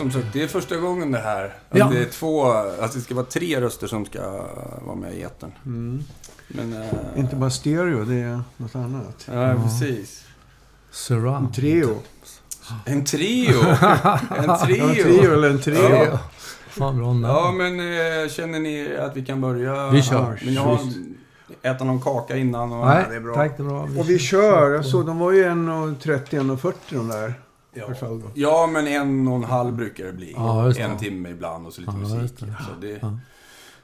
som sagt, det är första gången det här. Att Ja. det är två, att det ska vara tre röster som ska vara med i etern. Mm. Men... eh, Inte bara stereo, det är något annat. Ja, precis. Surround. En trio. En trio! En Ja, trio! en trio eller en trio. Ja. Fan, bra namn. Ja, men eh, känner ni att vi kan börja? Vi kör. Vill ni ha, äta någon kaka innan? Och, Nej, Ja, det är bra. tack. Det är bra. Och vi kör. Jag såg, de var ju 1.30-1.40 de där. Ja. Fall då. ja, men en och en halv brukar det bli. Ja, det. en timme ibland och så lite Ja, musik. det. Så det,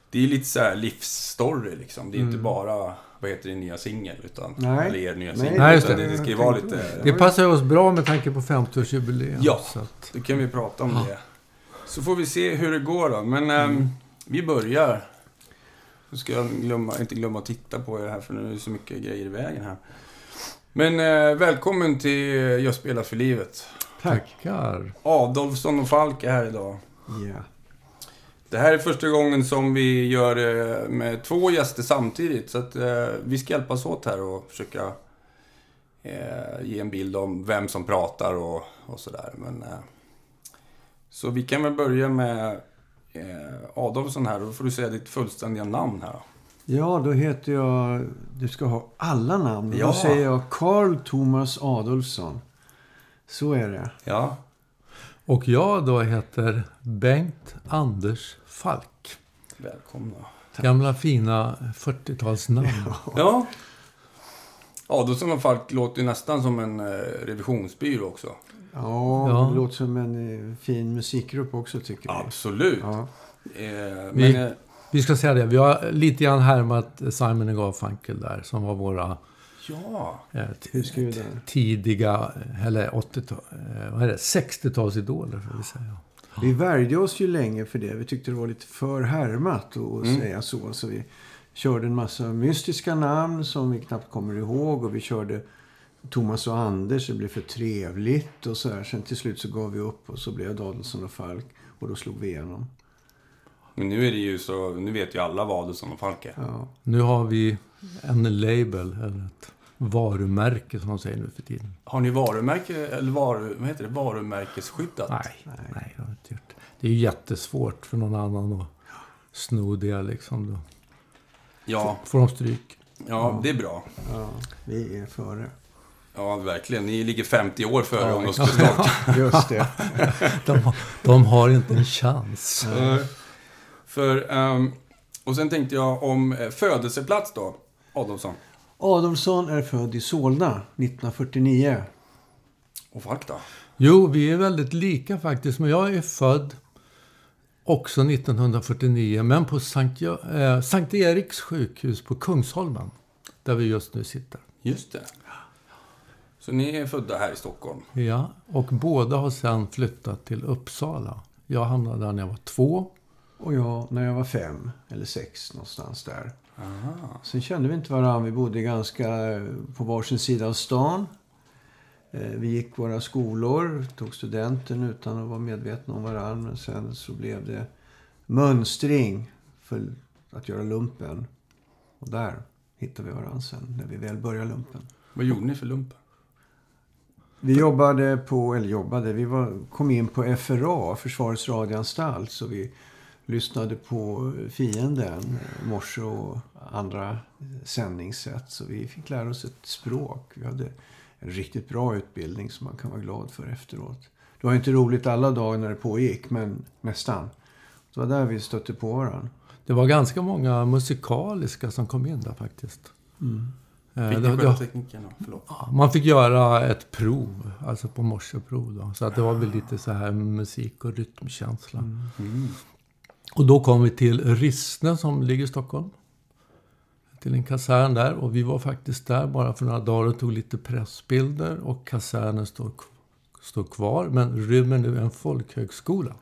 det är lite så här livsstory liksom. Det är inte Mm. bara, vad heter det, nya singel. Utan, Nej. Eller er nya singel. Nej, just det. det. Det ska ju vara lite... Det passar oss bra med tanke på 50-årsjubileum. Ja. Så att, Då kan vi prata om det. Så får vi se hur det går då. Men ehm, vi börjar. Så ska jag glömma, inte glömma att titta på er här för nu är det så mycket grejer i vägen här. Men eh, välkommen till Jag spelar för livet. Tack. tackar. Adolfsson och Falk är här idag. Ja. Det här är första gången som vi gör det med två gäster samtidigt. Så att eh, vi ska hjälpas åt här och försöka eh, ge en bild om vem som pratar och, och sådär. Men, eh, så vi kan väl börja med eh, Adolfsson här. Då får du säga ditt fullständiga namn här. Ja, då heter jag... Du ska ha alla namn. Ja. Då säger jag Carl Thomas Adolfsson. Så är det. Ja, Och jag då heter Bengt Anders Falk. välkomna. Gamla fina 40-talsnamn. Ja. Adolfsson och Falk låter ju nästan som en eh, revisionsbyrå också. Ja, Ja. det låter som en eh, fin musikgrupp också tycker vi. Absolut. Ja. Eh, men, Vi- eh, Vi ska säga det, vi har lite grann härmat Simon Garfunkel där, som var våra ja. Husgudar. tidiga, eller 80-tal, eh, vad är det, 60-talsidoler får vi säga. Vi värjde oss ju länge för det. Vi tyckte det var lite för härmat att Mm. säga så. Så vi körde en massa mystiska namn som vi knappt kommer ihåg. Och vi körde Thomas och Anders. Det blev för trevligt och så här. Sen till slut så gav vi upp och så blev det Adolfsson och Falk. Och då slog vi igenom. Men nu är det ju så, nu vet ju alla vad Adolfsson och Falk är. Ja. Nu har vi en label, eller ett varumärke som man säger nu för tiden. Har ni varumärke, eller varu, vad heter det, varumärkesskyddat? Nej, nej, det har inte gjort. Det är ju jättesvårt för någon annan att sno det liksom. Då Ja, får de stryk. ja, det är bra. ja, vi är före. Ja, verkligen. Ni ligger 50 år före Ja, om de skulle starta. Just det. De, har- de har inte en chans. Eh, För, ehm, och sen tänkte jag om eh, födelseplats då, Adolfsson. Adolfsson är född i Solna 1949. Och Falk då? Jo, vi är väldigt lika faktiskt. Men jag är född också 1949, men på Sankt, eh, Sankt Eriks sjukhus på Kungsholmen. Där vi just nu sitter. Just det. Så ni är födda här i Stockholm? Ja, och båda har sedan flyttat till Uppsala. Jag hamnade där när jag var två. Och jag när jag var fem eller sex någonstans där. Aha. Sen kände vi inte varandra. Vi bodde ganska eh, på varsin sida av stan. Eh, Vi gick våra skolor, tog studenten utan att vara medvetna om varandra. Men sen så blev det mönstring för att göra lumpen. Och där hittade vi varandra sen, när vi väl började lumpen. Vad gjorde ni för lumpen? Vi jobbade på, eller jobbade, vi var, kom in på FRA, Försvarets radioanstalt. Så vi lyssnade på fienden, morse och andra sändningssätt. Så vi fick lära oss ett språk. Vi hade en riktigt bra utbildning som man kan vara glad för efteråt. Det var inte roligt alla dagar när det pågick, men nästan. Det var där vi stötte på varandra. Det var ganska många musikaliska som kom in där faktiskt. Eh, Fick ni sköta tekniken då? Förlåt. Man fick göra ett prov, alltså på morseprov. Då. Så att det var väl lite så här musik och rytmkänsla. Mm. Och då kom vi till Rissne som ligger i Stockholm. Till en kasern där. Och vi var faktiskt där bara för några dagar och tog lite pressbilder. Och kasernen står, står kvar, men rymmer nu en folkhögskola.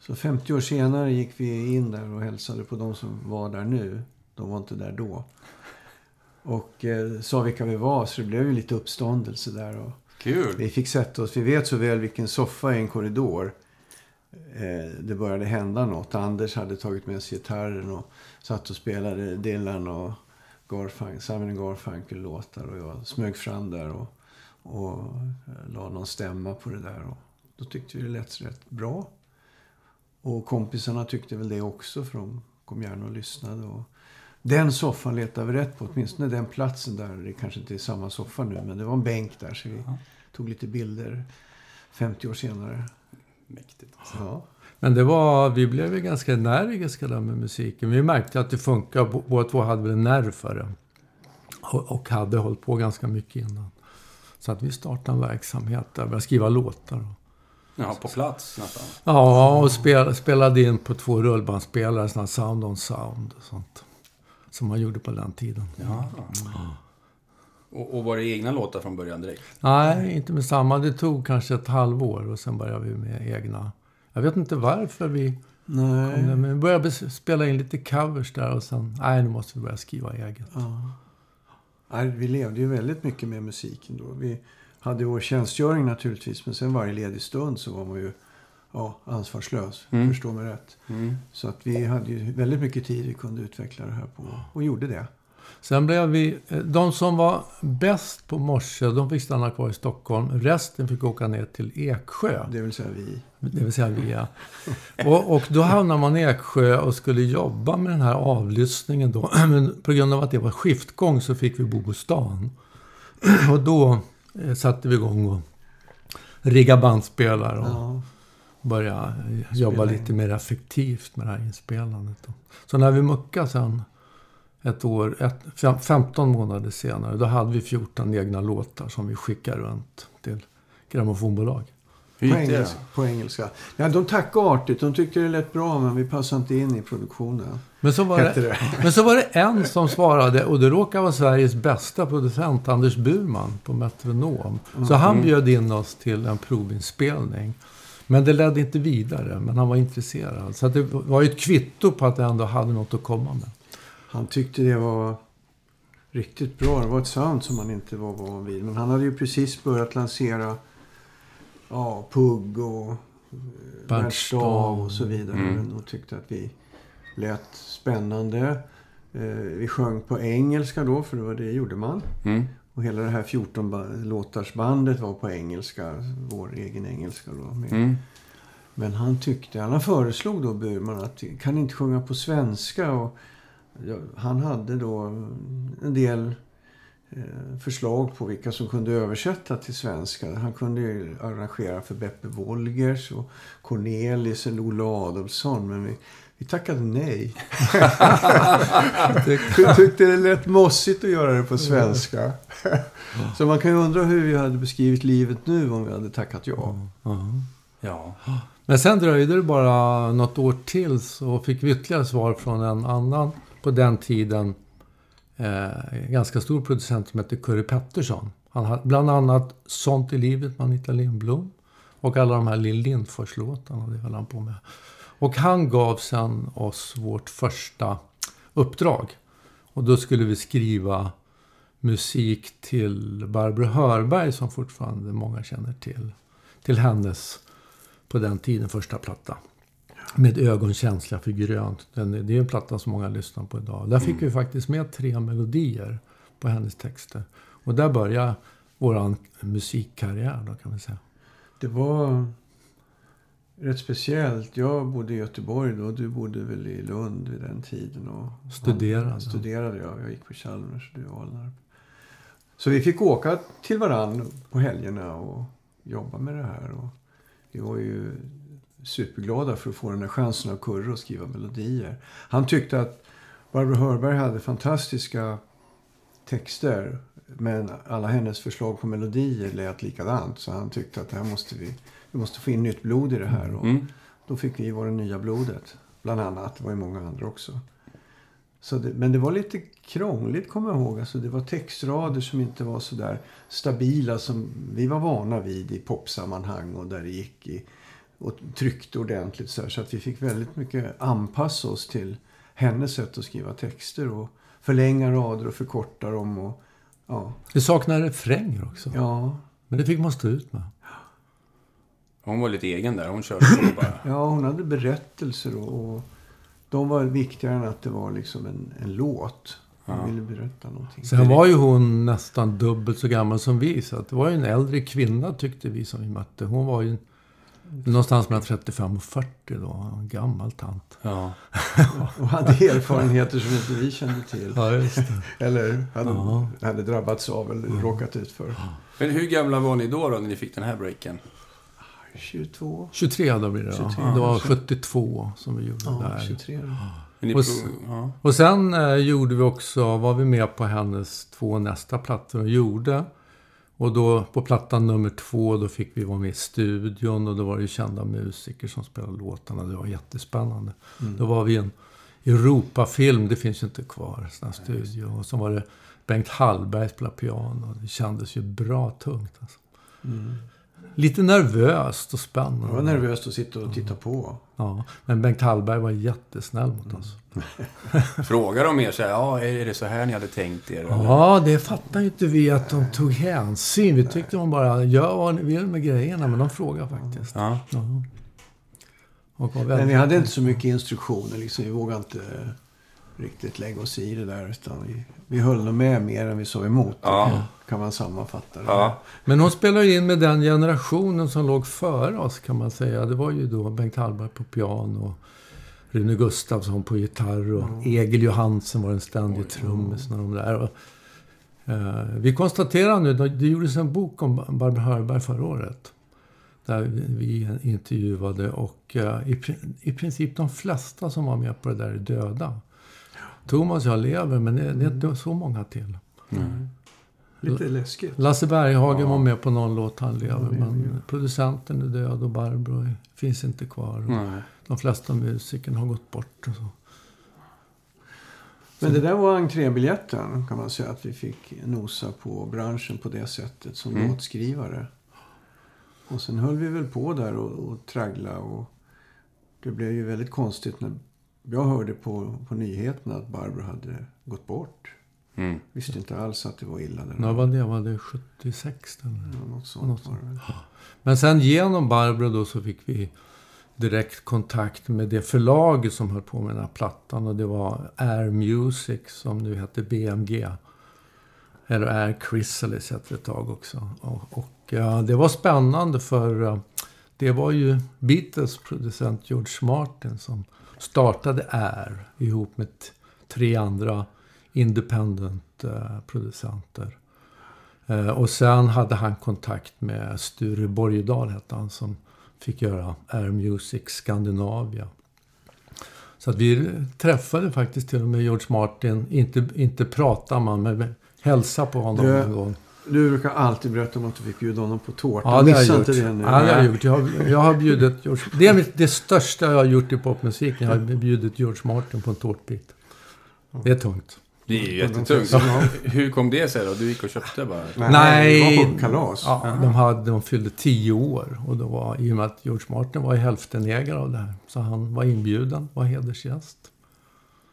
Så 50 år senare gick vi in där och hälsade på de som var där nu. De var inte där då. Och eh, sa vilka vi var, så det blev ju lite uppståndelse där. Och Kul! vi fick sätta oss, vi vet så väl vilken soffa i en korridor. Eh, det började hända något. Anders hade tagit med sig gitarren och satt och spelade Dylan och Garfunkel, Simon Garfunkel-låtar. Och jag smög fram där och, och eh, la någon stämma på det där. Och då tyckte vi det lät rätt bra. Och kompisarna tyckte väl det också för de kom gärna och lyssnade. Och den soffan letade vi rätt på, åtminstone den platsen där. Det kanske inte är samma soffa nu, men det var en bänk där så vi tog lite bilder 50 år senare. Mäktigt. Ja. Men det var, vi blev ju ganska energiska där med musiken. Vi märkte att det funkar. Bå- Båda två hade väl en nerv för det. Och, och hade hållit på ganska mycket innan. Så att vi startade en verksamhet där. Började skriva låtar. Ja, på plats nästan. Ja, och spel, spelade in på två rullbandspelare. Sådana sound on sound och sånt. Som man gjorde på den tiden. Ja. Och, och var det egna låtar från början direkt? Nej, inte med samma. Det tog kanske ett halvår och sen började vi med egna. Jag vet inte varför vi Nej. kom där, men vi började spela in lite covers där och sen, nej nu måste vi börja skriva eget. Ja. Nej, vi levde ju väldigt mycket med musiken då. Vi hade vår tjänstgöring naturligtvis, men sen varje ledig stund så var man ju ja, ansvarslös. Mm. Förstå mig rätt. Mm. Så att vi hade ju väldigt mycket tid vi kunde utveckla det här på och gjorde det. Sen blev vi, eh, de som var bäst på morse, de fick stanna kvar i Stockholm. Resten fick åka ner till Eksjö. Det vill säga vi. Det vill säga via. Och, och då hamnade man i Eksjö och skulle jobba med den här avlyssningen då. Men på grund av att det var skiftgång så fick vi bo på stan. Och då eh, satte vi igång och rigga bandspelare och Ja. börja jobba lite mer effektivt med det här inspelandet. Så när vi muckade sen ett år, ett, fem, 15 månader senare, då hade vi 14 egna låtar som vi skickade runt till grammofonbolag. På, det engelska, på engelska. Ja, de tackade artigt. De tyckte det lät bra, men vi passade inte in i produktionen. Men så, var det, det. men så var det en som svarade och det råkade vara Sveriges bästa producent, Anders Burman på Metronom. Så han bjöd in oss till en provinspelning. Men det ledde inte vidare, men han var intresserad. Så att det var ju ett kvitto på att jag ändå hade något att komma med. Han tyckte det var riktigt bra. Det var ett sound som han inte var van vid. Men han hade ju precis börjat lansera ja, Pugg och eh, Bert Bert Stav och så vidare. Mm. Och tyckte att vi lät spännande. Eh, vi sjöng på engelska då, för det var det gjorde man. Mm. Och hela det här 14 ba- låtars bandet var på engelska. Vår egen engelska då. Mm. Men han tyckte, han föreslog då Burman att kan ni inte sjunga på svenska? Och han hade då en del eh, förslag på vilka som kunde översätta till svenska. Han kunde ju arrangera för Beppe Wolgers och Cornelis eller Olle Adolfsson. Men vi, vi tackade nej. Vi tyckte det lät mossigt att göra det på svenska. Så man kan ju undra hur vi hade beskrivit livet nu om vi hade tackat ja. Ja. Men sen dröjde det bara något år till så fick vi ytterligare svar från en annan på den tiden eh, ganska stor producent som hette Curry Pettersson. Han hade bland annat Sånt i livet med Anita Lindblom och alla de här Lill Lindfors-låtarna. Det höll han på med. Och han gav sen oss vårt första uppdrag. Och då skulle vi skriva musik till Barbro Hörberg som fortfarande många känner till. Till hennes på den tiden första platta. Med ögonkänsla för grönt. Den, det är en platta som många lyssnar på idag. Där fick vi faktiskt med tre melodier på hennes texter. Och där började vår musikkarriär då kan vi säga. Det var rätt speciellt. Jag bodde i Göteborg då. Du bodde väl i Lund vid den tiden. Och Studerade. Studerade jag. Jag gick på Chalmers och du Alnarp. Så vi fick åka till varann på helgerna och jobba med det här. Och vi var ju superglada för att få den här chansen av Kurre att skriva melodier. Han tyckte att Barbro Hörberg hade fantastiska texter. Men alla hennes förslag på melodier lät likadant. Så han tyckte att det här måste vi, vi måste få in nytt blod i det här. Och Mm. då fick vi vara det nya blodet. Bland annat. Det var ju många andra också. Så det, men det var lite krångligt kommer jag ihåg. Alltså det var textrader som inte var så där stabila som vi var vana vid i popsammanhang. Och där det gick i, och tryckte ordentligt. Så, här, så att vi fick väldigt mycket anpassa oss till hennes sätt att skriva texter. Och förlänga rader och förkorta dem. Och, ja, Det saknar refränger också. ja, Men det fick man stå ut med. Hon var lite egen där. Hon körde på bara. Ja, hon hade berättelser och, och de var viktigare än att det var liksom en, en låt. Hon Ja. ville berätta någonting. Sen var ju hon nästan dubbelt så gammal som vi. Så att det var ju en äldre kvinna tyckte vi som vi mötte. Hon var ju Någonstans mellan 35 och 40 då. En gammal tant. Ja. Och hade erfarenheter som inte vi kände till. Ja, just det. Eller hade, Ja. hade drabbats av eller råkat ut för. Men hur gamla var ni då, då när ni fick den här breaken? 22? 23 då blir det. 23, ja. Det var kanske. 72 som vi gjorde Ja, där. 23. då. Och ja. Och sen eh, gjorde vi också, var vi med på hennes två nästa plattor och gjorde. Och då på plattan nummer två, då fick vi vara med i studion och då var det ju kända musiker som spelade låtarna. Det var jättespännande. Mm. Då var vi i en Europafilm, det finns ju inte kvar, sån här studio. Och så var det Bengt Hallberg spelade piano. Det kändes ju bra tungt. Alltså. Mm. Lite nervöst och spännande. Det var nervöst att sitta och titta på. Ja, men Bengt Hallberg var jättesnäll mot oss. Frågar de er så här, ja, är det så här ni hade tänkt er? eller? Ja, det fattar ju inte vi att de tog hänsyn. Vi tyckte de bara, gör vad ni vill med grejerna. Men de frågade faktiskt. Ja. Ja. Men vi hade inte så mycket instruktioner. Liksom. Vi vågade inte riktigt lägga oss i det där. Utan vi, vi höll nog med mer än vi sa emot. Ja. Kan man sammanfatta det. Ja. Men hon spelade ju in med den generationen som låg före oss kan man säga. Det var ju då Bengt Hallberg på piano. Rune Gustafsson på gitarr och Egil Johansen var den ständige trummisen och de där. Och, eh, vi konstaterar nu, det gjordes en bok om Barbro Hörberg förra året. Där vi intervjuade och eh, i, i princip de flesta som var med på det där är döda. Thomas och jag lever men det, det är inte så många till. Mm. Lite läskigt. Lasse Berghagen Ja. var med på någon låt, han lever. Men producenten är död och Barbro är- finns inte kvar. Nej. De flesta musikerna har gått bort. Och så. Men det där var entrébiljetten kan man säga. Att vi fick nosa på branschen på det sättet som Mm. låtskrivare. Och sen höll vi väl på där och, och traggla och det blev ju väldigt konstigt när jag hörde på, på nyheterna att Barbro hade gått bort. Mm. Visste inte alls att det var illa. När var det? Var det 76? Eller? Ja, något sånt Något väl. Men sen genom Barbro då så fick vi direkt kontakt med det förlaget som höll på med den här plattan. Och det var Air Music som nu heter BMG. Eller Air Chrysalis hette det ett tag också. Och, och ja, det var spännande för det var ju Beatles producent George Martin som startade Air ihop med tre andra independent eh, producenter. Eh, och sen hade han kontakt med Sture Borgedal, hette han, som fick göra Air Music Scandinavia. Så att vi träffade faktiskt till och med George Martin. Inte, inte prata man, men hälsa på honom Du- en gång. Du brukar alltid berätta om att du fick bjuda honom på tårta. Ja, det har jag gjort. det nu. Ja, det har jag gjort. Jag har, jag har bjudit George... Det är det största jag har gjort i popmusiken. Jag har bjudit George Martin på en tårtbit. Det är tungt. Det är ju jättetungt. Ja. Hur kom det sig då? Du gick och köpte bara? Nej, det var på kalas. Ja, de, hade, de fyllde tio år. Och då var, I och med att George Martin var hälftenägare av det här. Så han var inbjuden, var hedersgäst.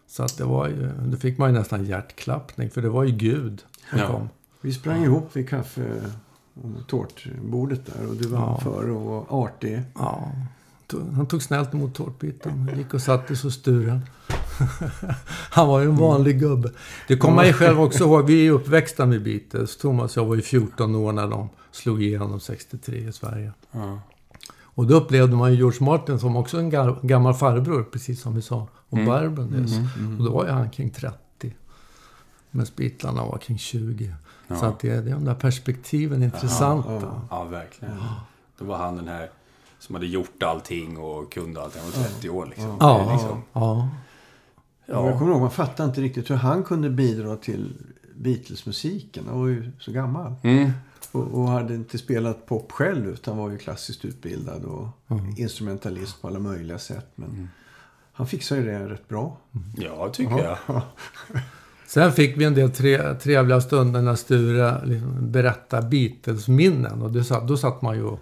Så att det var ju, då fick man ju nästan hjärtklappning. För det var ju Gud som Ja. kom. Vi sprang ihop vid kaffe och tårtbordet där och du var Ja. före och var artig. Ja, han tog snällt emot tårtbiten. Gick och satte sig och Sture. Han var ju en vanlig gubbe. Det kommer man ju själv också ihåg. Vi är uppväxta med Beatles. Thomas och jag var ju 14 år när de slog igenom 63 i Sverige. Ja. Och då upplevde man ju George Martin som också en ga- gammal farbror, precis som vi sa om Mm. Barbro nyss. Mm. Och då var ju han kring 30. Men Beatlarna var kring 20. Så Ja. att det, det är de där perspektiven intressanta. ja. ja, verkligen. Då var han den här som hade gjort allting och kunde allt. Han var 30 år liksom. Ja, liksom ja. Jag ja. kommer ihåg, man fattade inte riktigt hur han kunde bidra till Beatles-musiken. Han var ju så gammal. Mm. Och, och hade inte spelat pop själv utan var ju klassiskt utbildad och Mm. instrumentalist på alla möjliga sätt. Men Mm. han fixade ju det rätt bra. ja, tycker jag. Sen fick vi en del tre, trevliga stunder när Sture liksom berättade Beatles-minnen. Och det då satt man ju...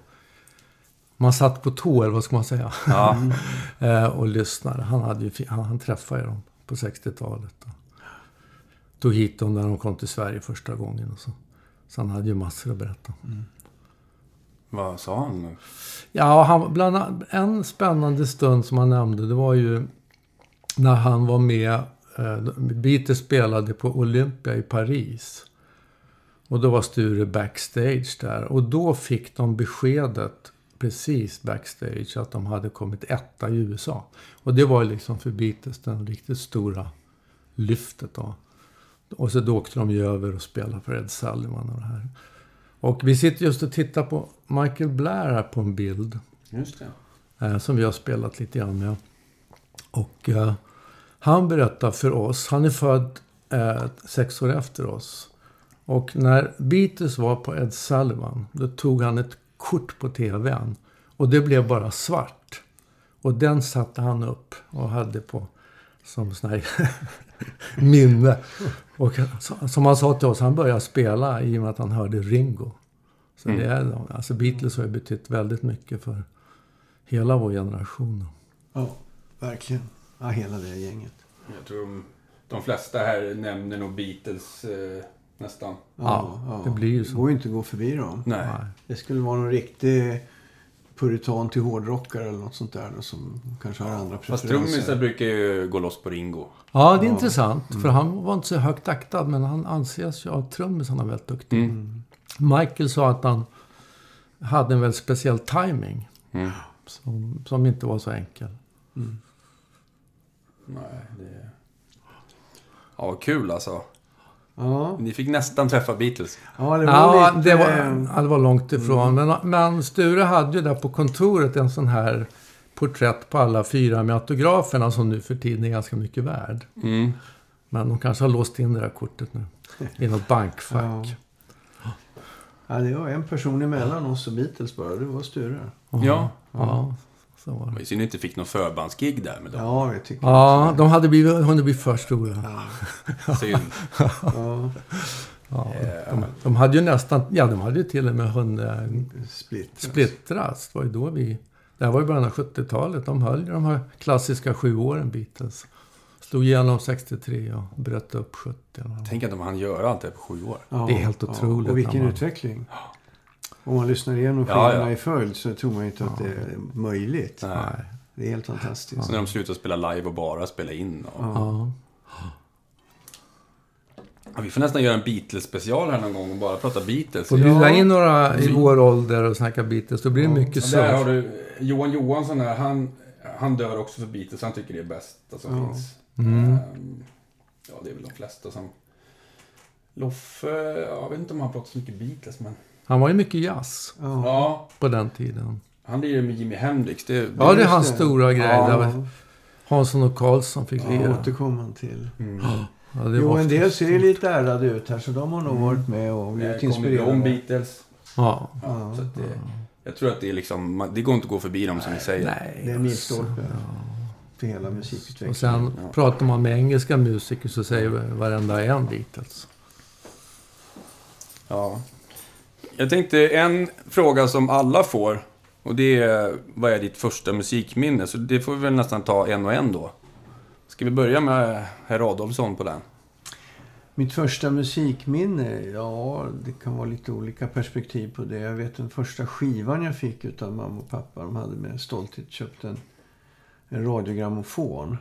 Man satt på tå, eller vad ska man säga? Ja. eh, och lyssnade. Han, hade ju, han, han träffade dem på 60-talet. och Tog hit dem när de kom till Sverige första gången. Och så. så han hade ju massor att berätta. Vad sa han? Ja, han, bland, an- en spännande stund som han nämnde, det var ju när han var med. Eh, Beatles spelade på Olympia i Paris. Och då var Sture backstage där. Och då fick de beskedet precis backstage att de hade kommit etta i USA. Och det var liksom för Beatles den riktigt stora lyftet då. Och så då åkte de ju över och spelade för Ed Sullivan och det här. Och vi sitter just och tittar på Michael Blair här på en bild. Just det. Eh, som vi har spelat lite grann med. Och eh, han berättar för oss, han är född eh, sex år efter oss. Och när Beatles var på Ed Sullivan, då tog han ett kort på TVn. Och det blev bara svart. Och den satte han upp och hade på som sån här minne. Och som han sa till oss, han började spela i och med att han hörde Ringo. Så det är, alltså Beatles har ju betytt väldigt mycket för hela vår generation. Ja, verkligen. Ja, hela det gänget. Jag tror de, de flesta här nämner nog Beatles eh, nästan. Ja, det blir ju så. Det går ju inte att gå förbi dem. Nej. Nej. Det skulle vara någon riktig puritan till hårdrockare eller något sånt där som kanske har andra Fast preferenser. trummisar brukar ju gå loss på Ringo. Ja, det är intressant. För han var inte så högt aktad, men han anses ju av trummisarna väldigt duktig. Mm. Michael sa att han hade en väldigt speciell timing Mm. som, som inte var så enkel. Nej, det... Ja, vad kul alltså. Ja, Ni fick nästan träffa Beatles. ja det var Ja, lite... det var, ja, det var långt ifrån. Men, men Sture hade ju där på kontoret en sån här porträtt på alla fyra med autograferna som nu för tiden är ganska mycket värd. Mm. Men de kanske har låst in det där kortet nu. I något bankfack. Ja. Ja, det var en person emellan oss och Beatles bara. Det var Sture. Ja. Ja, så var Det var synd inte fick någon förbandsgig där med dem. Ja, jag tycker Ja, de hade blivit, hunnit bli för stora. Synd. Ja, Ja, Eh, de, de hade ju nästan, ja de hade ju till och med hunnit split. splittras. Det var ju då vi, det här var ju början av 70-talet. De höll ju de här klassiska sju åren Beatles. Slog igenom 63 och bröt upp 70. eller vad. Tänk att de hann göra allt det på sju år. Ja, Det är helt otroligt Och vilken man- utveckling. Om man lyssnar igenom Ja, skivorna ja. i följd så tror man ju inte att det är möjligt. Nej. Det är helt fantastiskt. Så när de slutade spela live och bara spela in. Och... Ja. Ja, vi får nästan göra en Beatles-special här någon gång och bara prata Beatles. Får bjuda in några i vår ålder och snacka Beatles. Då blir det mycket Och där har surf. du Johan Johansson här. Han, han dör också för Beatles. Han tycker det är bäst som Ja. finns. Mm. Ehm, ja, det är väl de flesta som... Loffe, jag vet inte om han pratar så mycket Beatles, men... Han var ju mycket jazz Ja. På den tiden. han lirade med Jimi Hendrix. Det, det, Ja, det är hans det. stora grej. Ja. Hansson och Karlsson fick Ja, lira. återkommer man till. Mm. Ja, det Jo, en del ser ju lite ärrade ut här så de har nog varit med och blivit kommer bli om inspirerade. Beatles. Ja. Ja, Ja. så att det, jag tror att det är liksom... Det går inte att gå förbi dem som ni säger. Nej. Det är en alltså. milstolpe för hela musikutvecklingen. Och sen Ja. pratar man med engelska musiker så säger varenda en Beatles. Ja. Jag tänkte en fråga som alla får. Och det är, vad är ditt första musikminne? Så det får vi väl nästan ta en och en då. Ska vi börja med herr Adolfsson på den? Mitt första musikminne, ja det kan vara lite olika perspektiv på det. Jag vet den första skivan jag fick utav mamma och pappa. De hade med stolthet köpt en, en radiogrammofon.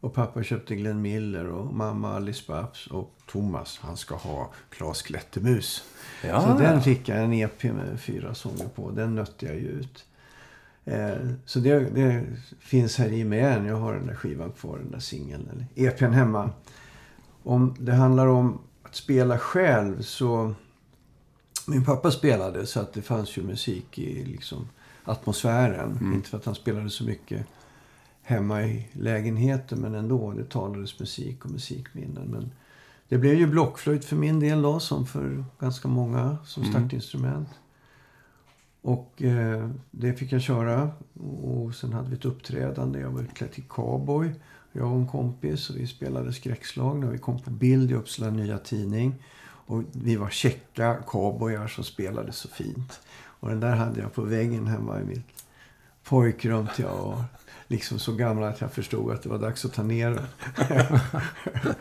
Och pappa köpte Glenn Miller och mamma Alice Babs och Thomas, han ska ha Klas Klättermus. Så den fick jag, en EP med fyra sånger på. Den nötte jag ju ut. Eh, så det, det finns här i med än. Jag har den där skivan kvar, den där singeln. Eller EPn hemma. Om det handlar om att spela själv så... Min pappa spelade så att det fanns ju musik i liksom atmosfären. Mm. Inte för att han spelade så mycket hemma i lägenheten men ändå. Det talades musik och musikminnen. Men det blev ju blockflöjt för min del då, som för ganska många som Mm. startinstrument. Och eh, det fick jag köra. Och sen hade vi ett uppträdande. Jag var utklädd till cowboy. Jag och en kompis. Och vi spelade skräckslag när vi kom på bild i Uppsala Nya Tidning. Och vi var käcka cowboyar som spelade så fint. Och den där hade jag på väggen hemma i mitt pojkrum till jag var liksom så gammal att jag förstod att det var dags att ta ner den.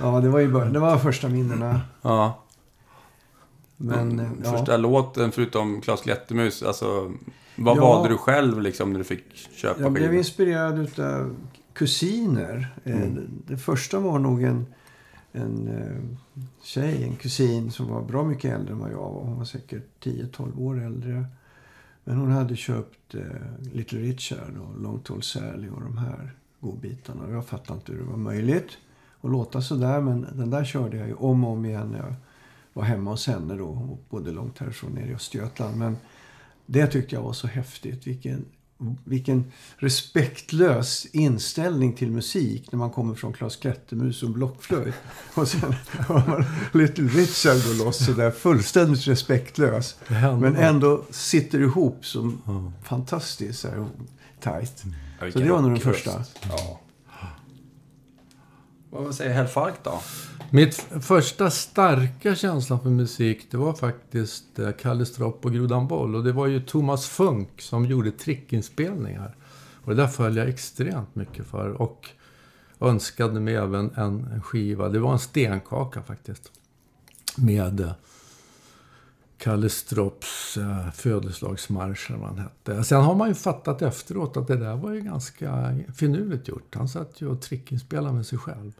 ja, det var ju början. Det var första minnena. Ja. Men, eh, ja. första låten, förutom Klas Klättermus, alltså... Vad Ja. valde du själv liksom när du fick köpa Jag blev skivor? inspirerad utav kusiner. Eh, Mm. Det, första var nog en, en eh, tjej, en kusin som var bra mycket äldre än vad jag var. Hon var säkert 10-12 år äldre. Men hon hade köpt Little Richard och Long Tall Sally och de här godbitarna. Jag fattade inte hur det var möjligt att låta sådär. Men den där körde jag ju om och om igen när jag var hemma hos henne då. Och bodde långt härifrån nere i Östergötland. Men det tyckte jag var så häftigt. Vilken, vilken respektlös inställning till musik när man kommer från Klas Klättermus och blockflöjt. Och sen har man Little Richard gå loss sådär fullständigt respektlös. Men ändå sitter ihop som fantastiskt så här, tajt. Ja, Så det var nog den första. Ja. Vad säger Herr Falk då? Mitt första starka känsla för musik, det var faktiskt eh, Kalle Stropp och Grodan Boll. Och det var ju Thomas Funk som gjorde trickinspelningar. Och det där föll jag extremt mycket för. Och önskade mig även en, en skiva. Det var en stenkaka faktiskt. Med eh, Kalle Stropps eh, födelsedagsmarsch eller vad han hette. Sen har man ju fattat efteråt att det där var ju ganska finurligt gjort. Han satt ju och trickinspelade med sig själv.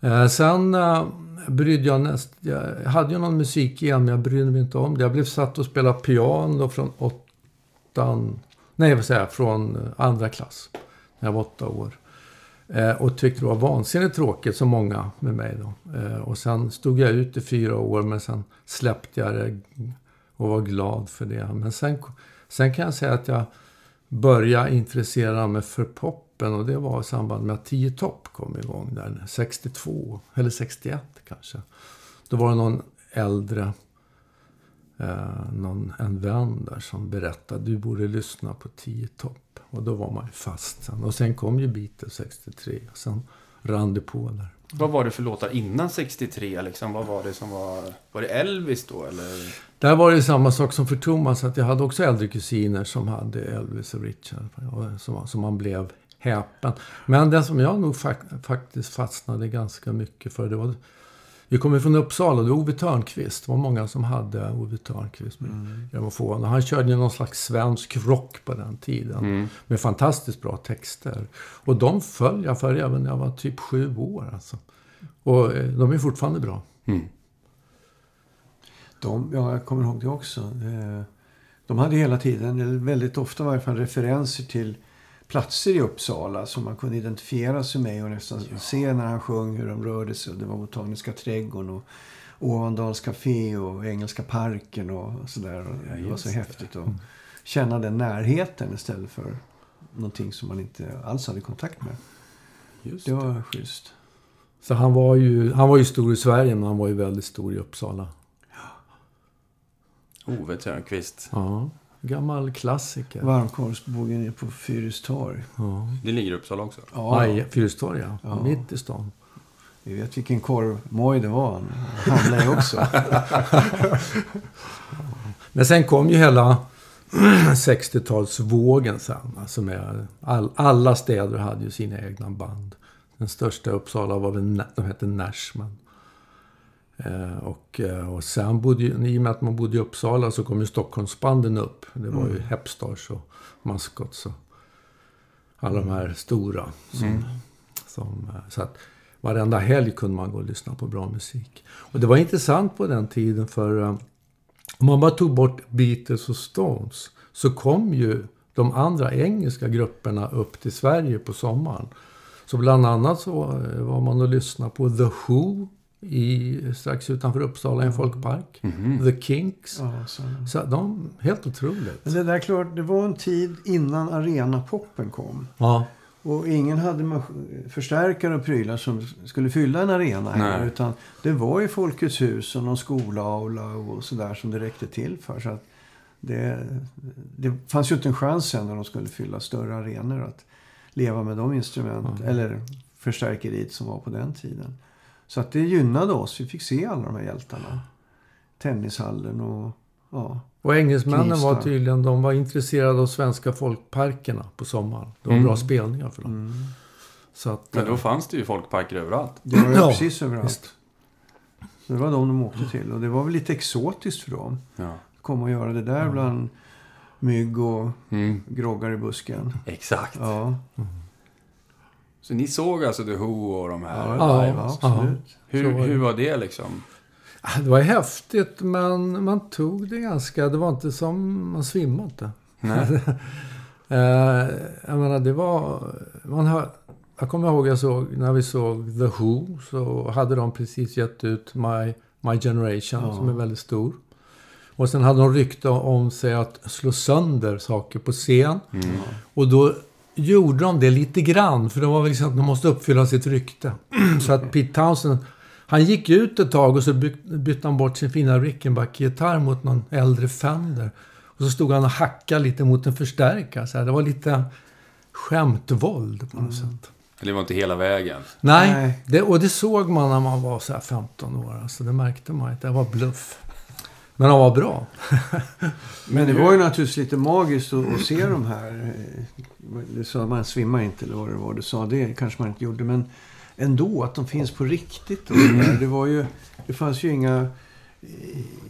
Eh, sen eh, brydde jag näst... Jag hade ju någon musik igen, men jag brydde mig inte om det. Jag blev satt och spela piano från åttan... Nej, vad säger jag? Från eh, andra klass. När jag var åtta år. Eh, och tyckte det var vansinnigt tråkigt, som många med mig då. Eh, och sen stod jag ut i fyra år, men sen släppte jag det och var glad för det. Men sen, sen kan jag säga att jag började intressera mig för poppen och det var i samband med att 10 Topp kom igång där 62, eller 61 kanske. Då var det någon äldre, eh, någon, en vän där som berättade du borde lyssna på 10 Topp. Och då var man ju fast sen. Och sen kom ju Beatles 63 och sen rann det på där. Vad var det för låtar innan 63? Liksom? Vad var det som var... Var det Elvis då, eller? Där var det samma sak som för Thomas, att jag hade också äldre kusiner som hade Elvis och Richard. Som man blev häpen. Men den som jag nog fak- faktiskt fastnade ganska mycket för, det var... Vi kommer från Uppsala, det var Ove Thörnqvist. Det var många som hade Ove Thörnqvist med grammofon. Och han körde ju någon slags svensk rock på den tiden. Mm. Med fantastiskt bra texter. Och de föll jag för även när jag var typ sju år. Alltså. Och eh, de är fortfarande bra. Mm. De, ja, jag kommer ihåg det också. Eh, De hade hela tiden, eller väldigt ofta i varje fall, referenser till platser i Uppsala som man kunde identifiera sig med och nästan se när han sjöng hur de rörde sig. Det var Botaniska trädgården och Ovandals café och Engelska parken och sådär. Ja, Det var så det. häftigt att känna den närheten istället för någonting som man inte alls hade kontakt med. Just Det var schysst. Så han var, ju, han var ju stor i Sverige, men han var ju väldigt stor i Uppsala. Ove Thörnqvist. Ja, gammal klassiker. Varmkorvsbågen nere på Fyristorg. Ja. Det ligger i Uppsala också. Ja, Aj, Fyristorg, ja. Ja. Mitt i stan. vi vet vilken korvmoj det var. Han handlade ju också. Men sen kom ju hela 60-talsvågen sen. Alltså med all, alla städer hade ju sina egna band. Den största i Uppsala var väl, de hette Nashman. Eh, och, eh, och sen bodde i och med att man bodde i Uppsala så kom ju Stockholmsbanden upp. Det var ju Hepstars och Mascots och alla de här stora. Som, som, eh, så att varenda helg kunde man gå och lyssna på bra musik. Och det var intressant på den tiden för om man bara tog bort Beatles och Stones så kom ju de andra engelska grupperna upp till Sverige på sommaren. Så bland annat så var man och lyssnade på The Who i, strax utanför Uppsala i en folkpark. The Kinks. Ja, så. Så de, helt otroligt. Men det där klart, det var en tid innan arenapoppen kom. Ja, Och ingen hade förstärkare och prylar som skulle fylla en arena här. Nej. Utan det var ju Folkets hus och någon skolaula och sådär som det räckte till för. Så att det, det fanns ju inte en chans sen när de skulle fylla större arenor att leva med de instrument eller förstärkeriet som var på den tiden. Så att det gynnade oss. Vi fick se alla de här hjältarna. Tennishallen och ja. och engelsmännen var Knivsta. tydligen de var intresserade av svenska folkparkerna på sommaren. Det var Mm. bra spelningar för dem. Så att, Men då eh, fanns det ju folkparker överallt. Det var ju Ja, precis överallt. visst. Så det var de de åkte till. Och det var väl lite exotiskt för dem. Ja. komma och göra det där bland mygg och Mm. groggar i busken. Exakt. Ja, Så ni såg alltså The Who och de här? ja, Ja, ja absolut. Så var Hur, hur var det liksom? Det var häftigt, men man tog det ganska... Det var inte som... Man svimmade inte. Nej. Eh, jag menar, det var... Man hör, jag kommer ihåg jag såg, när vi såg The Who så hade de precis gett ut My, My Generation Ja. som är väldigt stor. Och sen hade de rykte om sig att slå sönder saker på scen. Mm. Och då gjorde de det lite grann, för det var väl liksom att de måste uppfylla sitt rykte. så att Pete Townsend, han gick ut ett tag och så by- bytte han bort sin fina Rickenbacker-gitarr mot någon äldre Fender. Och så stod han och hackade lite mot en förstärkare. Så här. Det var lite skämtvåld på något sätt. Det var inte hela vägen. Nej, Nej. Det, och det såg man när man var så här 15 år. Alltså det märkte man att det var bluff. Men de var bra. Men det var ju naturligtvis lite magiskt att, att se de här. eh, Du sa man svimmar inte eller vad det var du sa. Det kanske man inte gjorde. Men ändå att de finns på riktigt. Och där. Det, var ju, det fanns ju inga eh,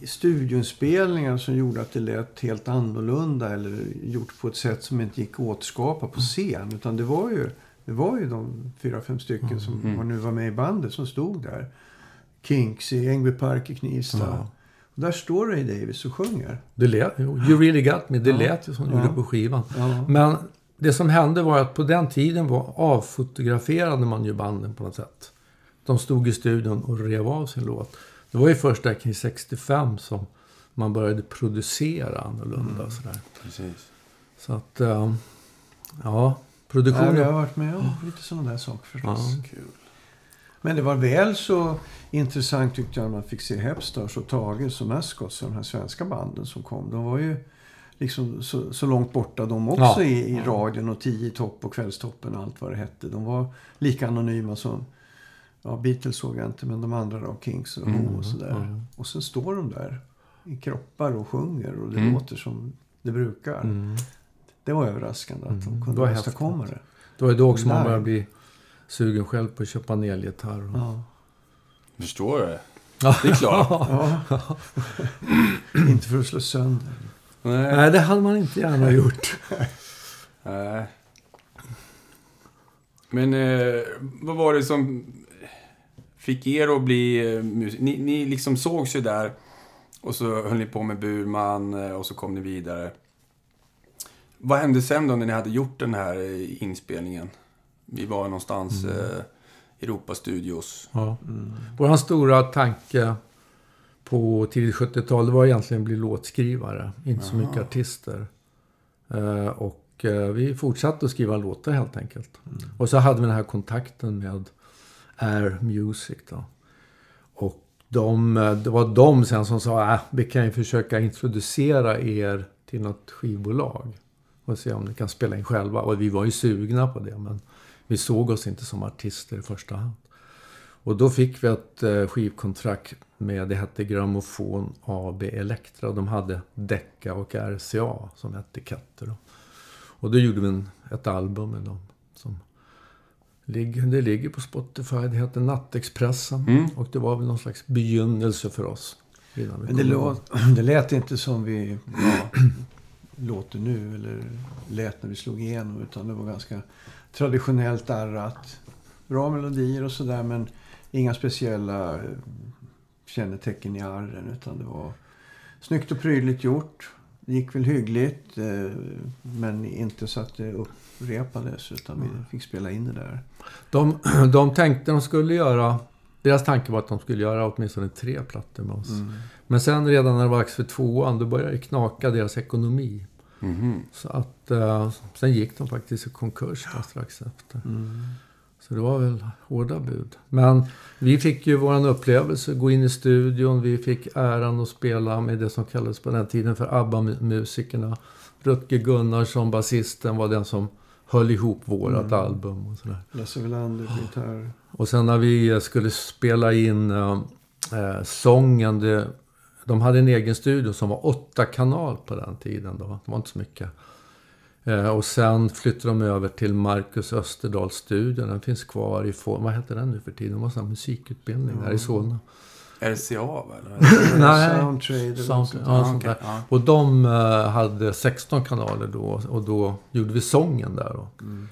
studioinspelningar som gjorde att det lät helt annorlunda. Eller gjort på ett sätt som inte gick att återskapa på scen. Utan det var ju, det var ju de fyra, fem stycken som Mm. var nu var med i bandet som stod där. Kinks i Ängby Park i Knivsta. Där står Ray Davis och sjunger. Det lät, jo, you really got me. Det Ja. lät ju som du Ja. gjorde på skivan. Ja. Men det som hände var att på den tiden var, avfotograferade man ju banden på något sätt. De stod i studion och rev av sin låt. Det var ju först där kring 65 som man började producera annorlunda Mm. sådär. Precis. Så att, eh, ja, Ja, produktionen... vi har varit med om lite sådana där saker förstås. Ja. Kul. Men det var väl så intressant tyckte jag när man fick se Hepstars och Tage som Ascots de här svenska banden som kom. De var ju liksom så, så långt borta de också Ja. i, i radion och tio topp och kvällstoppen och allt vad det hette. De var lika anonyma som ja, Beatles såg jag inte men de andra då, Kings och Who och sådär. Mm. Och sen står de där i kroppar och sjunger och det Mm. låter som det brukar. Mm. Det var överraskande att Mm. de Det kunde åstadkomma det. Det var ju då också man började bli sugen själv på att köpa en elgitarr. och- Ja. Förstår du? Ja. Det är klart. Ja. inte för att slå sönder. Nej. Nej, det hade man inte gärna gjort. Nej. Men eh, vad var det som fick er att bli eh? Ni, ni liksom sågs ju där och så höll ni på med Burman eh, och så kom ni vidare. Vad hände sen då när ni hade gjort den här eh, inspelningen? Vi var någonstans Mm. eh, Europa Studios. Ja. Mm. Vår stora tanke på tidigt 70-tal det var egentligen att bli låtskrivare. Inte så Jaha. mycket artister. Eh, och eh, vi fortsatte att skriva låtar helt enkelt. Och så hade vi den här kontakten med Air Music då. Och de, eh, det var de sen som sa att vi kan ju försöka introducera er till något skivbolag. Och se om ni kan spela in själva. Och vi var ju sugna på det men vi såg oss inte som artister i första hand. Och då fick vi ett eh, skivkontrakt med, det hette Grammofon AB Elektra. De hade Decca och RCA som etiketter. Och då gjorde vi en, ett album med dem. Som ligger, det ligger på Spotify. Det heter Nattexpressen. Mm. Och det var väl någon slags begynnelse för oss. Men det, låt, det lät inte som vi ja, låter nu eller lät när vi slog igenom. Utan det var ganska traditionellt arrat. Bra melodier och sådär men inga speciella eh, kännetecken i arren. Utan det var snyggt och prydligt gjort. Det gick väl hyggligt eh, men inte så att det upprepades utan vi fick spela in det där. De, de tänkte de skulle göra... Deras tanke var att de skulle göra åtminstone tre plattor med oss. Mm. Men sen redan när det var dags för tvåan, då började det knaka deras ekonomi. Mhm. Så att eh, sen gick de faktiskt i konkurs då, strax efter. Mm. Så det var väl hårda bud. Men vi fick ju våran upplevelse, gå in i studion. Vi fick äran att spela med det som kallades på den tiden för ABBA-musikerna. Rutger Gunnarsson, basisten, var den som höll ihop vårat Mm. album och sådär. Lasse Welander, gitarr. Och sen när vi eh, skulle spela in eh, sången. Det, de hade en egen studio som var åtta kanal på den tiden. Då. Det var inte så mycket. Eh, och sen flyttade de över till Marcus Österdahls studio. Den finns kvar i. Vad heter den nu för tiden? Det var en här musikutbildning där i Solna. RCA va? Nej. Soundtrade Sound- ja, okej. där. Ja. Och de eh, hade 16 kanaler då. Och då gjorde vi sången där. Då. Mm.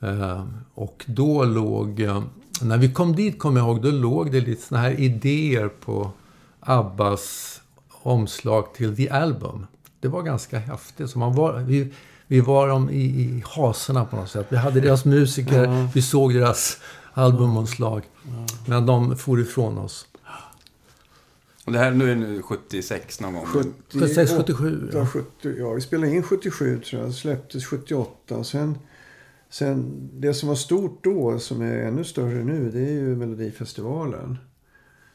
Eh, och då låg... Eh, när vi kom dit, kommer jag ihåg, då låg det lite såna här idéer på Abbas omslag till The Album. Det var ganska häftigt. Så man var, vi, vi var dem i, i haserna på något sätt. Vi hade deras musiker, Ja. vi såg deras albumomslag. Men de for ifrån oss. Och det här nu är nu 76 någon gång. 76, 77. Ja. Ja. 70, ja, vi spelade in 77 tror jag. Släpptes 78. Sen, sen det som var stort då, som är ännu större nu, det är ju Melodifestivalen.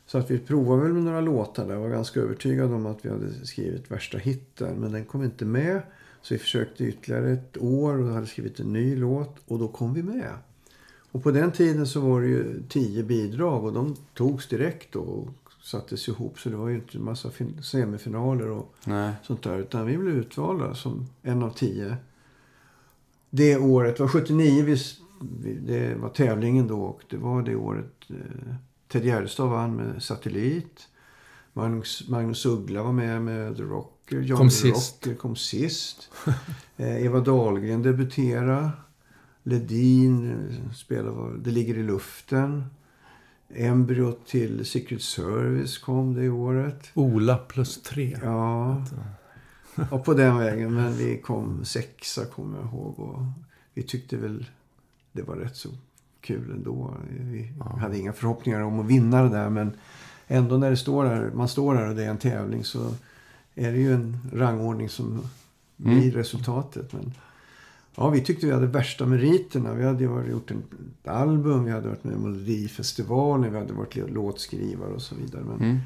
Så att vi provade väl med några låtar där. Jag var ganska övertygad om att vi hade skrivit värsta hitten. Men den kom inte med. Så vi försökte ytterligare ett år och hade skrivit en ny låt. Och då kom vi med. Och på den tiden så var det ju tio bidrag och de togs direkt och sattes ihop. Så det var ju inte en massa fin- semifinaler och Nej. sånt där. Utan vi blev utvalda som en av tio. Det året var 79. Vi, s- vi, det var tävlingen då och det var det året eh, Ted Gärdestad vann med Satellit. Magnus, Magnus Uggla var med med The Rocker. John Kom the sist. Rocker kom sist. eh, Eva Dahlgren debuterade. Ledin eh, spelade Det ligger i luften. Embryo till Secret Service kom det året. Ola plus tre. Ja. Och på den vägen. Men vi kom sexa kommer jag ihåg. Och vi tyckte väl det var rätt så kul ändå. Vi hade inga förhoppningar om att vinna det där. Men ändå när det står här, man står här och det är en tävling så är det ju en rangordning som blir resultatet. Men ja, vi tyckte vi hade värsta meriterna. Vi hade gjort ett album, vi hade varit med i Melodifestivalen, vi hade varit låtskrivare och så vidare. Men Mm.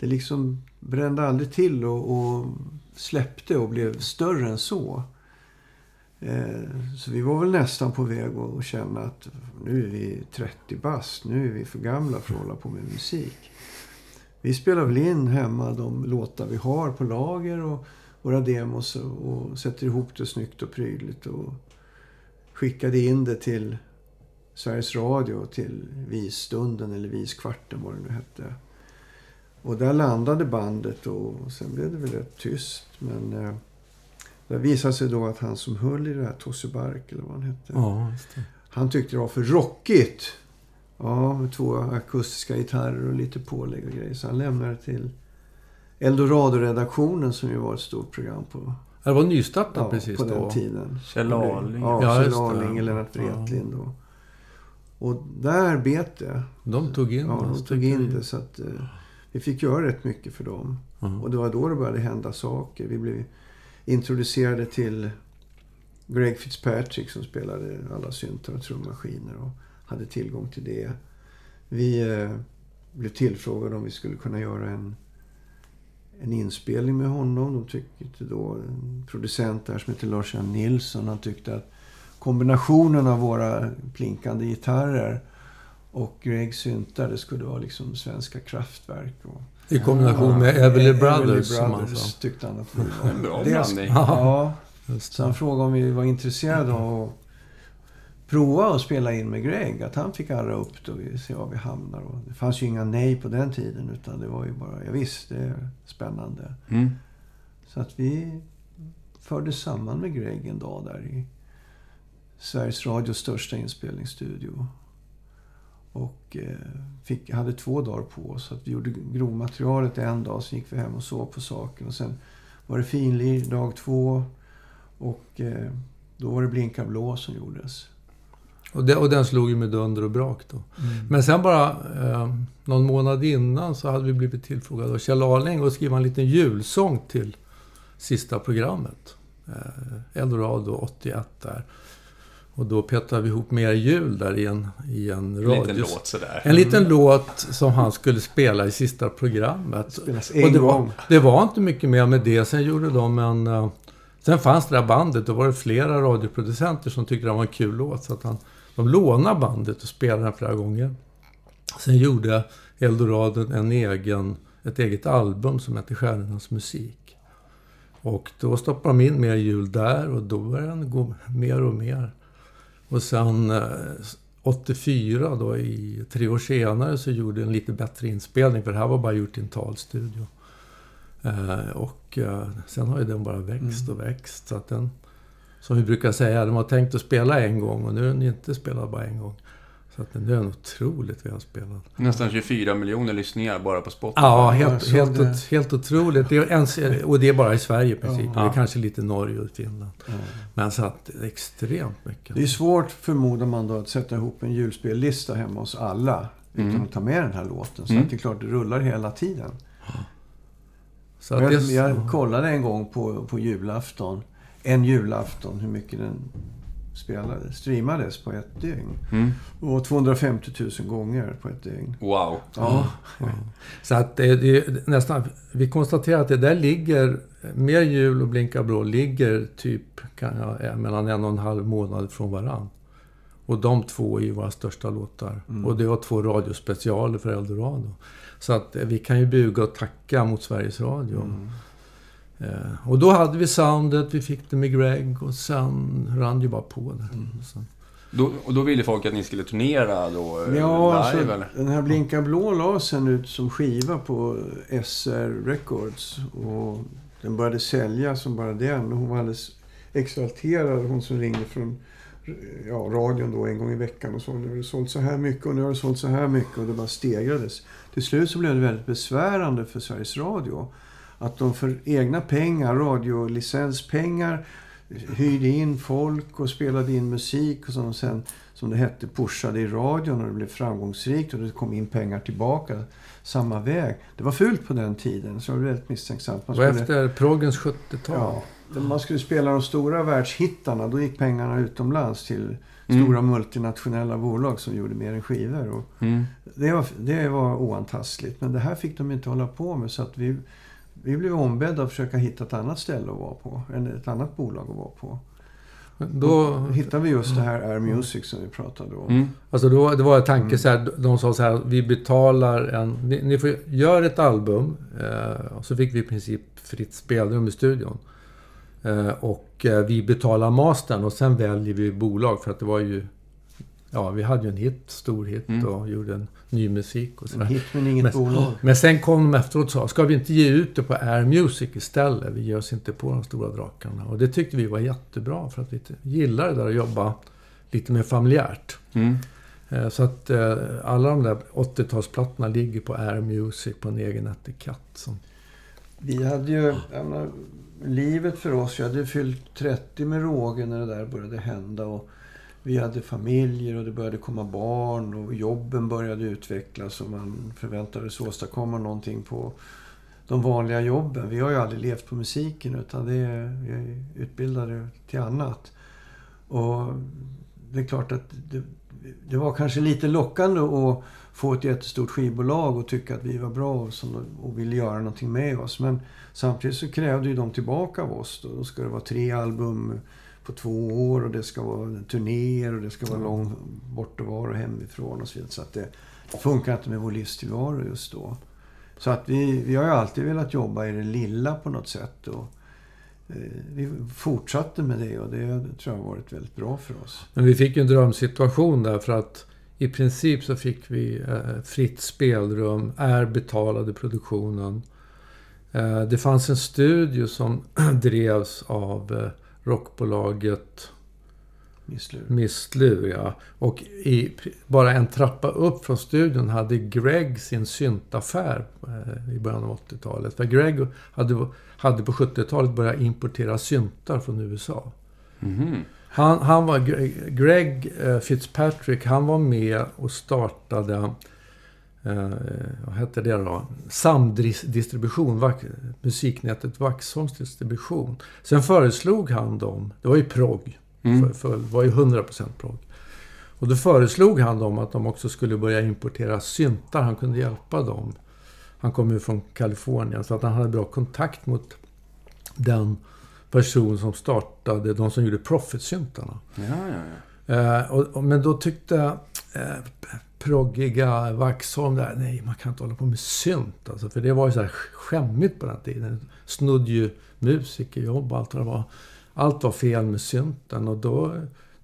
det liksom brände aldrig till och, och släppte och blev större än så. Eh, så vi var väl nästan på väg att känna att nu är vi 30 bast. Nu är vi för gamla för att hålla på med musik. Vi spelar väl in hemma de låtar vi har på lager och våra demos och, och sätter ihop det snyggt och prydligt. Och skickade in det till Sveriges Radio, till Visstunden eller Viskvarten vad det nu hette. Och där landade bandet och sen blev det väl rätt tyst. Men eh, det visade sig då att han som höll i det här, Tosse Bark eller vad han hette. Ja, det. Han tyckte det var för rockigt. Ja, med två akustiska gitarrer och lite pålägg och grejer. Så han lämnade till Eldorado-redaktionen som ju var ett stort program på, Det var nystartat ja, precis på den då. tiden. Kjell Arling. Ja, Ja, Kjell. Arling och Lennart Wretlind. Och, och där bet det. De tog in Ja, de tog in det. Så att, eh, vi fick göra rätt mycket för dem. Ja. Och det var då det började hända saker. Vi blev introducerade till Greg Fitzpatrick som spelade alla syntar och trummaskiner och hade tillgång till det. Vi eh, blev tillfrågade om vi skulle kunna göra en, en inspelning med honom. De tyckte då, en producent där som heter Lars-Jan Nilsson, han tyckte att kombinationen av våra plinkande gitarrer och Gregs syntar, det skulle vara liksom svenska kraftverk. Och, I kombination med Ja, Everly Everly Brothers, som han Brothers sa. tyckte han att vi var. En bra Det- blandning. Ja, så han frågade om vi var intresserade av att prova att spela in med Greg. Att han fick arra upp det och vi se var vi hamnar. Och det fanns ju inga nej på den tiden. Utan det var ju bara, ja, visst, det är spännande. Mm. Så att vi förde samman med Greg en dag där i Sveriges Radios största inspelningsstudio. Och eh, fick, hade två dagar på oss. Så att vi gjorde grovmaterialet en dag, sen gick vi hem och sov på saken. Och sen var det finlir dag två. Och eh, då var det Blinka blå som gjordes. Och, det, och den slog ju med dunder och brak då. Men sen bara eh, någon månad innan så hade vi blivit tillfrågade av Kjell Arling att skriva en liten julsång till sista programmet. Eh, Eldorado 81 där. Och då petade vi ihop mer jul där i en, i en En radio... liten låt sådär. En liten låt som han skulle spela i sista programmet. Spelas Och en det, var, gång. det var inte mycket mer med det. Sen gjorde de en... eh, Sen fanns det där bandet. Då var det flera radioproducenter som tyckte det var en kul låt. Så att han, de lånade bandet och spelade den flera gånger. Sen gjorde Eldorado en egen, ett eget album som heter Stjärnornas musik. Och då stoppade de in mer jul där och då började den gå mer och mer. Och sen eh, 84 då, i tre år senare, så gjorde en lite bättre inspelning. För det här var bara gjort i en talstudio. Eh, och eh, sen har ju den bara växt och växt. Så att den, som vi brukar säga, de har tänkt att spela en gång och nu är den inte spelad bara en gång. Så att det är en otroligt vi har spelat. Nästan 24 miljoner lyssningar bara på Spotify. Ja, helt, helt, det. helt otroligt. Det är och det är bara i Sverige i princip. Ja. Det är kanske lite Norge och Finland. Ja. Men så att det är extremt mycket. Det är svårt, förmodar man då, att sätta ihop en julspellista hemma hos alla. Utan Mm. att ta med den här låten. Så Mm. att det är klart, det rullar hela tiden. Så jag, det, jag kollade en gång på, på julafton. En julafton, hur mycket den spelade, streamades på ett dygn. Mm. Och 250 000 gånger på ett dygn. Wow. Ja. så att det, det är nästan... Vi konstaterar att det där ligger... Mer jul och Blinka blå ligger typ kan jag, mellan en och en halv månad från varann. Och de två är ju våra största låtar. Mm. Och det var två radiospecialer för Eldorado. Så att eh, vi kan ju buga och tacka mot Sveriges Radio. Mm. Eh, och då hade vi soundet, vi fick det med Greg och sen rann ju bara på där. Mm. Så. Då, och då ville folk att ni skulle turnera då? eh, Ja, live alltså, eller? den här Blinka blå la sen ut som skiva på SR Records. Och den började sälja som bara den. Och hon var alldeles exalterad, hon som ringde från ja, radion då en gång i veckan och sa nu har det sålt så här mycket och nu har det sålt så här mycket och det bara stegrades. Till slut så blev det väldigt besvärande för Sveriges Radio. Att de för egna pengar, radiolicenspengar, hyrde in folk och spelade in musik och som de sen, som det hette, pushade i radion och det blev framgångsrikt och det kom in pengar tillbaka samma väg. Det var fult på den tiden, så det var väldigt misstänksamt. Man Det var skulle- efter proggens 70-tal. Ja, man skulle spela de stora världshittarna, då gick pengarna utomlands till Mm. stora multinationella bolag som gjorde mer än skivor. Och Mm. det, var, det var oantastligt. Men det här fick de inte hålla på med. Så att vi, vi blev ombedda att försöka hitta ett annat ställe att vara på. Eller ett annat bolag att vara på. Då, hittade vi just det här Air Music som vi pratade om. Mm. alltså då, det var en tanke Mm. så här, de sa så här, vi betalar en... Ni, ni får göra ett album. Eh, och så fick vi i princip fritt spelrum i studion. Eh, och eh, vi betalar mastern och sen väljer vi bolag för att det var ju... Ja, vi hade ju en hit, stor hit Mm. och gjorde en ny musik och En sådär. hit men inget Men- bolag. Men sen kom de efteråt och sa, ska vi inte ge ut det på Air Music istället? Vi ger oss inte på de stora drakarna. Och det tyckte vi var jättebra för att vi gillar det där att jobba lite mer familjärt. Mm. Eh, Så att eh, alla de där 80-talsplattorna ligger på Air Music på en egen etikett. Som, Vi hade ju, menar, livet för oss, jag hade fyllt 30 med råge när det där började hända. Och vi hade familjer och det började komma barn och jobben började utvecklas och man förväntades åstadkomma någonting på de vanliga jobben. Vi har ju aldrig levt på musiken utan det är, vi är utbildade till annat. Och det är klart att det, det var kanske lite lockande att få ett jättestort skivbolag och tycka att vi var bra och, som, och ville göra någonting med oss. Men samtidigt så krävde ju de tillbaka av oss. Då, då ska det vara tre album på två år och det ska vara turnéer och det ska vara lång bortovaro hemifrån och så vidare. Så att det, funkar inte med vår livstillvaro just då. Så att vi, vi har ju alltid velat jobba i det lilla på något sätt. Och, eh, vi fortsatte med det och det tror jag har varit väldigt bra för oss. men vi fick ju en drömsituation där för att i princip så fick vi eh, fritt spelrum, Air betalade produktionen. Eh, det fanns en studio som drevs av rockbolaget Misslur. Misslur, ja. Och i, bara en trappa upp från studion hade Greg sin syntaffär eh, i början av 80-talet. För Greg hade, hade på 70-talet börjat importera syntar från USA. Mhm. Han, han var, Greg eh, Fitzpatrick, han var med och startade, eh, vad hette det då? Samdistribution, musiknätet Vaxholms distribution. Sen föreslog han dem, det var ju progg, Mm. för, för, det var ju 100% progg. Och då föreslog han dem att de också skulle börja importera syntar, han kunde hjälpa dem. Han kom ju från Kalifornien, så att han hade bra kontakt mot den person som startade, de som gjorde Profit-syntarna. Ja, ja, ja. Eh, och, och, men då tyckte eh, proggiga Vaxholm där, nej man kan inte hålla på med synt. Alltså, för det var ju så här skämmigt på den tiden. Snodde ju musikerjobb och allt vad det var. Allt var fel med synten och då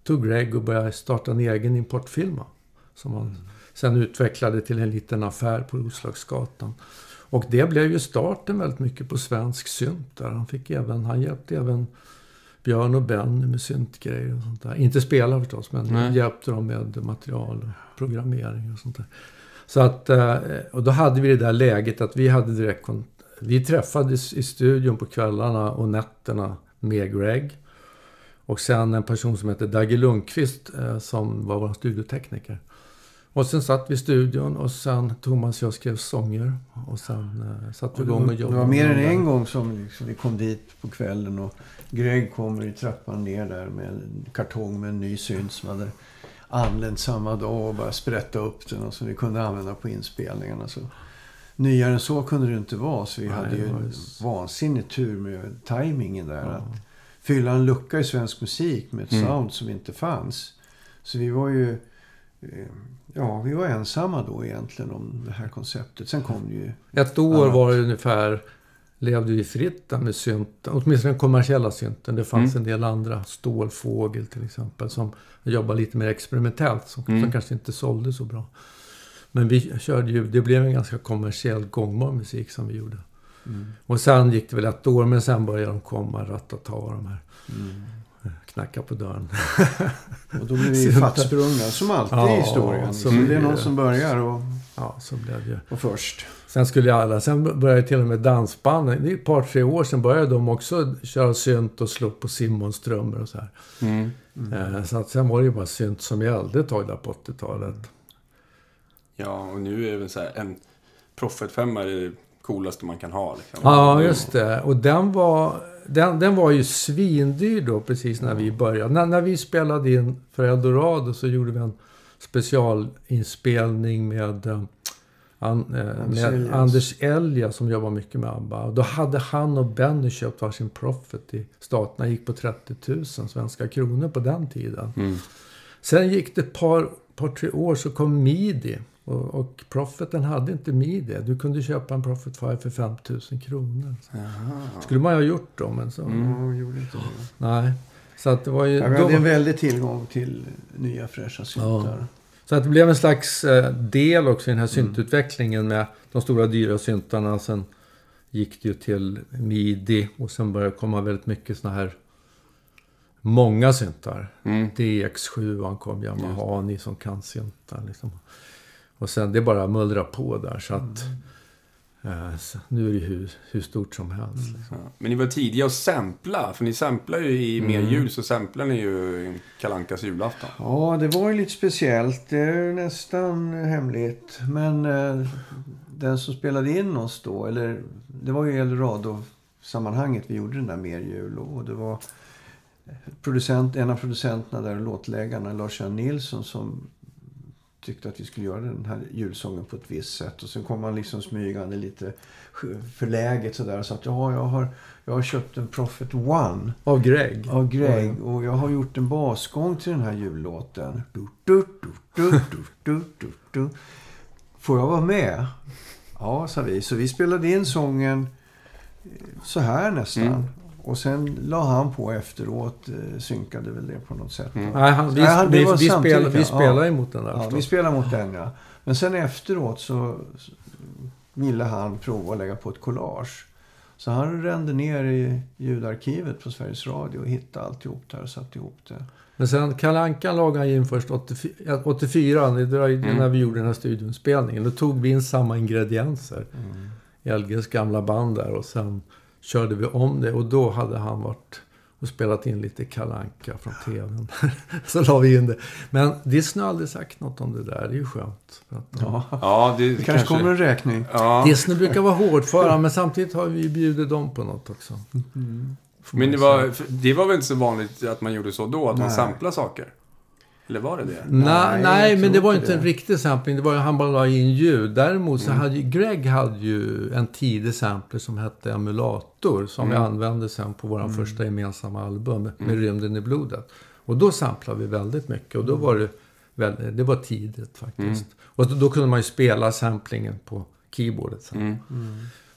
tog Greg och började starta en egen importfirma. Som han sen utvecklade till en liten affär på Roslagsgatan. Och det blev ju starten väldigt mycket på svensk synt. Där. Han, fick även, han hjälpte även Björn och Benny med syntgrejer och sånt där. Inte spela förstås, men Nej. hjälpte dem med material programmering och sånt där. Så att, eh, och då hade vi det där läget att vi hade direkt Vi träffades i studion på kvällarna och nätterna med Greg. Och sen en person som heter Dagge Lundqvist eh, som var vår studiotekniker. Och sen satt vi i studion och sen Thomas och jag skrev sånger. Och sen eh, satt vi igång och det, det jobbade. var mer än en gång som liksom vi kom dit på kvällen och Greg kommer i trappan ner där med en kartong med en ny synt som hade anlänt samma dag och bara sprätta upp den och som vi kunde använda på inspelningarna. Så nyare än så kunde det inte vara. Så vi Nej, hade ju en vansinnig tur med tajmingen där. Ja. Att fylla en lucka i svensk musik med ett Mm. sound som inte fanns. Så vi var ju... eh, Ja, vi var ensamma då egentligen om det här konceptet. Sen kom det ju... Ett år annat. var det ungefär, levde vi fritt där med synten. Åtminstone den kommersiella synten. Det fanns Mm. en del andra, Stålfågel till exempel, som jobbade lite mer experimentellt. Som, Mm. som kanske inte sålde så bra. Men vi körde ju, det blev en ganska kommersiellt gångbar musik som vi gjorde. Mm. Och sen gick det väl ett år, men sen började de komma, Ratata och de här. Mm. Knacka på dörren. Och då blir vi fattsprungna, som alltid Ja, i historien. så det är någon som börjar och, Ja, så blev det ju. och först. Sen skulle alla, sen började till och med dansbanden, det är ett par tre år sedan började de också köra synt och slå på Simons trummor och så här. Mm. Eh, Så att sen var det ju bara synt som gällde ett tag där på 80-talet. Ja, och nu är det väl så här, en Prophet 5 är det coolaste man kan ha. Liksom. Ja, just det. Och den var, den, den var ju svindyr då precis när vi började. När, när vi spelade in för Eldorado så gjorde vi en specialinspelning med, eh, an, eh, Anders med Elias. Anders Elja som jobbar mycket med ABBA. Och då hade han och Benny köpt varsin Prophet i staterna. gick på 30 000 svenska kronor på den tiden. Mm. Sen gick det ett par, par tre år så kom Midi. Och, och Profiten hade inte Midi. Du kunde köpa en Profit 5 för 5 000 kronor. Jaha. skulle man ju ha gjort då, men så... Mm. Gjorde inte det. Nej. Så att det var ju... Ja, vi då, hade en väldig tillgång till nya fräscha syntar. så att det blev en slags eh, del också i den här syntutvecklingen med de stora dyra syntarna. Sen gick det ju till Midi och sen började det komma väldigt mycket såna här många syntar. Mm. DX7 kom, Yamaha, ni som kan syntar liksom. Och sen det bara mullrar på där så att eh, så, nu är det hur, hur stort som helst. Liksom. Ja. Men ni var tidiga att sampla, för ni samplar ju i mer jul så samplar ni ju Kalankas julafton. Ja, det var ju lite speciellt. Det är nästan hemligt. Men eh, den som spelade in oss då, eller det var ju Eldorado-sammanhanget vi gjorde den där mer jul. Och det var producent, en av producenterna där, låtläggarna, Lars-Göran Nilsson, som tyckte att vi skulle göra den här julsången på ett visst sätt. Och sen kom han liksom smygande lite förläget sådär och sa att ja, jag har, jag har köpt en Prophet One Av Greg. av Greg. Och jag har gjort en basgång till den här jullåten. Du, du, du. Får jag vara med? Ja, sa vi. Så vi spelade in sången så här nästan. Mm. Och sen la han på efteråt. eh, Synkade väl det på något sätt. Mm. Nej, han, vi, Nej, vi, var vi, spel, vi ja. spelar emot den där Ja, vi spelade mot den ja. Men sen efteråt så ville han prova att lägga på ett collage. Så han rände ner i ljudarkivet på Sveriges Radio och hittade alltihop där och satte ihop det. Men sen Kalle Anka lagade han in först 84, ja, 84 det dröjde Mm. när vi gjorde den här studioinspelningen. Då tog vi in samma ingredienser i LGs gamla band där och sen körde vi om det och då hade han varit och spelat in lite Kalle Anka från TVn. så la vi in det. Men Disney har aldrig sagt något om det där. Det är ju skönt. För att, Ja. Ja, det, Det kanske kommer en räkning. Ja. Disney brukar vara hårdföra men samtidigt har vi bjudit dem på något också. Får Men man det var, det var väl inte så vanligt att man gjorde så då, att man Nej. samplade saker? Eller var det det? Nej, Nej, men det var inte inte en det. riktig sampling. Det var ju, han bara la in ljud. Däremot så hade ju, Greg hade ju en tidig sampler som hette Emulator. Som vi använde sen på vår första gemensamma album med, med Rymden i blodet. Och då samplade vi väldigt mycket. Och då var det, väldigt, det var tidigt faktiskt. Och då, då kunde man ju spela samplingen på keyboardet sen. Mm.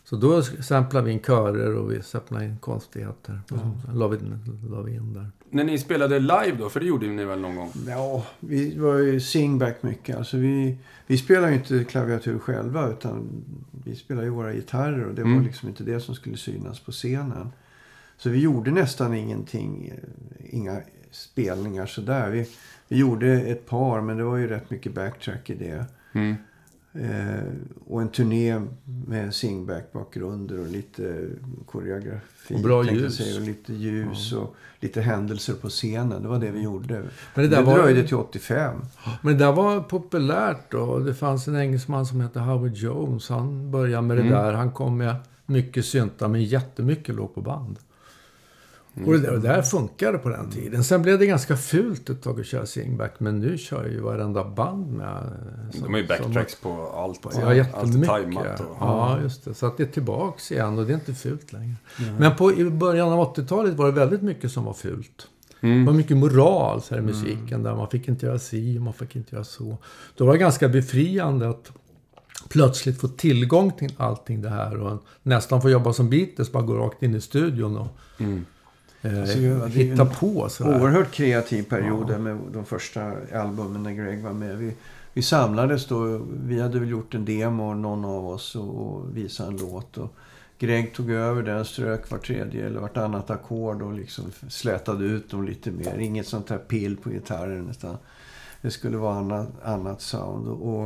Så då samplade vi in körer och vi samplade in konstigheter. Och så la vi, la vi in där. När ni spelade live då, för det gjorde ni väl någon gång? Ja, vi var ju singback mycket. Alltså vi, vi spelar ju inte klaviatur själva utan vi spelar ju våra gitarrer och det Mm. var liksom inte det som skulle synas på scenen. Så vi gjorde nästan ingenting, inga spelningar sådär. Vi, vi gjorde ett par, men det var ju rätt mycket backtrack i det. Mm. Eh, och en turné med singback-bakgrunder och lite koreografi. Och bra ljus. Säga, och lite ljus och lite händelser på scenen. Det var det vi gjorde. Men det det där var- dröjde till 85. Men det där var populärt då. Det fanns en engelsman som hette Howard Jones. Han började med det där. Han kom med mycket syntar, men jättemycket låg på band. Och det där, och där funkade på den tiden. Sen blev det ganska fult ett tag att köra singback. Men nu kör ju varenda band med. eh, De har ju backtracks på allt. Ja, allt är jättemycket. tajmat. Och, Ja, just det. Så att det är tillbaks igen och det är inte fult längre. Men på, i början av 80-talet var det väldigt mycket som var fult. Mm. Det var mycket moral så här, i musiken. Där man fick inte göra si och man fick inte göra så. Då var det ganska befriande att plötsligt få tillgång till allting det här. Och nästan få jobba som Beatles, bara gå rakt in i studion och Mm. Eh, Alltså, hitta på. Sådär. Oerhört kreativ period där med de första albumen när Greg var med. Vi, vi samlades då. Vi hade väl gjort en demo, någon av oss, och, och visade en låt. Och Greg tog över den, strök var tredje eller vartannat ackord och liksom slätade ut dem lite mer. Inget sånt här pill på gitarren utan det skulle vara annat, annat sound. Och,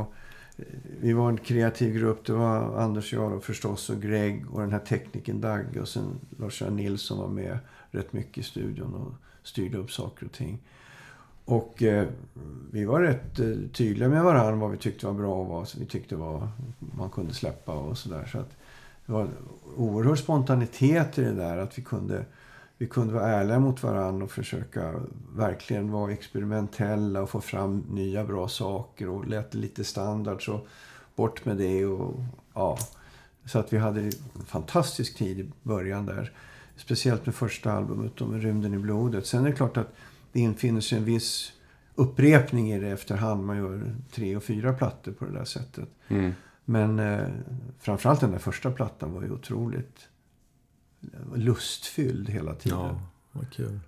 eh, vi var en kreativ grupp. Det var Anders och jag då förstås och Greg och den här tekniken Dag och sen Lars-Göran Nilsson var med rätt mycket i studion och styrde upp saker och ting. Och eh, vi var rätt eh, tydliga med varandra vad vi tyckte var bra och vad vi tyckte var man kunde släppa och sådär. Så att det var en oerhörd spontanitet i det där. Att vi kunde, vi kunde vara ärliga mot varandra och försöka verkligen vara experimentella och få fram nya bra saker. Och lät lite standard så bort med det. Och, ja. Så att vi hade en fantastisk tid i början där. Speciellt med första albumet och med Rymden i blodet. Sen är det klart att det infinner sig en viss upprepning i det efterhand. Man gör tre och fyra plattor på det där sättet. Mm. Men eh, framförallt den där första plattan var ju otroligt lustfylld hela tiden. Ja, vad kul.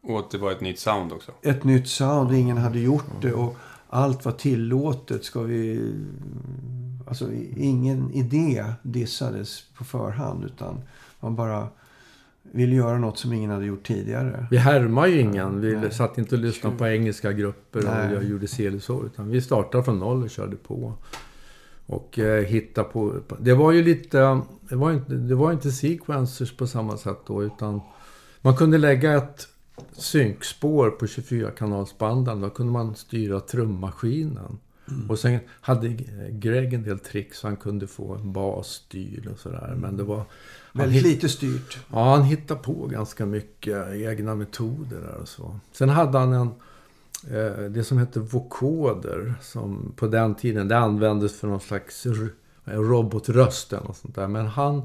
Och att det var ett nytt sound också. Ett nytt sound, ingen hade gjort det och allt var tillåtet. Ska vi... Alltså ingen idé dissades på förhand utan man bara ville göra något som ingen hade gjort tidigare. Vi härmar ju ingen. Vi Nej. satt inte och lyssnade på engelska grupper Nej. och jag gjorde si eller så. Utan vi startade från noll och körde på. Och eh, hitta på... Det var ju lite... Det var inte, det var inte sequencers på samma sätt då. Utan man kunde lägga ett synkspår på 24-kanalsbanden. Då kunde man styra trummaskinen. Och sen hade Greg en del tricks så han kunde få en bas styrd och sådär. Men det var... Väldigt lite styrt. Ja, han hittade på ganska mycket egna metoder där och så. Sen hade han en, eh, det som hette vokoder, som på den tiden, det användes för någon slags r- robotröst eller något sånt där. Men han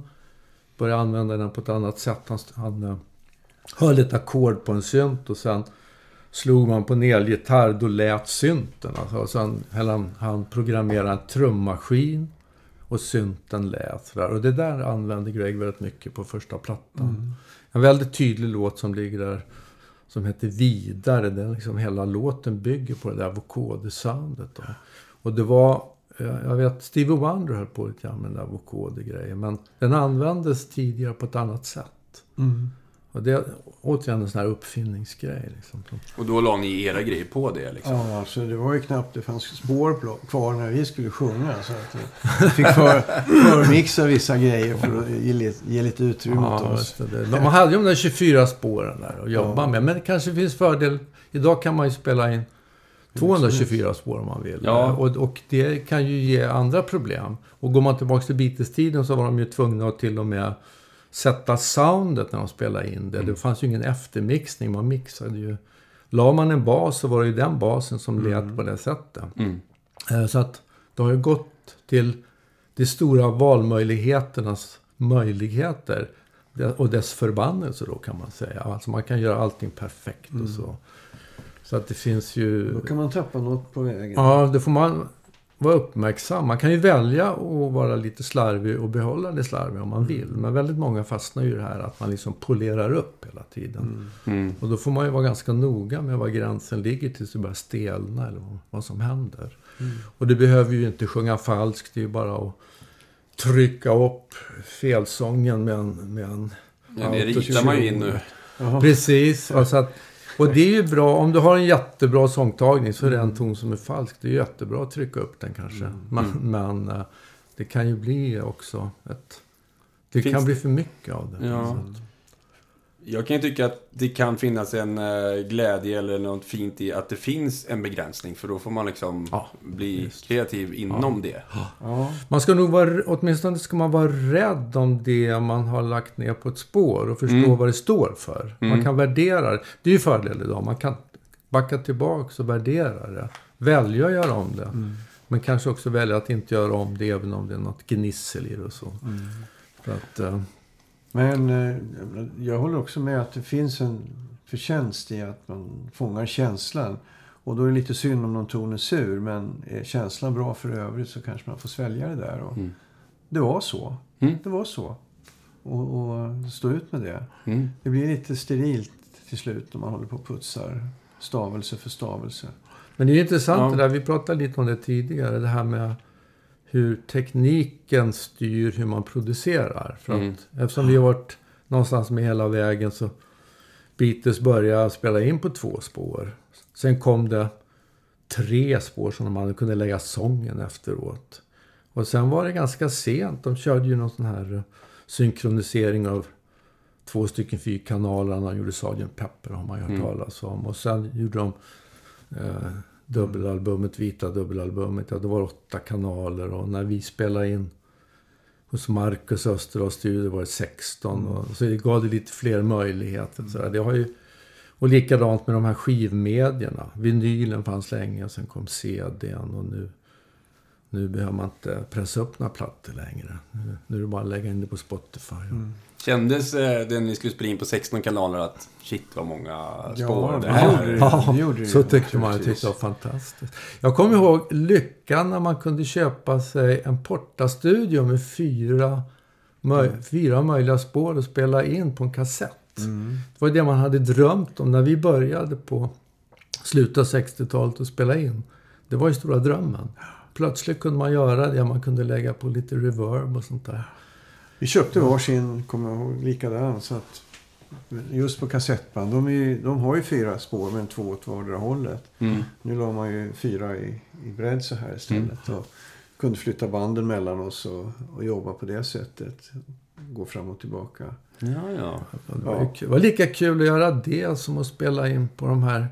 började använda den på ett annat sätt. Han, han eh, höll ett ackord på en synt och sen slog man på en elgitarr, då lät synten. Alltså, höll han, han programmerade en trummaskin och synten lät. Och det där använde Greg väldigt mycket på första plattan. En väldigt tydlig låt som ligger där som heter Vidare. Den liksom, hela låten bygger på det där vocoder-soundet. då. Och det var, eh, jag vet, Stevie Wonder höll på lite grann med den där vocoder-grejen. Men den användes tidigare på ett annat sätt. Och det är återigen en sån här uppfinningsgrej. Liksom. Och då la ni era grejer på det liksom. Ja, alltså det var ju knappt det fanns spår kvar när vi skulle sjunga. Så att vi fick för, förmixa vissa grejer för att ge, lite- ge lite utrymme åt Ja, oss. just det. Man hade ju de där 24 spåren där att jobba Ja. med. Men det kanske finns fördel. Idag kan man ju spela in 224 spår om man vill. Ja. Och, och det kan ju ge andra problem. Och går man tillbaka till Beatles-tiden så var de ju tvungna att till och med sätta soundet när de spelade in det. Det fanns ju ingen eftermixning. Man mixade ju. La man en bas så var det ju den basen som lät på det sättet. Mm. Eh, Så att det har ju gått till de stora valmöjligheternas möjligheter. Och dess förbannelse då kan man säga. Alltså man kan göra allting perfekt och så. Så att det finns ju... Då kan man tappa något på vägen. Ja, det får man vara uppmärksam. Man kan ju välja att vara lite slarvig och behålla det slarviga om man vill. Men väldigt många fastnar ju i det här att man liksom polerar upp hela tiden. Mm. Och då får man ju vara ganska noga med var gränsen ligger tills det börjar stelna eller vad- vad som händer. Och det behöver ju inte sjunga falskt, det är ju bara att trycka upp felsången med en, med en Ja, det ritar man ju in nu. Precis. Och, så att, och det är ju bra. Om du har en jättebra sångtagning så är det en ton som är falsk. Det är jättebra att trycka upp den kanske. Men, men eh, det kan ju bli också ett... Det Finns kan bli för mycket av det. Ja. Jag kan ju tycka att det kan finnas en eh, glädje eller något fint i att det finns en begränsning. För då får man liksom Ja, bli kreativ inom det. Ja. Man ska nog vara, åtminstone ska man vara rädd om det man har lagt ner på ett spår och förstå Mm. vad det står för. Man Mm. kan värdera det. Det är ju fördel idag. Man kan backa tillbaka och värdera det. Välja att göra om det. Men kanske också välja att inte göra om det även om det är något gnissel i det och så. För att, eh, Men eh, jag håller också med att det finns en förtjänst i att man fångar känslan. Och då är det lite synd om någon ton är sur. Men är känslan bra för övrigt så kanske man får svälja det där. Och Mm. Det var så. Mm. Det var så. Och, och stå ut med det. Mm. Det blir lite sterilt till slut när man håller på och putsar stavelse för stavelse. Men det är intressant Ja. det där, vi pratade lite om det tidigare, det här med hur tekniken styr hur man producerar. För Mm. att, eftersom vi har varit någonstans med hela vägen så Beatles började spela in på två spår. Sen kom det tre spår som hade kunde lägga sången efteråt. Och sen var det ganska sent. De körde ju någon sån här synkronisering av två stycken fyrkanaler. De gjorde Sgt. Pepper har man ju hört Mm. talas om. Och sen gjorde de eh, dubbelalbumet, vita dubbelalbumet. Ja, det var åtta kanaler. Och när vi spelade in hos Marcus Österdahl studio var det 16. Och, så det gav det lite fler möjligheter. Så. Det har ju, och likadant med de här skivmedierna. Vinylen fanns länge, sen kom CDn och nu, nu behöver man inte pressa upp några plattor längre. Nu, nu är det bara att lägga in det på Spotify. Kändes eh, det ni skulle spela in på 16 kanaler att shit vad många spår Ja, det här det. Ja, det gjorde det så tyckte man. Jag tyckte det var fantastiskt. Jag kommer ihåg lyckan när man kunde köpa sig en portastudio med fyra, möj- fyra möjliga spår och spela in på en kassett. Mm. Det var det man hade drömt om när vi började på slutet av 60-talet att spela in. Det var ju stora drömmen. Plötsligt kunde man göra det. Man kunde lägga på lite reverb och sånt där. Vi köpte varsin, kommer jag ihåg, likadan. Så att just på kassettband. De, är, de har ju fyra spår men två åt vardera hållet. Mm. Nu la man ju fyra i, i bredd så här istället. Och kunde flytta banden mellan oss och, och jobba på det sättet. Gå fram och tillbaka. Ja, ja. Det var, Ja. kul. det var lika kul att göra det som att spela in på de här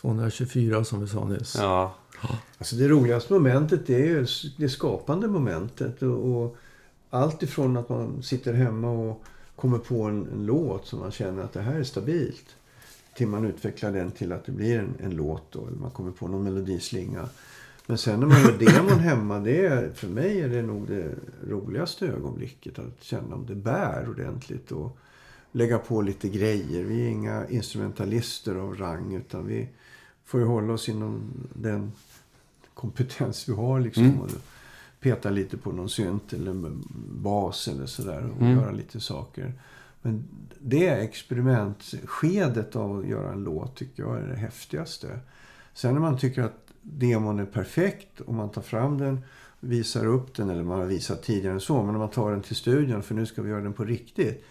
224 som vi sa nyss. Ja. Alltså det roligaste momentet är ju det skapande momentet. Och, och allt ifrån att man sitter hemma och kommer på en, en låt som man känner att det här är stabilt. Till man utvecklar den till att det blir en, en låt då. Eller man kommer på någon melodislinga. Men sen när man gör demon hemma. Det är, för mig är det nog det roligaste ögonblicket. Att känna om det bär ordentligt. Och lägga på lite grejer. Vi är inga instrumentalister av rang. Utan vi får ju hålla oss inom den kompetens vi har. Liksom, Mm. Peta lite på någon synt eller bas eller sådär. Och Mm. göra lite saker. Men det experimentskedet av att göra en låt tycker jag är det häftigaste. Sen när man tycker att demon är perfekt och man tar fram den, visar upp den eller man har visat tidigare än så. Men när man tar den till studion för nu ska vi göra den på riktigt.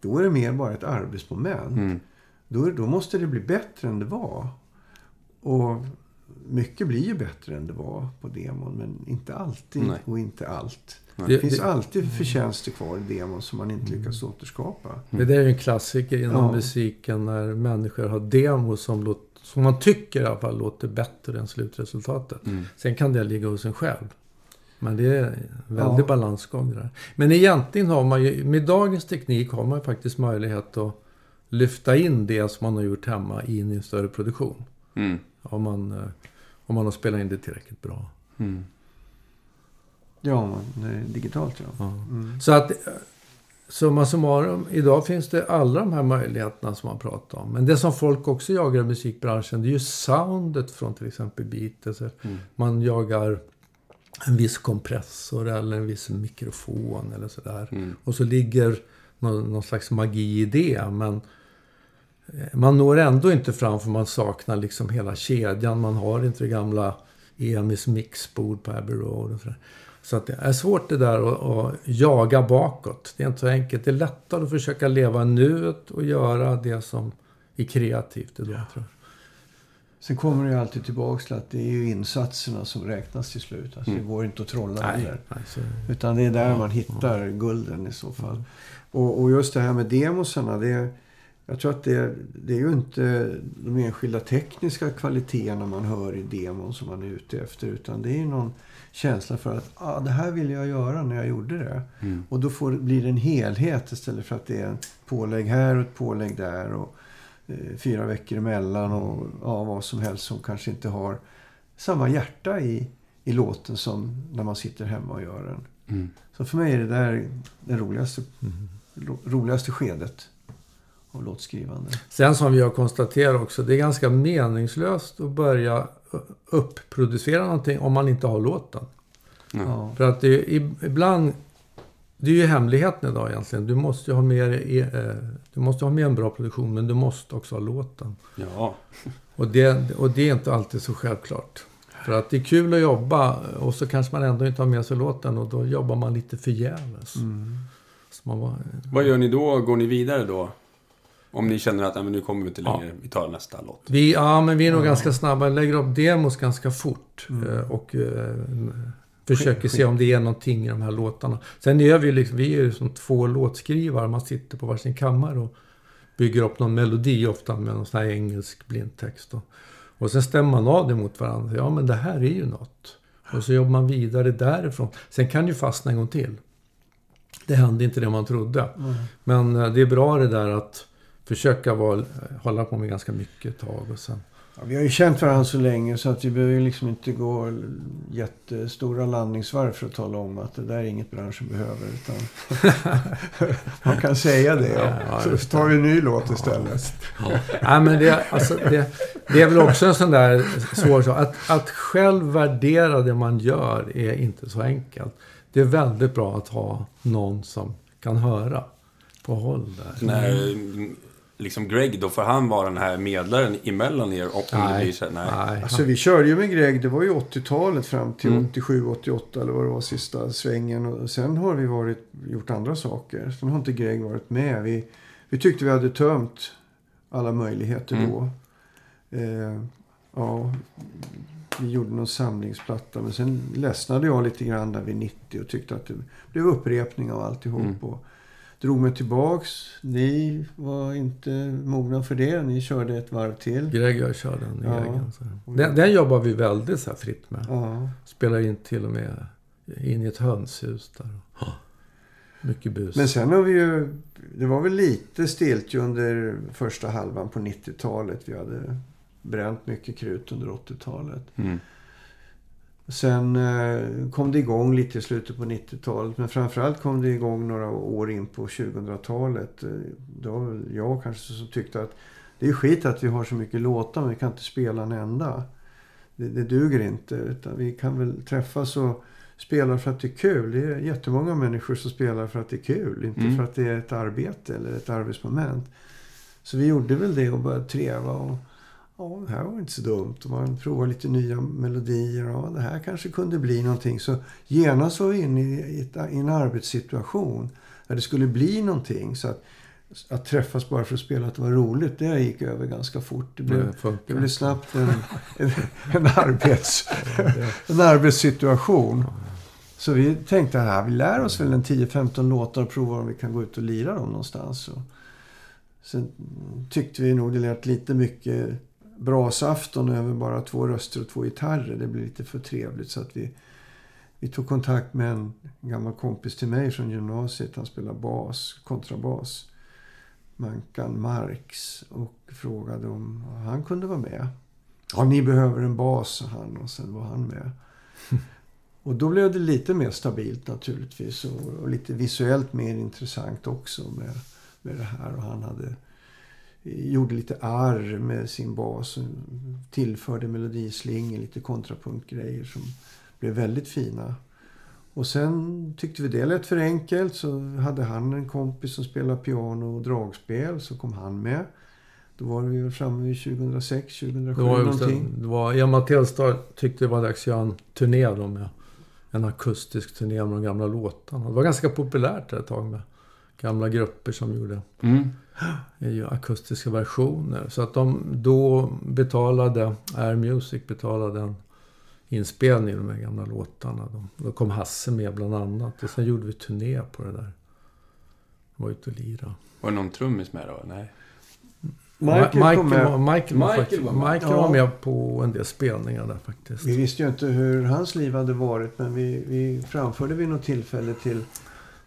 Då är det mer bara ett arbetsmoment. Mm. Då, då måste det bli bättre än det var. Och mycket blir ju bättre än det var på demon. Men inte alltid Nej. och inte allt. Det, Det finns det, alltid förtjänster kvar i demon som man inte lyckas återskapa. det där är ju en klassiker inom Ja. musiken när människor har demos som, låt, som man tycker i alla fall låter bättre än slutresultatet. Mm. Sen kan det ligga hos en själv. Men det är en väldig Ja. balansgång där. Men egentligen har man ju, med dagens teknik har man ju faktiskt möjlighet att lyfta in det som man har gjort hemma in i en större produktion. Mm. Om man, eh, om man har spelat in det tillräckligt bra. Mm. Ja, man, digitalt ja. Ja. Mm. Så att, eh, summa summarum, idag finns det alla de här möjligheterna som man pratar om. Men det som folk också jagar i musikbranschen, det är ju soundet från till exempel Beatles. Mm. Man jagar en viss kompressor eller en viss mikrofon eller sådär. Mm. Och så ligger någon, någon slags magi i det. Men man når ändå inte fram för man saknar liksom hela kedjan. Man har inte det gamla EMIs mixbord på Abbey Road och sådär. Så att det är svårt det där att, att jaga bakåt. Det är inte så enkelt. Det är lättare att försöka leva nuet och göra det som är kreativt idag, jag. Sen kommer det ju alltid tillbaka till att det är ju insatserna som räknas till slut. Alltså, Det går inte att trolla heller. nej, så, Utan det är där man hittar gulden i så fall. Och, och just det här med demosarna. Det, jag tror att det, det är ju inte de enskilda tekniska kvaliteterna man hör i demon som man är ute efter. Utan det är ju någon känsla för att ah, det här ville jag göra när jag gjorde det. Mm. Och då får, blir det en helhet istället för att det är ett pålägg här och ett pålägg där. Och eh, fyra veckor emellan och ja, vad som helst som kanske inte har samma hjärta i, i låten som när man sitter hemma och gör den. Mm. Så för mig är det där det roligaste, Mm. ro, roligaste skedet av låtskrivande. Sen som vi har konstaterat också, det är ganska meningslöst att börja uppproducera någonting om man inte har låten. Ja. För att det är, ibland... Det är ju hemligheten idag egentligen. Du måste ju ha med, eh, du måste ha med en bra produktion, men du måste också ha låten. Ja. Och det, och det är inte alltid så självklart. För att det är kul att jobba och så kanske man ändå inte har med sig låten och då jobbar man lite förgäves. Mm. Var, Vad gör ni då? Går ni vidare då? Om ni känner att men nu kommer vi inte längre, vi tar nästa låt. vi, ja, men vi är nog ganska snabba. Lägger upp demos ganska fort. eh, Och eh, försöker se om det är någonting i de här låtarna. Sen är vi ju liksom, vi är ju som två låtskrivare. Man sitter på varsin kammare och bygger upp någon melodi ofta med någon sån här engelsk blindtext. Och, och sen stämmer man av det mot varandra. Ja, men det här är ju något. Och så jobbar man vidare därifrån. Sen kan det ju fastna en gång till. Det hände inte det man trodde. Men eh, det är bra det där att försöka vara, hålla på med ganska mycket ett tag och sen... Ja, vi har ju känt varandra så länge så att vi behöver liksom inte gå jättestora landningsvarv för att tala om att det där är inget branschen behöver. Utan man kan säga det. Ja. Ja, så tar vi en ny låt istället. Nej, men det, alltså, det, det är väl också en sån där svår sak. Att, att själv värdera det man gör är inte så enkelt. Det är väldigt bra att ha någon som kan höra på håll där. När liksom Greg, då får han vara den här medlaren emellan er om om det blir så här, nej. nej. Alltså vi körde ju med Greg, det var ju 80-talet fram till Mm. 87, 88 eller vad det var sista svängen. Och sen har vi varit, gjort andra saker. Sen har inte Greg varit med. Vi, vi tyckte vi hade tömt alla möjligheter Mm. då. Eh, ja, vi gjorde någon samlingsplatta. Men sen ledsnade jag lite grann där vid 90 och tyckte att det blev upprepning av alltihop. Mm. Och drog mig tillbaks. Ni var inte mogna för det. Ni körde ett varv till. Greg och jag kör den Ja. egen. Så. Den, den jobbar vi väldigt så här fritt med. Ja. Spelar in till och med in i ett hönshus där. Mycket bus. Men sen har vi ju... Det var väl lite stilt ju under första halvan på 90-talet. Vi hade bränt mycket krut under 80-talet. Mm. Sen eh, kom det igång lite i slutet på 90-talet. Men framförallt kom det igång några år in på 2000-talet. Eh, Det var väl jag kanske som tyckte att det är skit att vi har så mycket låtar men vi kan inte spela en enda. Det, det duger inte. Utan vi kan väl träffas och spela för att det är kul. Det är jättemånga människor som spelar för att det är kul. Inte Mm. för att det är ett arbete eller ett arbetsmoment. Så vi gjorde väl det och började treva. Och, ja, det här var inte så dumt. Och man provar lite nya melodier. Ja, det här kanske kunde bli någonting. Så genast var vi inne i, i, ett, i en arbetssituation. Där det skulle bli någonting. Så att, att träffas bara för att spela att det var roligt. Det gick över ganska fort. Det blev, det blev snabbt en, en, en, arbets, en arbetssituation. Så vi tänkte att vi lär oss väl en 10-15 låtar och provar om vi kan gå ut och lira dem någonstans. Och sen tyckte vi nog det lät lite mycket brasafton över bara två röster och två gitarrer. Det blev lite för trevligt så att vi, vi tog kontakt med en gammal kompis till mig från gymnasiet. Han spelar bas, kontrabas. Mankan Marx och frågade om han kunde vara med. Ja, ni behöver en bas, sa han och sen var han med. Och då blev det lite mer stabilt naturligtvis och, och lite visuellt mer intressant också med, med det här. Och han hade, gjorde lite arr med sin bas och tillförde melodislingor, lite kontrapunktgrejer som blev väldigt fina. Och sen tyckte vi det lät för enkelt så hade han en kompis som spelade piano och dragspel så kom han med. Då var vi väl framme vid 2006, 2007 Det var, någonting. det, det var Emma Tellstad tyckte det var dags att göra en turné då med en akustisk turné med de gamla låtarna. Det var ganska populärt ett tag med gamla grupper som gjorde Mm. eh, akustiska versioner. Så att de då betalade, Air Music betalade en inspelning av de här gamla låtarna. De, då kom Hasse med bland annat. Och sen gjorde vi turné på det där. De var ute och lirade. Var det någon trummis med då? Nej. Michael, Michael, kom med. var, Michael, var, Michael faktiskt, var med. Michael var med på en del spelningar där faktiskt. Vi visste ju inte hur hans liv hade varit men vi, vi framförde vid något tillfälle till,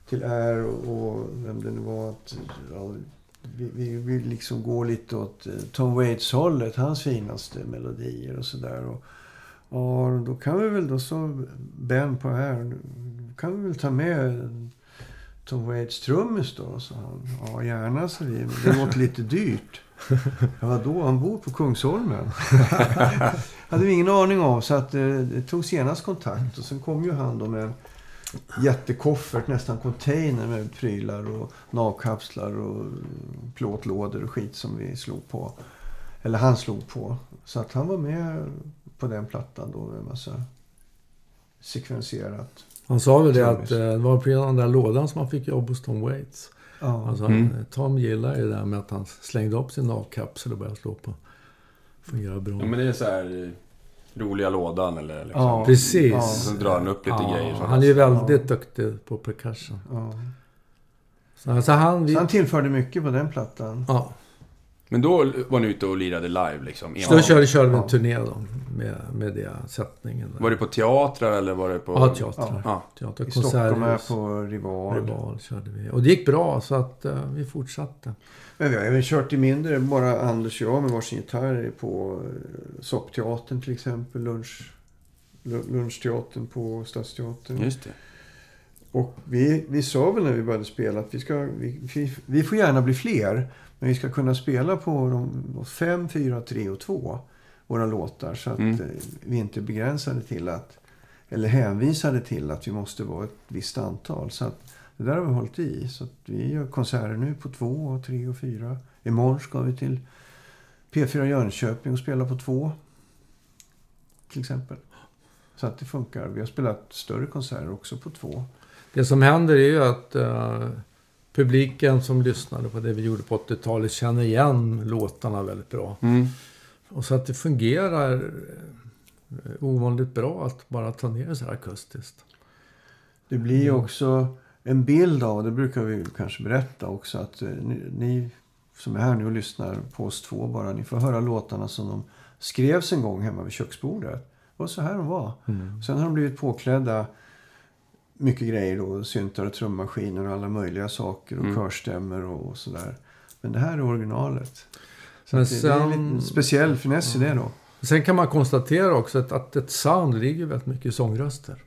till R och, och vem det nu var att ja, vi, vi vill liksom gå lite åt eh, Tom Waits hållet, hans finaste melodier och sådär. Och, och då kan vi väl då så Ben på här, kan vi väl ta med eh, Tom Waits trummis då, sa han. Ja, gärna, sa vi. Men det låter lite dyrt. Ja, vadå? Han bor på Kungsholmen. hade vi ingen aning om. Så att, eh, det tog senast kontakt. Och sen kom ju han då med jättekoffert, nästan container med prylar och navkapslar och plåtlådor och skit som vi slog på. Eller han slog på. Så att han var med på den plattan då med en massa sekvenserat. Han sa väl det att eh, det var på den där lådan som han fick jobb hos Tom Waits. Ja. Alltså, Mm. Tom gillar ju det där med att han slängde upp sin navkapsel och började slå på. Fungerar bra. Ja, men det är så här eh, roliga lådan eller liksom. Ja. Precis. Ja. Så drar han upp lite Ja, grejer. han är ju väldigt duktig på percussion. ja. Så alltså han... Vi, Så han tillförde mycket på den plattan. ja. Men då var ni ute och lirade live liksom? Så då körde, körde vi en turné då med, med den sättningen. där. Var det på teatrar eller var det på... Ja, teatrar. Ja. Teater, I Stockholm här på Rival. Rival körde vi. Och det gick bra så att eh, vi fortsatte. Men vi har även kört i mindre, bara Anders och jag med varsin gitarr på eh, Soppteatern till exempel. Lunch, lu- lunchteatern på Stadsteatern. Just det. Och vi, vi sa väl när vi började spela att vi, ska, vi, vi, vi får gärna bli fler. Men vi ska kunna spela på de 5, 4, 3 och 2. Våra låtar. Så att Mm. eh, vi inte är begränsade till att eller hänvisade till att vi måste vara ett visst antal. Så att det där har vi hållit i. Så att vi gör konserter nu på 2, 3 och 4. Imorgon ska vi till P4 Jönköping och spela på 2. Till exempel. Så att det funkar. Vi har spelat större konserter också på 2. Det som händer är ju att eh, publiken som lyssnade på det vi gjorde på 80-talet känner igen låtarna väldigt bra. Mm. Och så att det fungerar eh, ovanligt bra att bara ta ner det så här akustiskt. Det blir ju Mm. också en bild av, det brukar vi kanske berätta också, att eh, ni, ni som är här nu och lyssnar på oss två bara, ni får höra låtarna som de skrevs en gång hemma vid köksbordet. Det var så här de var. Sen har de blivit påklädda mycket grejer då, syntar och trummaskiner och alla möjliga saker och Mm. körstämmer och, och sådär. Men det här är originalet. Så Men att det, det är en sen- liten speciell finess i det då. Sen kan man konstatera också att, att ett sound ligger väldigt mycket i sångröster.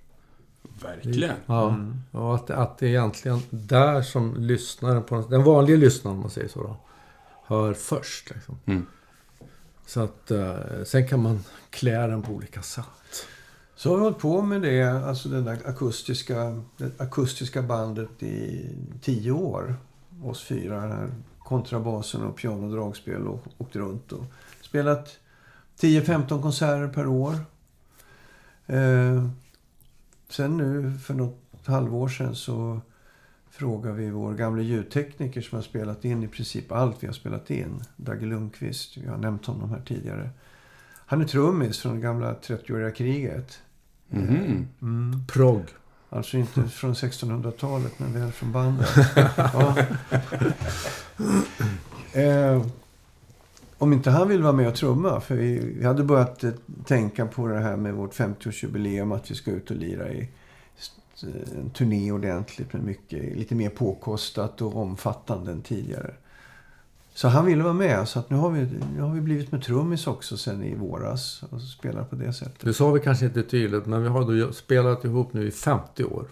Verkligen. Ja. Mm. Och att, att det är egentligen där som lyssnaren, på, den vanliga lyssnaren om man säger så då, hör först. Liksom. Mm. Så att eh, sen kan man klä den på olika sätt. Så har vi hållit på med det, alltså den där akustiska, det akustiska bandet i tio år. Oss fyra, här kontrabasen och piano och dragspel åkt runt och spelat 10-15 konserter per år. Eh, sen nu för något halvår sedan så frågar vi vår gamla ljudtekniker som har spelat in i princip allt vi har spelat in. Dagge Lundqvist, vi har nämnt honom här tidigare. Han är trummis från det gamla 30-åriga kriget. Mhm. Mm. Progg. Alltså inte från 1600-talet, men väl från bandet. ja. eh, om inte han vill vara med och trumma, för vi, vi hade börjat eh, tänka på det här med vårt 50-årsjubileum, att vi ska ut och lira i st- en turné ordentligt med mycket, lite mer påkostat och omfattande än tidigare. Så han ville vara med, så att nu har vi, nu har vi blivit med trummis också sen i våras och spelar på det sättet. Det sa vi kanske inte tydligt, men vi har då spelat ihop nu i 50 år.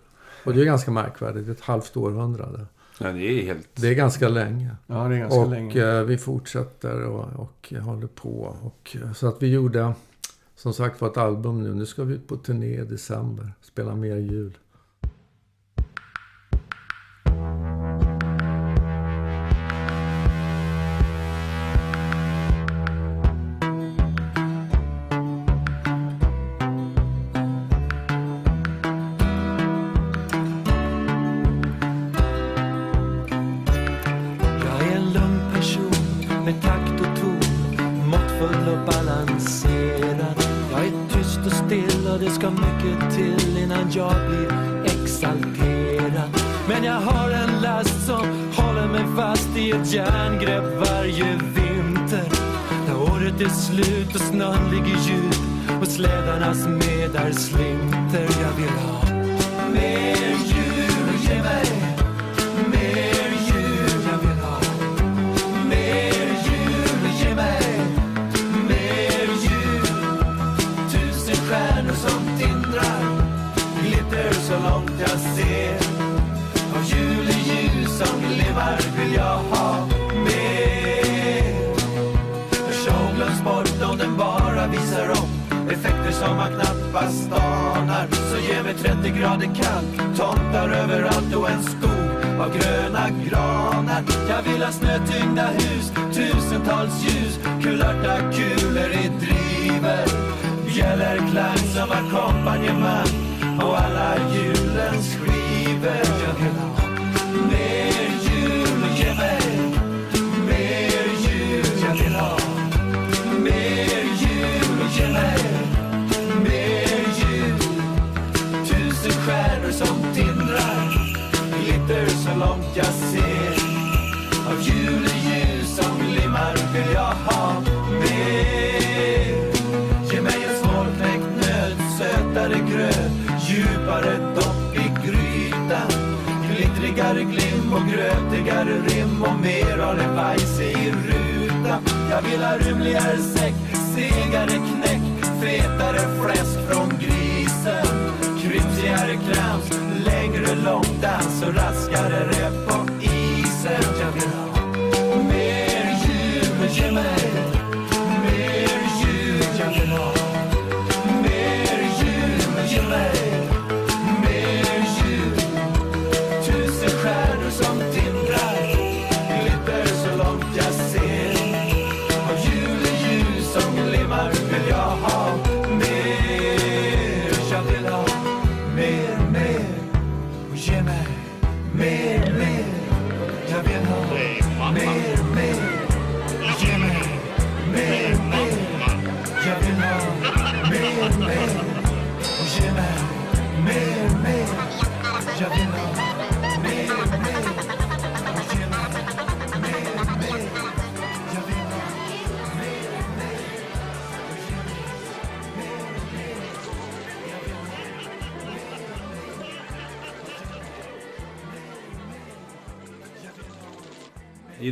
Och det är ganska märkvärdigt, ett halvt århundrade. Ja, det är helt... Det är ganska länge. Ja, det är ganska och länge. eh, vi fortsätter och, och håller på. Och, eh, så att vi gjorde, som sagt var ett album nu. Nu ska vi ut på turné i december. Spela mer jul. Mycket till innan jag blir exalterad. Men jag har en last som håller mig fast i ett järngrepp varje vinter. När året är slut och snön ligger djup och slädarnas medar slinter. Jag vill ha mer jul, som man knappast anar. Så ge mig 30 grader kallt, tomtar överallt och en skog av gröna granar. Jag vill ha snötyngda hus, tusentals ljus, kulörta kulor i driver. Bjällerklang som ackompanjemang och alla julens skivor. Jag vill ha mer jul, ge mig glitter så långt jag ser. Av juleljus som glimmar vill jag ha mer. Ge mig en svårknäckt nöt, sötare gröt, djupare dopp i grytan. Glittrigare glim och grötigare rim och mer av det bajse i rutan. Jag vill ha rymligare säck, segare knäck, fetare fläsk från grisen. Krypsigare krams, längre långdans och raskare rep på isen. Jag vill ha mer jul, ge mig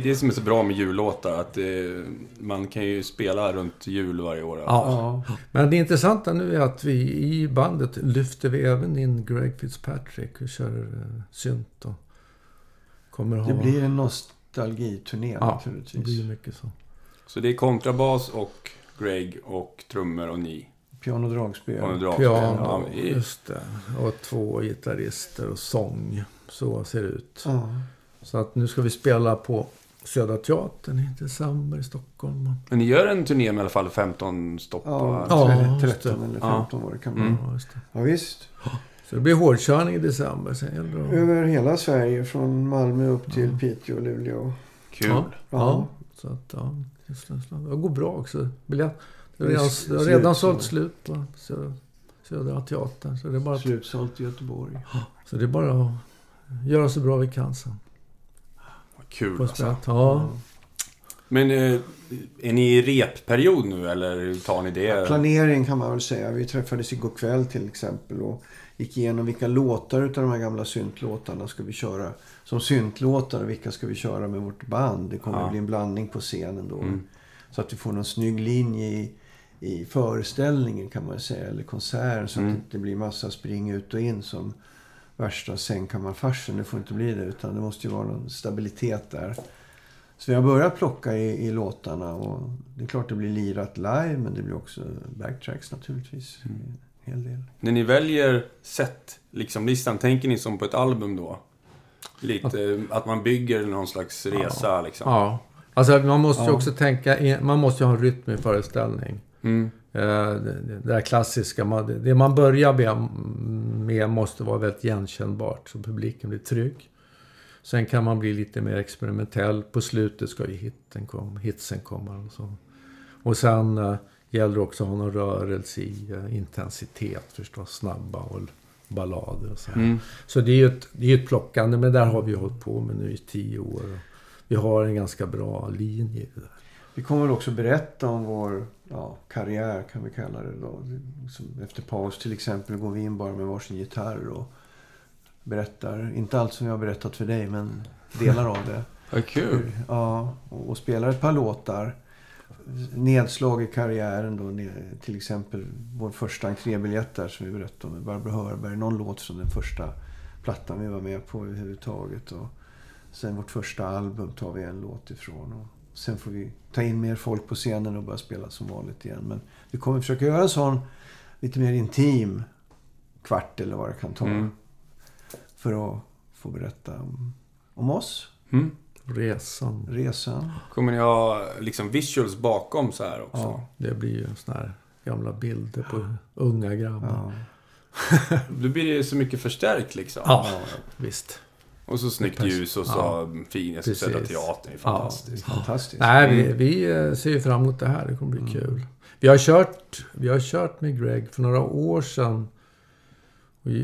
är det som är så bra med jullåtar, att eh, man kan ju spela runt jul varje år. Ja. Men det intressanta nu är att vi i bandet lyfter vi även in Greg Fitzpatrick och kör eh, synt och kommer ha... Det blir en nostalgiturné ja, det naturligtvis. blir mycket så. Så det är kontrabas och Greg och trummor och ni. Piano och dragspel. En dragspel. Piano, Ja, i- just det. Och två gitarrister och sång. Så ser det ut. Ja. Så att nu ska vi spela på Södra Teatern i december i Stockholm. Men ni gör en turné med i alla fall 15 stopp? Ja? Ja, 13 just det. eller 15 år kan man. Mm. Ja, det. Ja, visst. Så det blir hårdkörning i december. Sen det att- Över hela Sverige, från Malmö upp till Piteå och Luleå. Kul. Ja, Ja. ja. Så att, ja, just det. Det går bra också. Biljett. Det har Det är redan, det sålt så. slut på Södra, Södra Teatern. Så det är bara att, Slutsålt i Göteborg. så det är bara att göra så bra vi kan sen. Vad Kul På alltså. Ja. Men eh, är ni i repperiod nu eller hur tar ni det? Planering kan man väl säga. Vi träffades igår kväll till exempel och gick igenom vilka låtar utav de här gamla syntlåtarna ska vi köra som syntlåtar och vilka ska vi köra med vårt band. Det kommer Ja. att bli en blandning på scenen då. Mm. Så att vi får någon snygg linje i, i föreställningen kan man säga, eller konserten. Så Mm. att det inte blir massa spring ut och in som värsta sängkammarfarsen. Det får inte bli det, utan det måste ju vara någon stabilitet där. Så vi har börjat plocka i, i låtarna och det är klart det blir lirat live men det blir också backtracks naturligtvis. En hel del. När ni väljer set, liksom listan, tänker ni som på ett album då? Lite att man bygger någon slags resa liksom? ja. Alltså man måste ju Ja. också tänka, man måste ju ha en rytm i föreställning. Mm. Eh, Det, det där klassiska, man, det- det man börjar med, med måste vara väldigt igenkännbart så publiken blir trygg. Sen kan man bli lite mer experimentell. På slutet ska ju hitten komma, hitsen komma. Och, så. och sen eh, gäller också att ha någon rörelse i eh, intensitet förstås. Snabba och ballader och så. Mm. Så det är ju ett, det är ett plockande, men där har vi hållit på med nu i tio år. Vi har en ganska bra linje där. Vi kommer också berätta om vår ja, karriär kan vi kalla det då. Som efter paus till exempel går vi in bara med varsin gitarr och berättar, inte allt som jag har berättat för dig men delar av det. Vad kul. Ja, och, och spelar ett par låtar. Nedslag i karriären då. Till exempel vår första entrébiljett där som vi berättade om med Barbro Hörberg. Någon låt från den första plattan vi var med på överhuvudtaget. Och sen vårt första album tar vi en låt ifrån. Och sen får vi ta in mer folk på scenen och börja spela som vanligt igen. Men vi kommer försöka göra en sån lite mer intim kvart eller vad det kan ta. Mm. För att få berätta om, om oss, Mm. Resan. resan. Kommer ni ha liksom visuals bakom så här också? Ja. Det blir ju såna här gamla bilder på unga grabbar. Ja. Då blir det så mycket förstärkt liksom. Ja, visst. Och så snyggt ljus och så ja. fin jag ska Precis. teatern. Det är Ja. fantastiskt. Fantastiskt. Nej, vi, Mm. vi eh, ser ju fram emot det här. Det kommer bli kul. Vi har kört, vi har kört med Greg för några år sedan.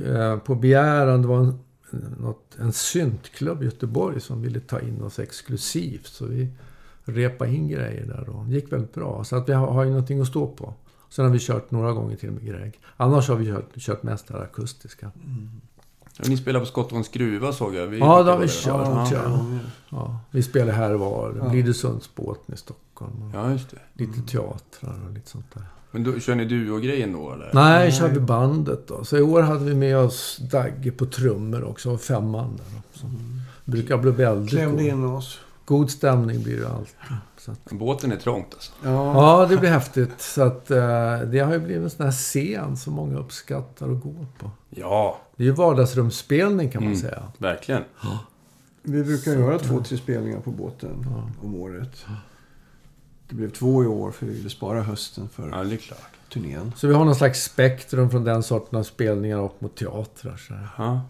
Eh, på begäran, det var en, något, en syntklubb i Göteborg som ville ta in oss exklusivt. Så vi repade in grejer där och det gick väldigt bra. Så att vi har, har ju någonting att stå på. Sen har vi kört några gånger till med Greg. Annars har vi kört, kört mest det här akustiska. Och Ni spelar på Skottholms gruva såg jag. Vi Ja, det har vi kört. Ja, Ja, ja. Vi spelar här och var. Ja. Blidösundsbåten i Stockholm. Ja, just det. Lite teatrar och lite sånt där. Men då, kör ni duo-grejen då eller? Nej, Nej. kör vi bandet då. Så i år hade vi med oss Dagge på trummor också. Och fem man där då, som brukar bli väldigt Klämde god. in oss. god stämning blir det alltid. Så att, Båten är trångt alltså. Ja. ja, det blir häftigt. Så att eh, det har ju blivit en sån här scen som många uppskattar att gå på. Ja, Det är ju vardagsrumsspelning kan man Mm. säga. verkligen. Vi brukar göra två, tre spelningar på båten Ja. om året. Det blev två i år för vi ville spara hösten för Ja, det är klart. turnén. Så vi har någon slags spektrum från den sorten av spelningar upp mot teatrar. Så här. Ja.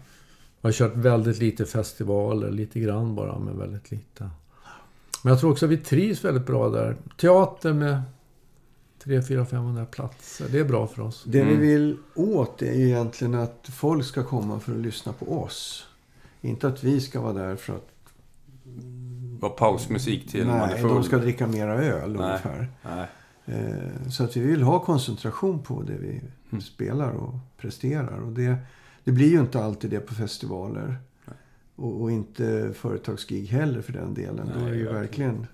Jag har kört väldigt lite festivaler, lite grann bara, men väldigt lite. Men jag tror också att vi trivs väldigt bra där. Teater med 3 4 500 platser, det är bra för oss. Det Mm. vi vill åt är ju egentligen att folk ska komma för att lyssna på oss. Inte att vi ska vara där för att Var pausmusik till man är nej, full. de ska dricka mera öl Nej. ungefär. Nej. Eh, Så att vi vill ha koncentration på det vi Mm. spelar och presterar. Och det, det blir ju inte alltid det på festivaler. Och, och inte företagsgig heller för den delen. Då Nej, är det ju verkligen.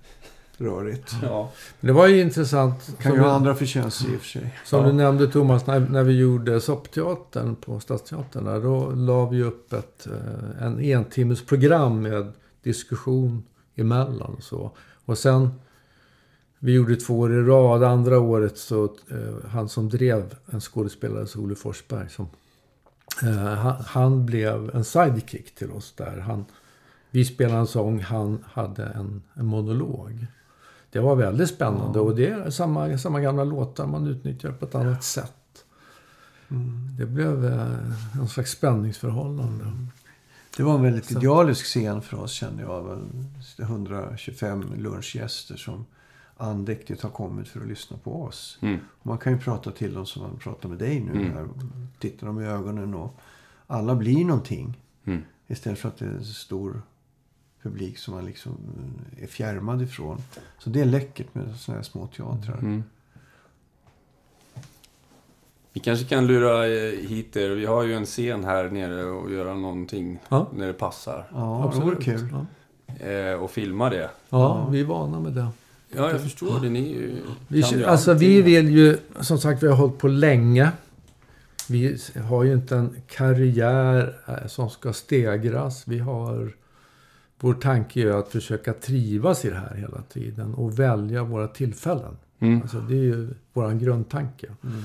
rörigt. Ja. Det var ju intressant. Kan ju ha andra förtjänster i och för sig. Som Ja. du nämnde Thomas, när, när vi gjorde Soppteatern på Stadsteatern. Där, då la vi upp ett eh, en entimmesprogram med diskussion emellan. Och, så. och sen, vi gjorde två år i rad. Andra året så, eh, han som drev en skådespelare, Olle Forsberg, som, han, han blev en sidekick till oss där. Han, vi spelade en sång, han hade en, en monolog. Det var väldigt spännande och det är samma, samma gamla låtar man utnyttjar på ett annat sätt. Mm. Det blev eh, en slags spänningsförhållande. Det var en väldigt Så. idealisk scen för oss kände jag. Väl 125 lunchgäster som andäktigt har kommit för att lyssna på oss. Mm. Man kan ju prata till dem som man pratar med dig nu. Mm. Här. Titta dem i ögonen och alla blir någonting. Mm. Istället för att det är en stor publik som man liksom är fjärmad ifrån. Så det är läckert med sådana här små teatrar. Mm. Vi kanske kan lura eh, hit er. Vi har ju en scen här nere och göra någonting Ja. när det passar. Ja, det vore kul. Ja. Eh, och filma det. ja, vi är vana med det. Ja, jag förstår det. Ni ju, Vi, ju alltså allting. vi vill ju, som sagt vi har hållit på länge. Vi har ju inte en karriär eh, som ska stegras. Vi har, vår tanke är att försöka trivas i det här hela tiden och välja våra tillfällen. Mm. Alltså det är ju vår grundtanke. Mm.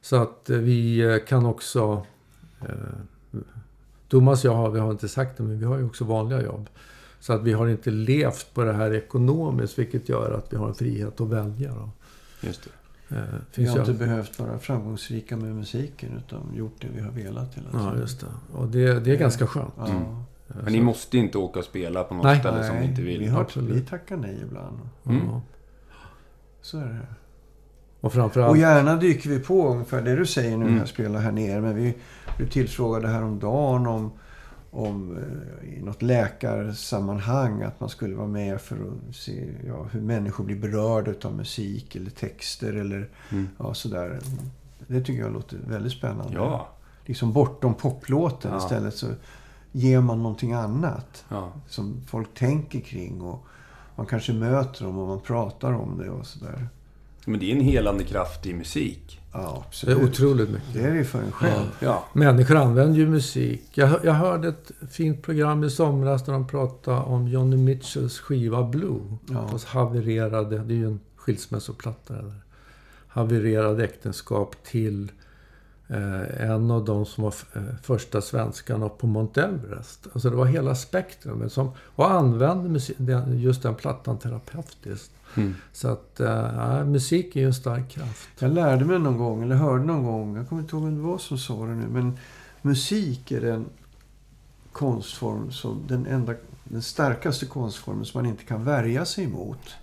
Så att eh, vi eh, kan också... Eh, Thomas och jag har, vi har inte sagt det, men vi har ju också vanliga jobb. Så att vi har inte levt på det här ekonomiskt, vilket gör att vi har en frihet att välja. Då. Just det. Eh, Vi har inte behövt vara framgångsrika med musiken utan gjort det vi har velat hela tiden. Ja, just det. Och det, det är ganska skönt. Mm. Eh, Men ni måste inte åka och spela på något Nej. ställe som ni inte vill. vi, har, Absolut. vi tackar nej ibland. Mm. Så är det. Och framförallt... Och gärna dyker vi på ungefär det du säger nu när Mm. jag spelar här nere. Men vi blev tillfrågade häromdagen om, om eh, i något läkarsammanhang att man skulle vara med för att se ja, hur människor blir berörda av musik eller texter eller Mm. ja, sådär. Det tycker jag låter väldigt spännande. Ja. Liksom bortom poplåten Ja. istället så ger man någonting annat ja. som folk tänker kring. Och man kanske möter dem och man pratar om det och sådär. Men det är en helande kraft i musik. Ja, Det är absolut. otroligt mycket. Det är det för en själv. Ja. Människor använder ju musik. Jag, jag hörde ett fint program i somras där de pratade om Johnny Mitchells skiva Blue. Ja. Fast havererade, det är ju en skilsmässoplatta där. Havererade äktenskap till eh, en av de som var eh, första svenskarna på Mount Everest. Alltså det var hela spektrumet. Som, och använde musik, den, just den plattan terapeutiskt. Mm. Så att eh, ja, musik är ju en stark kraft. Jag lärde mig någon gång, eller hörde någon gång, jag kommer inte ihåg vem det var som sa det nu, men musik är den konstform som den enda, den starkaste konstformen som man inte kan värja sig emot.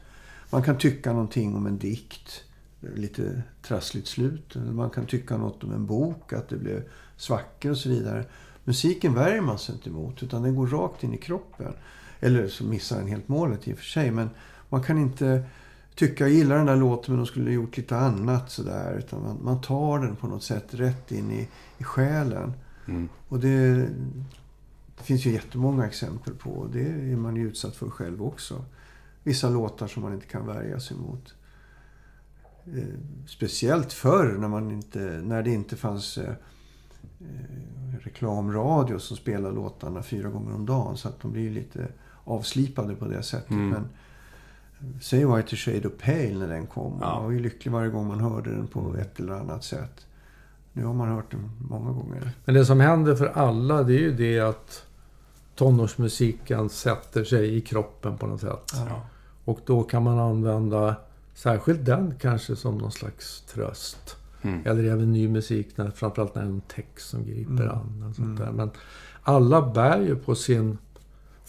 Man kan tycka någonting om en dikt, lite trassligt slut. Eller man kan tycka något om en bok, att det blev svackor och så vidare. Musiken värjer man sig inte emot, utan den går rakt in i kroppen. Eller så missar den helt målet i och för sig, men man kan inte tycka jag gillar den där låten men de skulle ha gjort lite annat sådär. Utan man, man tar den på något sätt rätt in i, i själen. Mm. Och det, det finns ju jättemånga exempel på. och Det är man ju utsatt för själv också. Vissa låtar som man inte kan värja sig mot. Eh, speciellt förr när, man inte, när det inte fanns eh, eh, reklamradio som spelade låtarna fyra gånger om dagen. Så att de blir lite avslipade på det sättet. Mm. Men Säg White Shade of Pale när den kom. Ja. Man var ju lycklig varje gång man hörde den på ett eller annat sätt. Nu har man hört den många gånger. Men det som händer för alla det är ju det att tonårsmusiken sätter sig i kroppen på något sätt. Ja. Och då kan man använda särskilt den kanske som någon slags tröst. Mm. Eller även ny musik, när, framförallt när det är en text som griper Mm. an. Och sånt Mm. där. Men alla bär ju på sin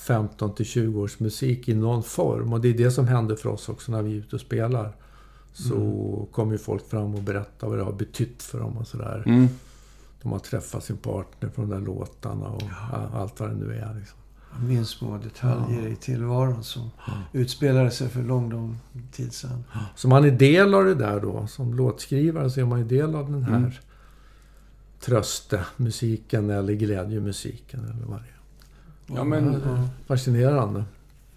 15 till 20 års musik i någon form. Och det är det som händer för oss också när vi är ute och spelar. Så Mm. kommer ju folk fram och berättar vad det har betytt för dem och sådär. Mm. De har träffat sin partner på de där låtarna och ja, allt vad det nu är. Liksom. Jag minns små detaljer i tillvaron som utspelade sig för lång, lång tid sedan. Så man är del av det där då. Som låtskrivare så är man ju del av den här Mm. tröstemusiken eller glädjemusiken eller vad det är. Ja, men- Fascinerande.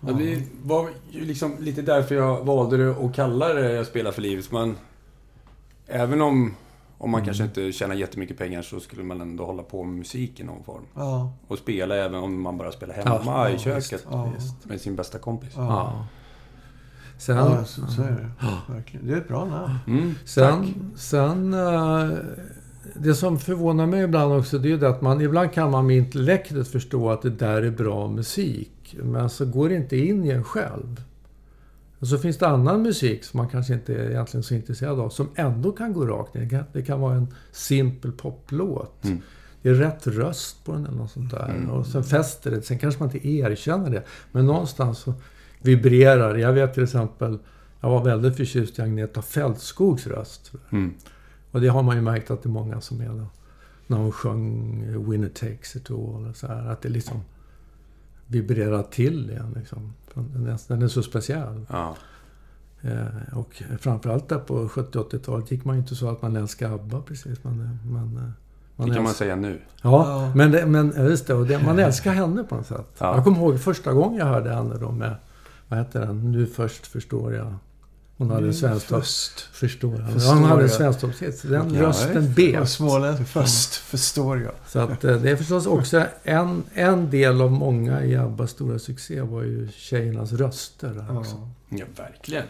Ja, det var ju liksom lite därför jag valde det att kalla det Jag spelar för livet. Man, även om, om man kanske inte tjänar jättemycket pengar så skulle man ändå hålla på med musik i någon form. Ja, Och spela även om man bara spelar hemma Ja, i köket. ja. Visst. Med sin bästa kompis. ja. Sen, ja så, så är det. Verkligen. Det är ett bra namn. Mm, tack. sen, sen eh, det som förvånar mig ibland också, det är det att man ibland kan man med intellektet förstå att det där är bra musik. Men så går det inte in i en själv. Och så finns det annan musik som man kanske inte är egentligen så intresserad av, som ändå kan gå rakt in. Det kan, vara en simpel poplåt. Mm. Det är rätt röst på den eller något sånt där. Mm. Och sen fäster det. Sen kanske man inte erkänner det. Men någonstans så vibrerar. Jag vet till exempel, jag var väldigt förtjust i Agneta Fältskogs röst. Mm. Och det har man ju märkt att det är många som är då. När hon sjöng Winner takes it all. Och så här, att det liksom vibrerar till igen. Liksom. Den är, så speciell. Ja. Eh, och framförallt där på 70-80-talet gick man ju inte så att man älskade ABBA precis. Man, man, eh, Det kan man säga nu. Ja, Ja. men, det, men just det, och det. Man älskar henne på något sätt. Ja. Jag kommer ihåg första gången jag hörde henne då med... Vad heter den? Nu först förstår jag. Hon hade en svensktopp... Först. Förstår jag. Förstår Ja, hon hade en jag. svensktoppshit. så Den Ja, rösten bet. Småländsk. Först förstår jag. Så att eh, det är förstås också en, en del av många i Abbas stora succé var ju tjejernas röster också. Ja. Ja, verkligen.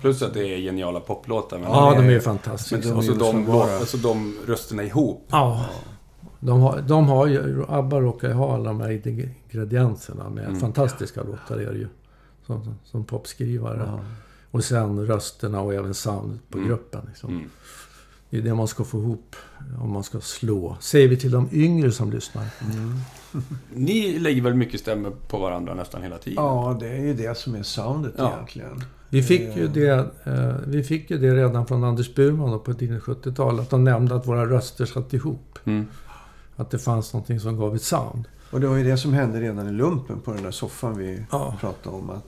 Plus att det är geniala poplåtar. Men Ja, de är ju Men fantastiska. de och så är de, oslagbara. alltså de rösterna ihop. Ja. De har, de har ju, ABBA råkar ju ha alla de här ingredienserna med Mm. fantastiska låtar är det ju. Som, som popskrivare. Ja. Och sen rösterna och även soundet på Mm. gruppen. Liksom. Mm. Det är det man ska få ihop om man ska slå. Säger vi till de yngre som lyssnar. Mm. Ni lägger väl mycket stämmer på varandra nästan hela tiden? ja, det är ju det som är soundet Ja. egentligen. Vi fick, ju det, eh, vi fick ju det redan från Anders Burman på tidigt 70-tal. Att de nämnde att våra röster satt ihop. Mm. Att det fanns någonting som gav ett sound. Och det var ju det som hände redan i lumpen på den där soffan vi Ja. pratade om. Att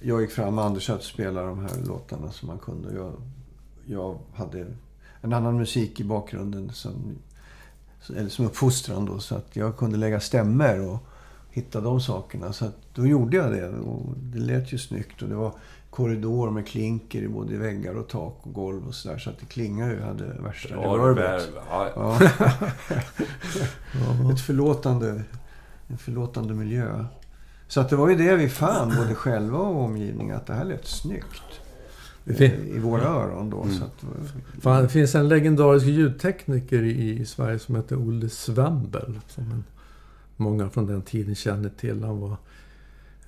jag gick fram med Anders att spela de här låtarna som man kunde. Jag, jag hade en annan musik i bakgrunden som, eller som uppfostran då. Så att jag kunde lägga stämmer och hitta de sakerna. Så att då gjorde jag det. Och det lät ju snyggt. Och det var korridor med klinker i både väggar och tak och golv och sådär. Så att det klingade ju. hade värsta reverbet. ja, Ja. Ett förlåtande, en förlåtande miljö. Så att det var ju det vi fann, både själva och omgivningen, att det här lät snyggt. Eh, I våra öron då. Mm. Så att, Fan, det finns en legendarisk ljudtekniker i, Sverige som heter Olle Svembel. Som en, många från den tiden känner till. Han var,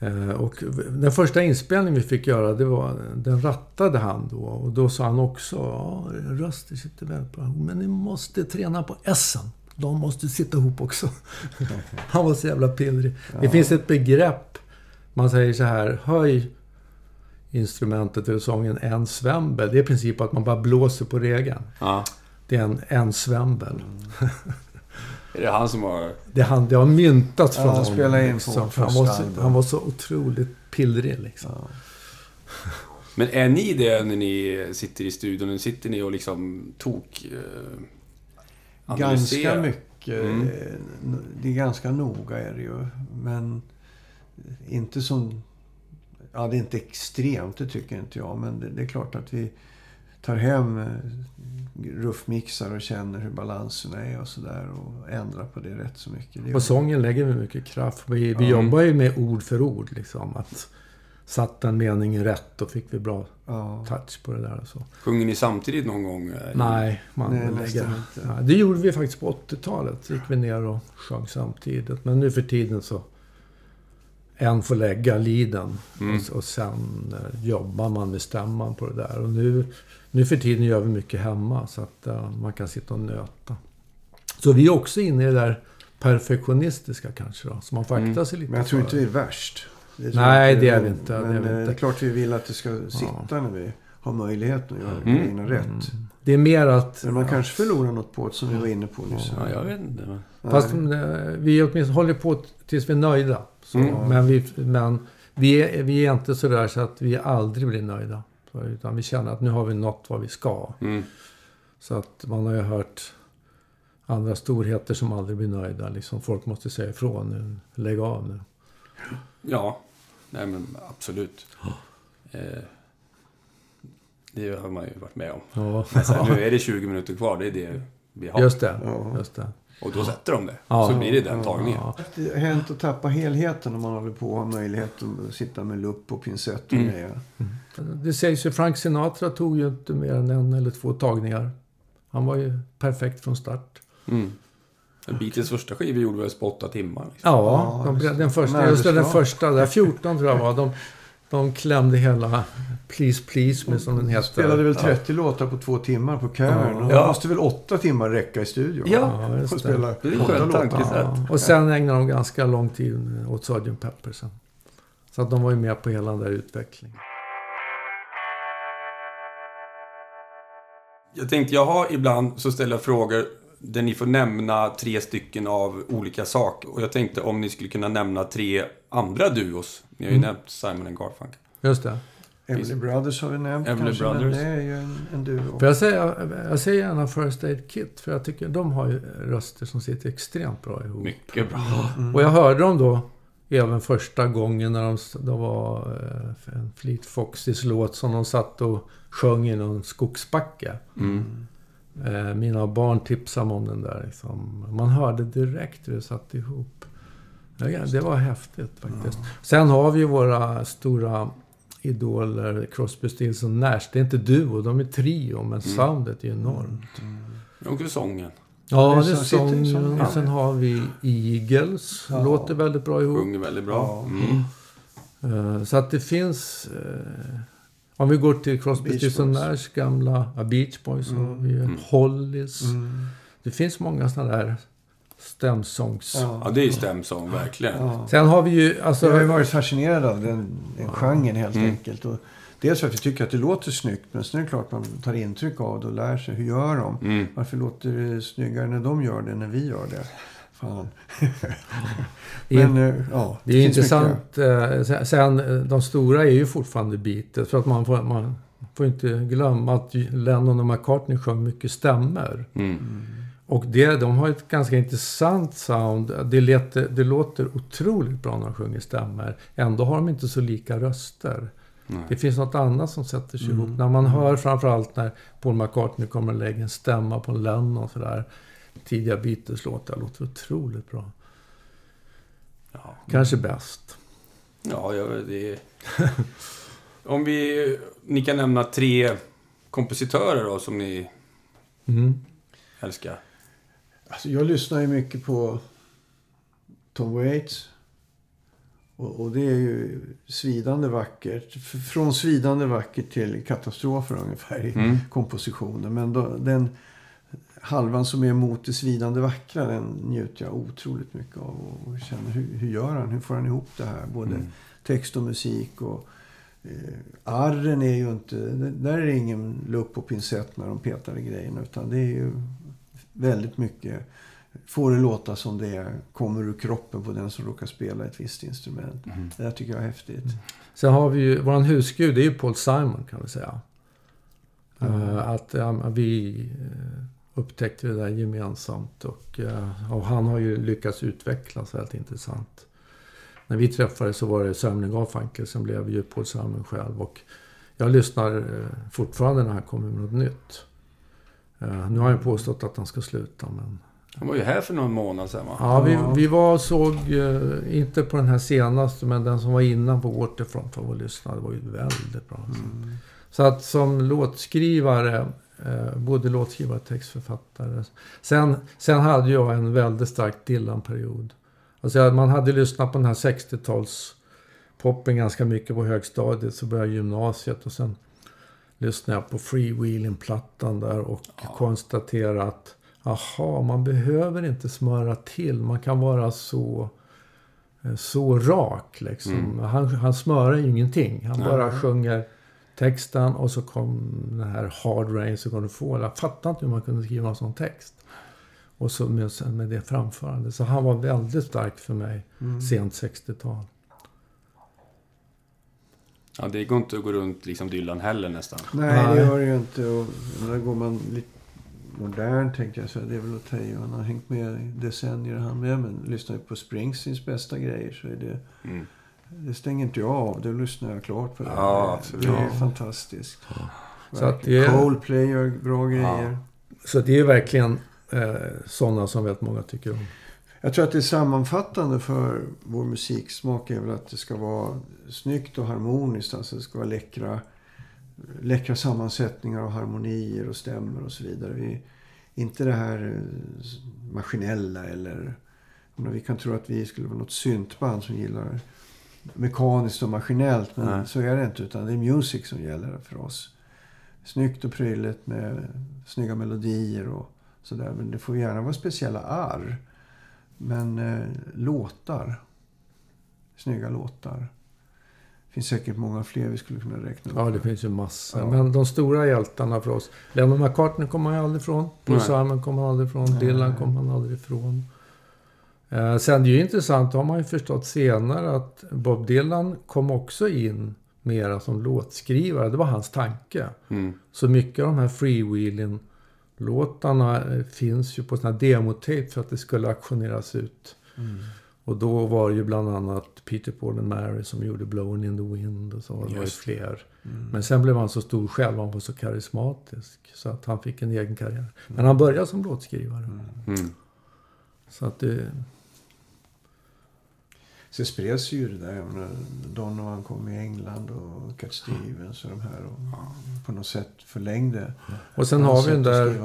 eh, och den första inspelningen vi fick göra, det var, den rattade han då. Och då sa han också, ja, röster sitter väldigt bra Men ni måste träna på S'en. De måste sitta ihop också. han var så jävla pillrig. Det finns ett begrepp. Man säger så här, höj instrumentet eller sången en svämbel. Det är i princip att man bara blåser på regeln. ja. Det är en, en svämbel. Är det han som har... Det, han, det har myntats Ja, från han honom. spelade in liksom. han, var så, han var så otroligt pillrig liksom. ja. Men är ni det när ni sitter i studion? Sitter ni och liksom tok... Eh, Ganska mycket. Mm. Det är ganska noga är det ju. Men inte som... Ja, det är inte extremt, det tycker inte jag. Men det, det är klart att vi tar hem eh, ruffmixar och känner hur balanserna är och sådär. Och ändrar på det rätt så mycket. Det På sången lägger vi mycket kraft. Vi, vi Ja. jobbar ju med ord för ord liksom. Att satt den meningen rätt, då fick vi bra Ja. touch på det där och så. Sjunger ni samtidigt någon gång? eh, Nej, man Nej, lägger... Ja, det gjorde vi faktiskt på 80-talet. gick vi ner och sjöng samtidigt. Men nu för tiden så... En får lägga liden Mm. och, och sen eh, jobbar man med stämman på det där. Och nu, nu för tiden gör vi mycket hemma så att eh, man kan sitta och nöta. Så vi är också inne i det där perfektionistiska kanske då. Så man akta Mm. sig lite Men jag tror inte vi är värst. Det Nej, det är vi inte. Men Det är vi eh, inte. det är klart vi vill att det ska sitta när vi har möjligheten att göra Mm. grejerna rätt. Det är mer att... Men man kanske förlorar något på det som vi var inne på nyss. Ja, jag vet inte. Fast eh, vi åtminstone håller på tills vi är nöjda. Så, Mm. Men, vi, men vi, är, vi är inte sådär så att vi aldrig blir nöjda. Så, Utan vi känner att nu har vi nått vad vi ska. Mm. Så att man har ju hört andra storheter som aldrig blir nöjda. Liksom folk måste säga ifrån nu. Lägg av nu. Ja, nej men absolut. Eh, det har man ju varit med om. Ja, Men här, nu är det 20 minuter kvar, det är det vi har. just det. Ja. Just det. Och då sätter de det. Ja. Så blir det den tagningen. Det har hänt att tappa helheten om man håller på och har möjlighet att sitta med lupp och pincett och Mm. grejer. Det sägs ju Frank Sinatra tog ju inte mer än en eller två tagningar. Han var ju perfekt från start. Mm. Beatles första skiva gjorde väl på åtta timmar. Liksom. Ja, Ja, de, den första, Nej, just den första, där 14 tror jag var. De, de klämde hela Please Please med som den heter. Spelade väl Ja. 30 låtar på två timmar på Cavern. Ja. Och Ja. då måste väl åtta timmar räcka i studion? Ja, Ja, just Och det. spela Det är åtta låtar. Ja. Och sen ägnade de ganska lång tid åt Sgt. Pepper sen. Så att de var ju med på hela den där utvecklingen. Jag tänkte, jag har ibland så ställer jag frågor där ni får nämna tre stycken av olika saker. Och jag tänkte om ni skulle kunna nämna tre andra duos. Ni har ju Mm. nämnt Simon and Garfunkel. Just det. Everly Brothers har vi nämnt Everly kanske, men Brothers. det är ju en, en duo. För jag säger, jag säger gärna First Aid Kit. För jag tycker de har ju röster som sitter extremt bra ihop. Mycket bra. Mm. Och jag hörde dem då även första gången när de, de var eh, en Fleet Foxes låt som de satt och sjöng i någon skogsbacke. Mm. Eh, mina barn tipsade mig om den där. Liksom. Man hörde direkt hur det satt ihop. Det, var häftigt faktiskt. Sen har vi ju våra stora idoler Crosby, Stills och Nash. Det är inte duo, de är trio, men soundet är enormt. Är också sången. Ja, Det är sången. Och sen har vi Eagles. Ja. Låter väldigt bra ihop. Sjunger väldigt bra. Ja. Mm. Eh, Så att det finns... Om vi går till Crosby, Stills. Nash gamla... Ja, Beach Boys har vi. Mm. Hollies. Mm. Det finns många sådana där stämsångs... Ja, det är ju stämsång, verkligen. Ja. Sen har vi ju... Alltså, Jag har ju varit fascinerad av den, den genren helt Mm. enkelt. Och Dels för att vi tycker att det låter snyggt, men sen är det klart man tar intryck av det och lär sig. Hur gör de? Mm. Varför låter det snyggare när de gör det, när vi gör det? Fan. Det är- men, eh, ja. Det är finns intressant. eh, sen- Sen, eh, de stora är ju fortfarande Beatles. För att man får, man får inte glömma att Lennon och McCartney sjöng mycket stämmer. Mm. Och det, de har ett ganska intressant sound. Det, lät, det låter otroligt bra när de sjunger stämmer. Ändå har de inte så lika röster. Nej. Det finns något annat som sätter sig Mm. ihop. När man hör framförallt när Paul McCartney kommer och lägger en stämma på en Lennon och sådär. Tidiga Beatles-låtar låter otroligt bra. Ja. Kanske bäst. Ja, ja, det är... Om vi... Ni kan nämna tre kompositörer då som ni Mm. älskar. Alltså, jag lyssnar ju mycket på Tom Waits. Och, och det är ju svidande vackert. Från svidande vackert till katastrofer ungefär i Mm. kompositionen. Men då, den halvan som är mot det svidande vackra, den njuter jag otroligt mycket av. Och känner, hur, hur gör han? Hur får han ihop det här? Både Mm. text och musik. Och, eh, arren är ju inte... Där är det ingen lupp och pincett när de petar i grejerna. Utan det är ju väldigt mycket... Får det låta som det kommer ur kroppen på den som råkar spela ett visst instrument. Mm. Det där tycker jag är häftigt. Sen har vi ju, våran husgud, är ju Paul Simon kan vi säga. Mm. Att ja, vi eh, upptäckte det där gemensamt och, eh, och han har ju lyckats utvecklas väldigt intressant. När vi träffades så var det Simon Garfunkel, sen blev ju Paul Simon själv och jag lyssnar fortfarande när han kommer med något nytt. Nu har han påstått att han ska sluta men Han var ju här för någon månad sedan va? Ja, vi, Ja. vi var och såg, eh, inte på den här senaste, men den som var innan på Waterfront var och lyssnade. Det var ju väldigt bra. Mm. Så att som låtskrivare, eh, både låtskrivare och textförfattare. Sen, sen hade jag en väldigt stark Dylan-period. Alltså man hade lyssnat på den här 60-tals poppen ganska mycket på högstadiet. Så började gymnasiet och sen lyssnade jag på Freewheeling-plattan där och konstaterade att Aha, man behöver inte smöra till. Man kan vara så, eh, så rak liksom. Mm. Han, han smörar ju ingenting. Han Nej. bara sjunger texten och så kom den här Hard Rain så går du få. Jag fattar inte hur man kunde skriva en sån text. Och så med, med det framförande. Så han var väldigt stark för mig. Mm. Sent 60-tal. Ja, det går inte att gå runt liksom Dylan heller nästan. Nej, Nej. det gör det ju inte. Och där går man lite modern, tänker jag. Så det är väl att ta i. Han har hängt med i decennier han med. Men lyssnar jag på Springsteens bästa grejer så är det... Mm. Det stänger inte jag av. Då lyssnar jag klart på det. Ja, Det-. Det är Ja. fantastiskt. Så att det är- Coldplay gör bra grejer. Så det är verkligen eh, sådana som väldigt många tycker om. Jag tror att det är sammanfattande för vår musiksmak är väl att det ska vara snyggt och harmoniskt. Alltså det ska vara läckra, läckra sammansättningar och harmonier och stämmor och så vidare. Vi, inte det här eh, maskinella eller... Vi kan tro att vi skulle vara något syntband som gillar mekaniskt och maskinellt. Men Nej. så är det inte. Utan det är music som gäller för oss. Snyggt och prydligt med snygga melodier och sådär. Men det får gärna vara speciella arr. Men eh, låtar. Snygga låtar. Det finns säkert många fler vi skulle kunna räkna upp. Ja, det finns ju massor. Ja. Men de stora hjältarna för oss. Lennon McCartney kommer man ju aldrig ifrån. Nej. Simon kommer man aldrig ifrån. Nej. Dylan kommer man aldrig ifrån. Eh, sen det är ju intressant, har man ju förstått senare, att Bob Dylan kom också in mera som låtskrivare. Det var hans tanke. Mm. Så mycket av de här freewheeling-låtarna eh, finns ju på såna här demotape för att det skulle auktioneras ut. Mm. Och då var det ju bland annat Peter Paul and Mary som gjorde Blowing in the Wind och så. Det var det. fler. Mm. Men sen blev han så stor själv, han var så karismatisk. Så att han fick en egen karriär. Men han började som låtskrivare. Mm. Så att det... Sen spreds ju det där. Donovan kom i England och Cat Stevens och de här. Och på något sätt förlängde Och sen har vi den där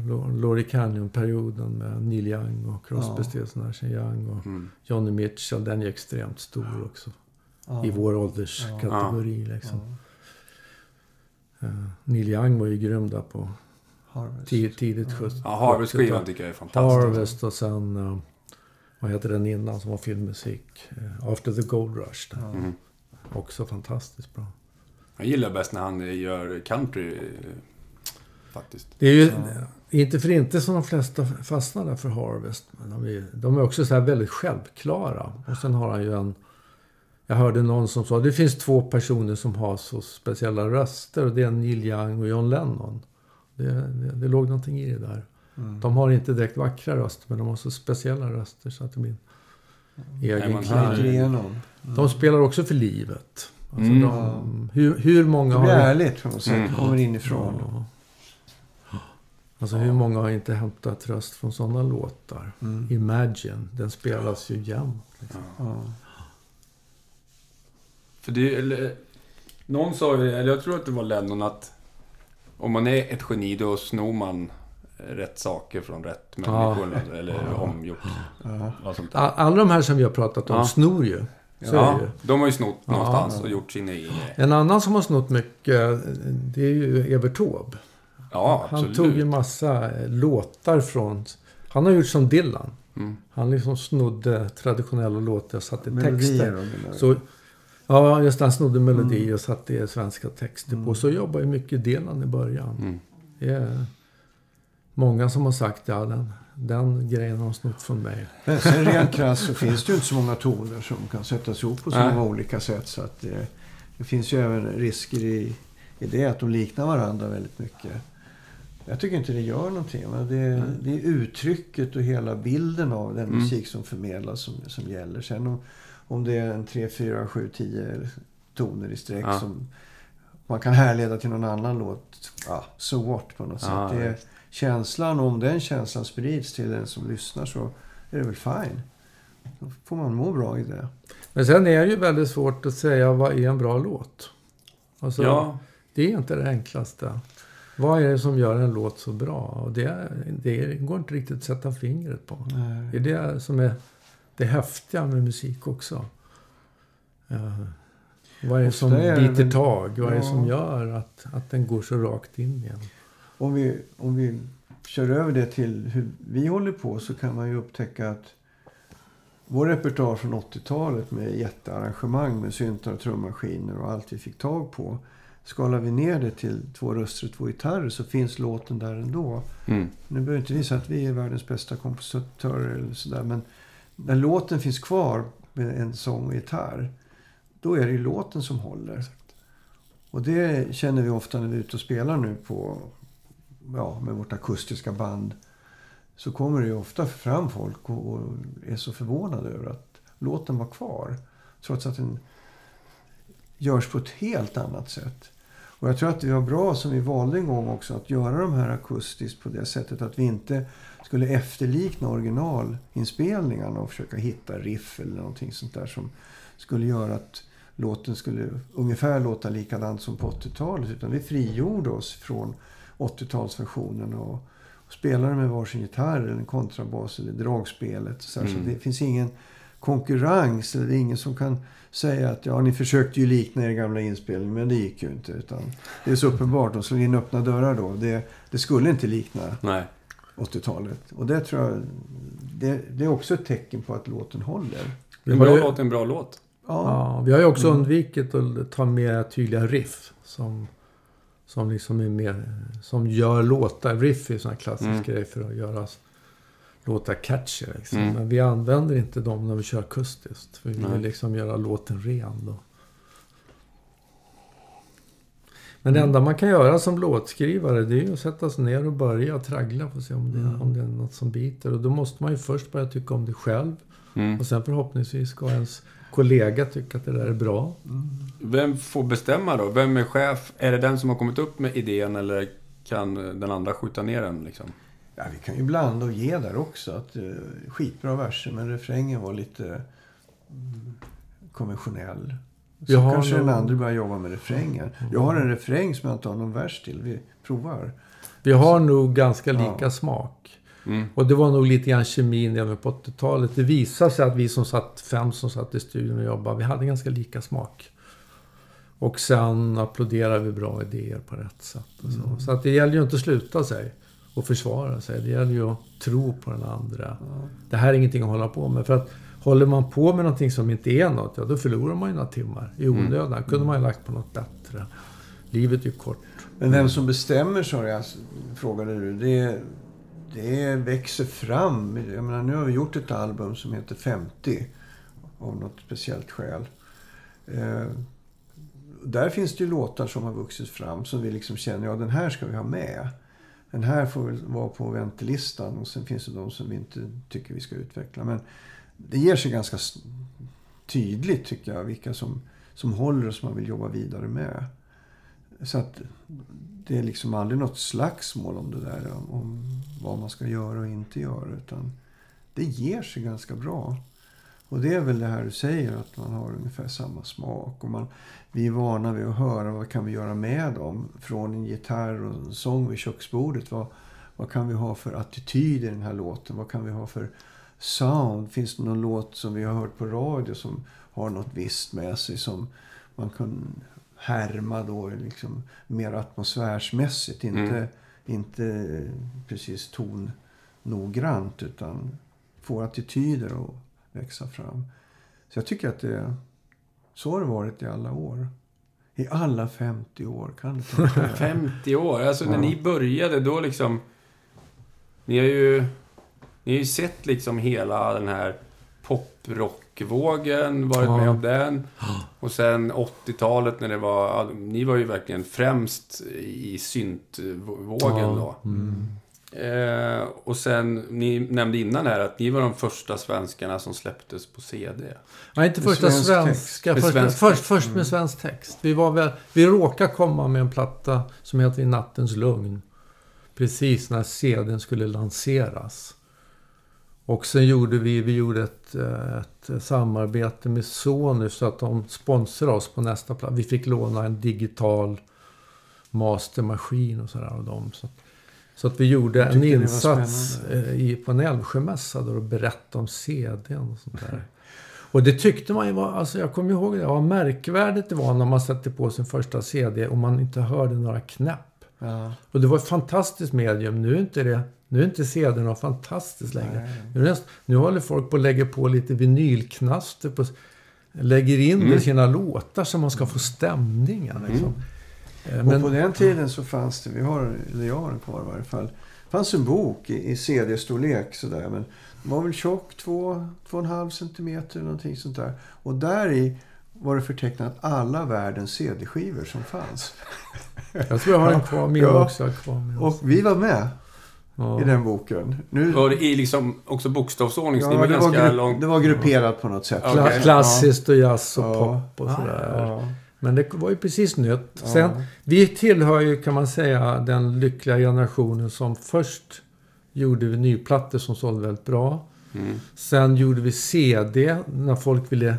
skriva låtar. Lo- Laurie Canyon-perioden med Neil Young och Crosby, Ja. Stills Nash Young och Mm. Johnny Mitchell. Den är extremt stor också. Ja. I vår ålderskategori liksom. Ja. Eh, Neil Young var ju grym där på Harvest. tid, tidigt 70 Ja, Harvest-skivan tycker jag är fantastisk. Harvest och sen... eh, vad heter den innan som var filmmusik? Eh, After the Gold Rush. Där. Ja. Mm. Också fantastiskt bra. Jag gillar bäst när han gör country. Faktiskt. Det är ju inte för inte som de flesta fastnar där för Harvest. Men de, är, de är också så här väldigt självklara. Och sen har han ju en... Jag hörde någon som sa det finns två personer som har så speciella röster. Och det är Neil Young och John Lennon. Det, det, det låg någonting i det där. De har inte direkt vackra röster, men de har så speciella röster så att det blir en Nej, egen man klang. Igenom. De spelar också för livet. Alltså Mm. de, hur, hur många Det har... blir ärligt på något sätt. Mm. Kommer inifrån. Ja. Alltså hur många har inte hämtat tröst från sådana låtar? Mm. Imagine, den spelas ju jämt. Liksom. Ja. För det, eller, någon sa ju, eller jag tror att det var Lennon, att om man är ett geni då snor man rätt saker från rätt människor. Eller omgjort. Ja. Vad sånt där. All- Alla de här som vi har pratat om Ja. snor ju. Ja, de har ju snott Ja. någonstans och gjort sin egen. En annan som har snott mycket, det är ju Evert Taube. Ja, Han tog ju massa eh, låtar från... Han har gjort som Dylan. Mm. Han liksom snodde traditionella låtar och satte Melodier texter. Så, ja, just han snodde melodier Mm. och satte svenska texter på. Så jobbar ju mycket Dylan i början. Mm. Det är många som har sagt ja, den, den grejen har snott från mig. Men sen rent krasst så finns det ju inte så många toner som kan sättas ihop på så många olika sätt. Så att det, det finns ju även risker i, i det att de liknar varandra väldigt mycket. Jag tycker inte det gör någonting. Men det, det är uttrycket och hela bilden av den Mm. musik som förmedlas som, som gäller. Sen om, om det är en 3, 4, 7, 10 toner i sträck Ja. som man kan härleda till någon annan låt. Ja, so what på något Ja, sätt. Det, visst. känslan, om den känslan sprids till den som lyssnar så är det väl fine. Då får man må bra i det. Men sen är det ju väldigt svårt att säga vad är en bra låt. Alltså, Ja, Det är inte det enklaste. Vad är det som gör en låt så bra? Och det, det går inte riktigt att sätta fingret på. Det är det som är det häftiga med musik också. Eh, vad är det som är biter väl- tag? Vad är det Ja. som gör att, att den går så rakt in igen? Om vi, om vi kör över det till hur vi håller på så kan man ju upptäcka att vår repertoar från 80-talet med jättearrangemang med syntar och trummaskiner och allt vi fick tag på. Skalar vi ner det till två röster och två gitarrer så finns låten där ändå. mm. Nu behöver inte vi säga att vi är världens bästa kompositörer eller sådär. Men när låten finns kvar med en sång och gitarr. Då är det ju låten som håller. Och det känner vi ofta när vi är ute och spelar nu på, ja, med vårt akustiska band. Så kommer det ju ofta fram folk och, och är så förvånade över att låten var kvar. Trots att den görs på ett helt annat sätt. Och jag tror att det var bra som vi valde en gång också att göra de här akustiskt på det sättet att vi inte skulle efterlikna originalinspelningarna och försöka hitta riff eller någonting sånt där som skulle göra att låten skulle ungefär låta likadant som på 80-talet. Utan vi frigjorde oss från 80-talsversionen och, och spelade med varsin gitarr eller en kontrabas eller dragspelet. Så, Mm. så det finns ingen konkurrens. Eller det är ingen som kan säga att ja, ni försökte ju likna er gamla inspelning men det gick ju inte. Utan det är så uppenbart. De slår in öppna dörrar då. Det, det skulle inte likna Nej. 80-talet. Och det tror jag det, det är också ett tecken på att låten håller. Vi En har, bra ju, låt är en bra låt. Ja, ja, vi har ju också undvikit att ta med tydliga riff. Som, som liksom är mer... Som gör låtar. Riff är ju sån här klassisk Mm. grej för att göra låtar catchy. Liksom. Mm. Men vi använder inte dem när vi kör akustiskt. För vi Nej. vill liksom göra låten ren då. Men det enda man kan göra som låtskrivare det är ju att sätta sig ner och börja traggla för att se om det, om det är något som biter. Och då måste man ju först börja tycka om det själv. Mm. Och sen förhoppningsvis ska ens kollega tycka att det där är bra. Vem får bestämma då? Vem är chef? Är det den som har kommit upp med idén eller kan den andra skjuta ner den liksom? Ja, vi kan ju blanda och ge där också. Att, eh, skitbra verser, men refrängen var lite mm, konventionell. Så Jag har kanske den nog- andra börjar jobba med refrängen. Jag har en refräng som jag inte har någon vers till. Vi provar. Vi har nog ganska lika Ja. smak. Mm. Och det var nog lite grann kemin även på 80-talet. Det visade sig att vi som satt, fem som satt i studion och jobbade, vi hade ganska lika smak. Och sen applåderade vi bra idéer på rätt sätt. Och så så att det gäller ju inte att sluta sig och försvara sig. Det gäller ju att tro på den andra. Det här är ingenting att hålla på med. För att håller man på med någonting som inte är något, ja då förlorar man ju några timmar i onödan. kunde man ju lagt på något bättre. Livet är ju kort. Men vem som bestämmer, sa jag, frågade du. Det, det växer fram. Jag menar, nu har vi gjort ett album som heter 50. Av något speciellt skäl. Eh, där finns det ju låtar som har vuxit fram som vi liksom känner, ja den här ska vi ha med. Den här får väl vara på väntelistan och sen finns det de som vi inte tycker vi ska utveckla. Men det ger sig ganska tydligt tycker jag vilka som, som håller och som man vill jobba vidare med. Så att det är liksom aldrig något slagsmål om det där. Om, om vad man ska göra och inte göra. Utan det ger sig ganska bra. Och det är väl det här du säger, att man har ungefär samma smak. Och man, vi är vana vid att höra vad kan vi göra med dem. Från en gitarr och en sång vid köksbordet. Vad, vad kan vi ha för attityd i den här låten? Vad kan vi ha för sound? Finns det någon låt som vi har hört på radio som har något visst med sig som man kan härma då liksom mer atmosfärsmässigt. Inte, Mm. inte precis tonnoggrant utan få attityder att växa fram. Så jag tycker att det så har det varit i alla år. I alla 50 år kan dig. 50 år. Alltså när Ja. ni började då liksom... Ni har ju... Ni har ju sett liksom hela den här poprockvågen, varit Ja. med om den. Och sen 80-talet när det var... ja, Ni var ju verkligen främst i syntvågen då. Mm. Eh, och sen, ni nämnde innan här att ni var de första svenskarna som släpptes på CD. Nej, inte första svensk svenska. Först, svensk först, först Mm. med svensk text. Vi, var väl, vi råkade komma med en platta som heter I nattens lugn. Precis när CDn skulle lanseras. Och sen gjorde vi, vi gjorde ett, eh, ett samarbete med Sony så att de sponsrade oss på nästa platta. Vi fick låna en digital mastermaskin och sådär av dem. Så, att- så att vi gjorde en insats eh, i, på en Älvsjömässa då och berättade om CDn och sånt där. Och det tyckte man ju var, alltså jag kommer ihåg det, vad märkvärdigt det var när man satte på sin första CD och man inte hörde några knäpp. Ja, Och det var ett fantastiskt medium. Nu är inte det, nu är inte CD något fantastiskt längre. Nu, näst, nu håller folk på att lägga på lite vinylknaster på, lägger in det i Mm. sina låtar så man ska få stämningen. Liksom. Eh, Och Men, på den tiden så fanns det, vi har, eller jag har den kvar i varje fall. Det fanns en bok i, i CD-storlek sådär. Men den var väl tjock, två, två och en halv centimeter eller någonting sånt där. Och där i var det förtecknat alla världens CD-skivor som fanns. jag tror jag har den kvar, min Ja. också. Kvar Och vi var med ja. i den boken. Nu, Var det i liksom också bokstavsordning, ja, det, var ganska långt... det var grupperat på något sätt. Kla- Klassiskt och jazz och Ja. pop och sådär. Men det var ju precis nytt. Ja. Sen, vi tillhör ju, kan man säga, den lyckliga generationen som först gjorde vinylplattor som sålde väldigt bra. Mm. Sen gjorde vi CD när folk ville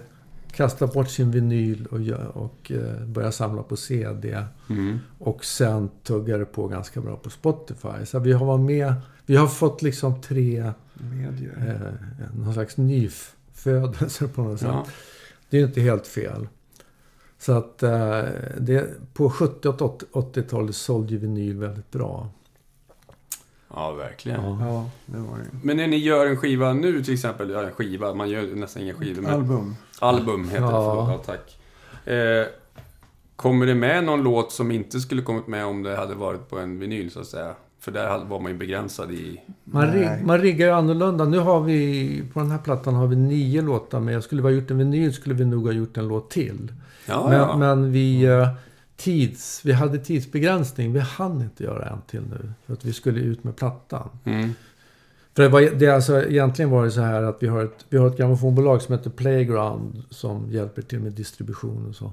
kasta bort sin vinyl och, och eh, börja samla på CD. Mm. Och sen tuggade det på ganska bra på Spotify. Så vi har varit med. Vi har fått liksom tre, Medier. eh, någon slags nyfödelse på något sätt. Ja. Det är ju inte helt fel. Så att eh, det, på 70 och 80-talet sålde vinyl väldigt bra. ja, verkligen. Ja. Ja, det var det. Men när ni gör en skiva nu till exempel, ja, en skiva, man gör nästan inga skivor, men Album. album heter det, Ja. förlåt, ja, tack. Eh, kommer det med någon låt som inte skulle kommit med om det hade varit på en vinyl, så att säga? För där var man ju begränsad i... Man, rig, man riggar ju annorlunda. Nu har vi, på den här plattan har vi nio låtar med. Skulle vi ha gjort en vinyl skulle vi nog ha gjort en låt till. Ja, men, ja. men vi, eh, tids, vi hade tidsbegränsning. Vi hann inte göra en till nu. För att vi skulle ut med plattan. Mm. För det, var, det alltså, egentligen var det så här att vi har ett, vi har ett grammofonbolag som heter Playground som hjälper till med distribution och så.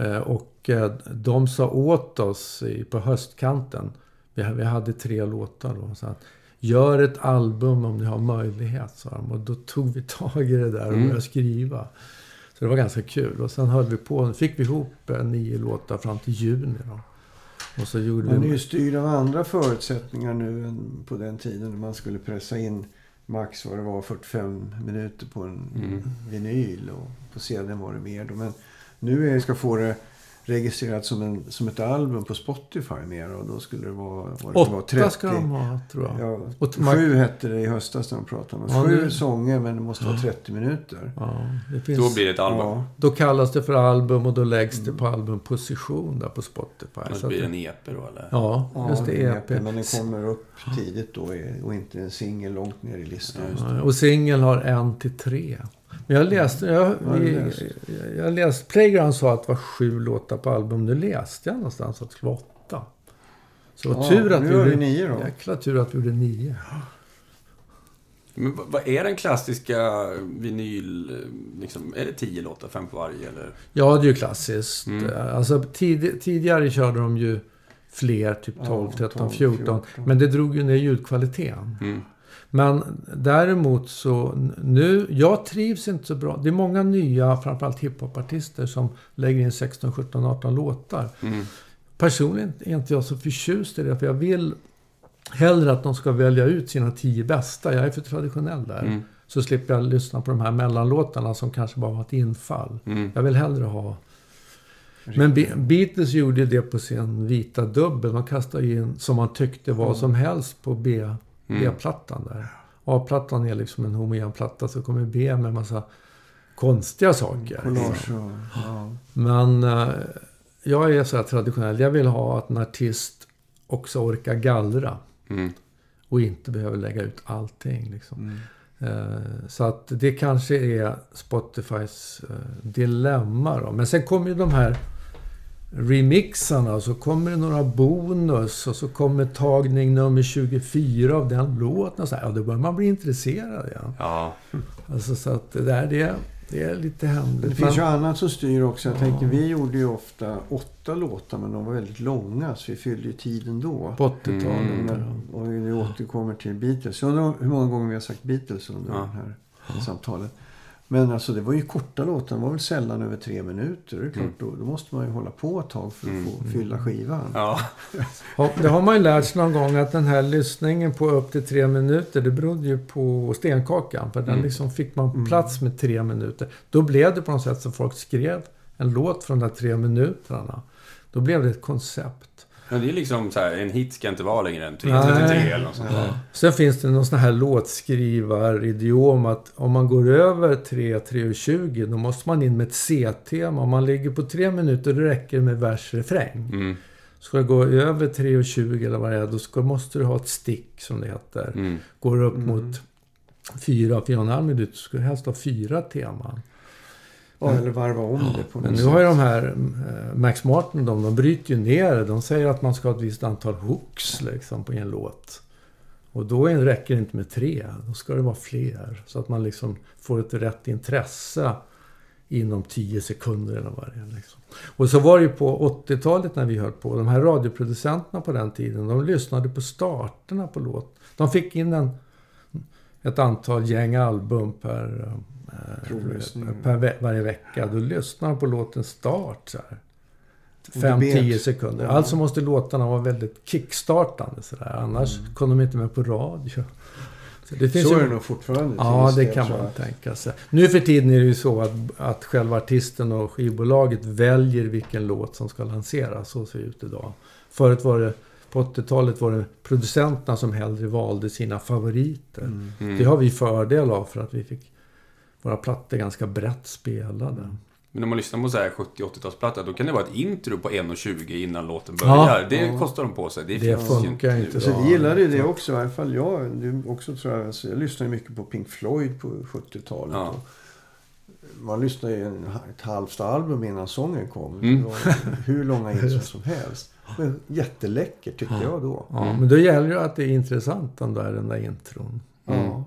Eh, och eh, de sa åt oss i, på höstkanten, vi, vi hade tre låtar då, så att gör ett album om ni har möjlighet, sa de. Och då tog vi tag i det där och Mm. började skriva. Så det var ganska kul. Och sen höll vi på, fick vi ihop eh, nio låtar fram till juni då. Och så gjorde Man är vi... ju styrd av andra förutsättningar nu än på den tiden när man skulle pressa in max vad det var 45 minuter på en Mm. vinyl och på CDn var det mer. Då. Men nu är, ska få det registrerat som, en, som ett album på Spotify mer. Och då skulle det vara... Vad det var, Åtta ska de ha, tror jag. Ja, Och sju hette det i höstas när de pratade om. Ja, Sju det- sånger men det måste vara 30 minuter. Ja, det finns, Då blir det ett album. Ja, då kallas det för album och då läggs det på albumposition där på Spotify. Annars Så blir det en EP då eller? Ja, ja, just det. är EP. Men den kommer upp tidigt då och inte en singel långt ner i listan. Ja, Och singeln har en till tre. Men jag läste... Jag, läst? jag läste... Playground sa att det var sju låtar på album. Nu läste jag någonstans att det vara åtta. Så Ja, tur att nu vi gjorde... nio då. Jäkla tur att vi gjorde nio. Men vad- är den klassiska vinyl... Liksom, är det tio låtar, fem på varje eller? Ja, det är ju klassiskt. Mm. Alltså, tid, tidigare körde de ju fler, typ Ja, 12, 13, 12, 14. 14. Men det drog ju ner ljudkvaliteten. Mm. Men däremot så nu, jag trivs inte så bra. Det är många nya, framförallt hiphopartister som lägger in 16, 17, 18 låtar. Mm. Personligen är inte jag så förtjust i det, för jag vill hellre att de ska välja ut sina tio bästa. Jag är för traditionell där. Mm. Så slipper jag lyssna på de här mellanlåtarna som kanske bara var ett infall. Mm. Jag vill hellre ha... Men Be- Beatles gjorde det på sin vita dubbel. De kastade in, som man tyckte, vad som helst på B, Mm. B-plattan där. A-plattan är liksom en homogen platta, så kommer B med massa konstiga saker. Collage och... Ja. Men eh, jag är så här traditionell. Jag vill ha att en artist också orkar gallra. Mm. Och inte behöver lägga ut allting. Liksom. Mm. Eh, Så att det kanske är Spotifys eh, dilemma då. Men sen kommer ju de här remixarna och så kommer det några bonus och så kommer tagning nummer 24 av den låten. Och så här, ja, då börjar man bli intresserad igen. Ja. Alltså, så att det där, det, det är lite hemligt. Det finns ju annat som styr också. Jag tänker, vi gjorde ju ofta åtta låtar men de var väldigt långa så vi fyllde ju tiden då. På 80-talet. Mm. Och vi återkommer till Beatles. Jag undrar hur många gånger vi har sagt Beatles under Ja. det här samtalet. Men alltså det var ju korta låtar. De var väl sällan över tre minuter. Det är klart, Mm. då, då måste man ju hålla på ett tag för att Mm. få fylla skivan. Ja. Ja, det har man ju lärt sig någon gång att den här lyssningen på upp till tre minuter, det berodde ju på stenkakan. För den Mm. liksom fick man Mm. plats med tre minuter. Då blev det på något sätt så folk skrev en låt från de där tre minuterna. Då blev det ett koncept. Men det är liksom så här, en hit ska inte vara längre än Nej. 3.33 eller något sånt där. Sen finns det någon sån här låtskrivar-idiom att om man går över 3, 3.20 då måste man in med ett C-tema. Om man ligger på tre minuter då räcker det med vers, refräng. Mm. Ska det gå över 3.20 eller vad det är, då ska, måste du ha ett stick som det heter. Mm. Går du upp Mm. mot 4, 4,5 minuter så ska du helst ha fyra teman. Ja, eller varva om det på Men något nu sätt. har ju de här eh, Max Martin, de, de bryter ju ner det. De säger att man ska ha ett visst antal hooks liksom, på en låt. Och då räcker det inte med tre. Då ska det vara fler. Så att man liksom får ett rätt intresse inom 10 sekunder eller vad det är. Liksom. Och så var det ju på 80-talet när vi höll på. De här radioproducenterna på den tiden, de lyssnade på starterna på låt. De fick in en, ett antal gäng album per, eh. Per ve- varje vecka. Då lyssnar de på låtens start. Så här. Och det 5-10 bet. sekunder. Alltså måste låtarna vara väldigt kickstartande. Så där. Annars Mm. kom de inte med på radio. Så det finns Så ju... är det nog fortfarande. Ja, det kan man jag. tänka sig. Nu för tiden är det ju så att, att själva artisten och skivbolaget väljer vilken låt som ska lanseras. Så ser det ut idag. Förut var det, på 80-talet var det producenterna som hellre valde sina favoriter. Mm. Mm. Det har vi fördel av för att vi fick våra plattor ganska brett spelade. Men om man lyssnar på så här 70-80-talsplatta, då kan det vara ett intro på 1.20 innan låten Ja. börjar. Det Ja. kostar de på sig. Det, Det ju funkar nu. inte Alltså, Ja, vi gillade ju det också, i alla fall jag. Du också tror jag. Alltså, jag lyssnade ju mycket på Pink Floyd på 70-talet. Ja. Man lyssnade ju en, ett halvt album innan sången kom. Mm. Hur långa intron som helst. Men jätteläckert tyckte jag då. Ja, Mm. Men då gäller det att det är intressant den där, den där intron. Mm.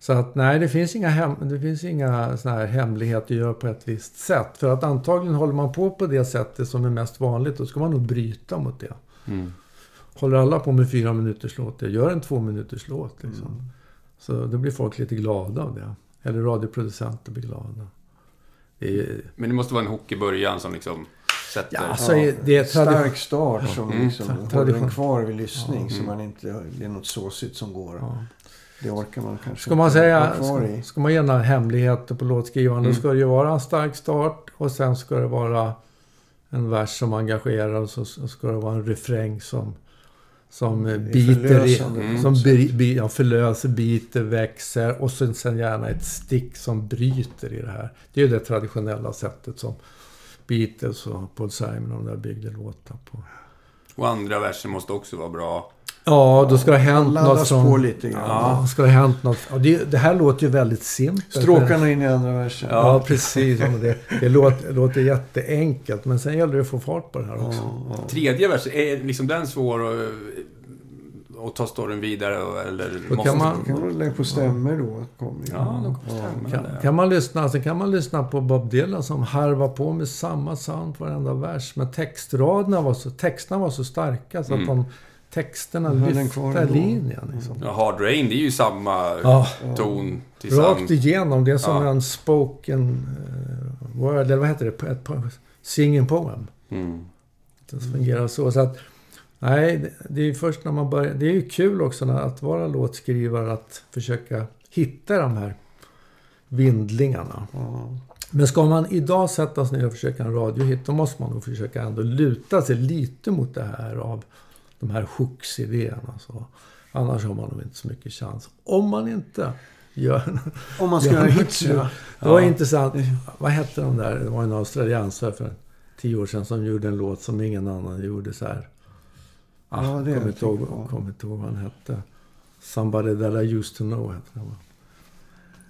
Så att nej, det finns inga, hem, det finns inga såna här hemligheter att göra på ett visst sätt. För att antagligen håller man på på det sättet som är mest vanligt, då ska man nog bryta mot det. Mm. Håller alla på med fyra minuters låt, gör en två minuters låt. Liksom. Mm. Så då blir folk lite glada av det. Eller radioproducenter blir glada. Det är, Men det måste vara en hook i början som liksom sätter... Ja, alltså, det är tradi- Stark start som Mm. liksom håller en kvar vid lyssning. Ja. Så Mm. man inte, det är något såsigt som går. ja. Det orkar man kanske Ska man säga, ska, i. ska man ge några hemligheter på låtskrivaren, Mm. då ska det ju vara en stark start och sen ska det vara en vers som engagerar och så, så ska det vara en refräng som, som är biter i, Mm. som bi, bi, ja, förlöser, biter, växer och sen, sen gärna ett stick som bryter i det här. Det är ju det traditionella sättet som Beatles och Paul Simon och de där byggde låtar på. Och andra versen måste också vara bra. Ja, då ska det ha hänt något Laddas som... på lite grann. Ja, ska det ha hänt något. Ja, det, det här låter ju väldigt simpelt. Stråkarna in i andra versen. Ja, precis. Ja, det, det låter, låter jätteenkelt. Men sen gäller det att få fart på det här också. Ja, ja. Tredje versen, är liksom den svår att, att ta storyn vidare? Eller Då måste kan man- Kan man lägga på stämmer då? Ja, då kommer stämmer. Kan, kan, man lyssna, sen kan man lyssna på Bob Dylan som harvar på med samma sound varenda vers. Men textraderna var så, texterna var så starka så att Mm. de texterna ändå. linjen. Liksom. Ja, Hard Rain, det är ju samma Ja, ton rakt tillsammans. igenom. Det är som Ja. en spoken eh, word, eller vad heter det? Ett, singing poem. Mm. Det fungerar så. så att, nej, det, det är ju först när man börjar... Det är ju kul också när, att vara låtskrivare att försöka hitta de här vindlingarna. Ja. Men ska man idag sätta sig ner och försöka en radiohit, då måste man nog försöka ändå luta sig lite mot det här av de här hooks-idéerna. Så. Annars har man nog inte så mycket chans. Om man inte gör... Om man ska Ja, göra hits ja. ja. Det var intressant. Vad hette de där? Det var en australiensare för tio år sedan som gjorde en låt som ingen annan gjorde så här. Ah, Ja, det kommer inte ihåg, inte ihåg vad han hette. Somebody that I used to know hette den?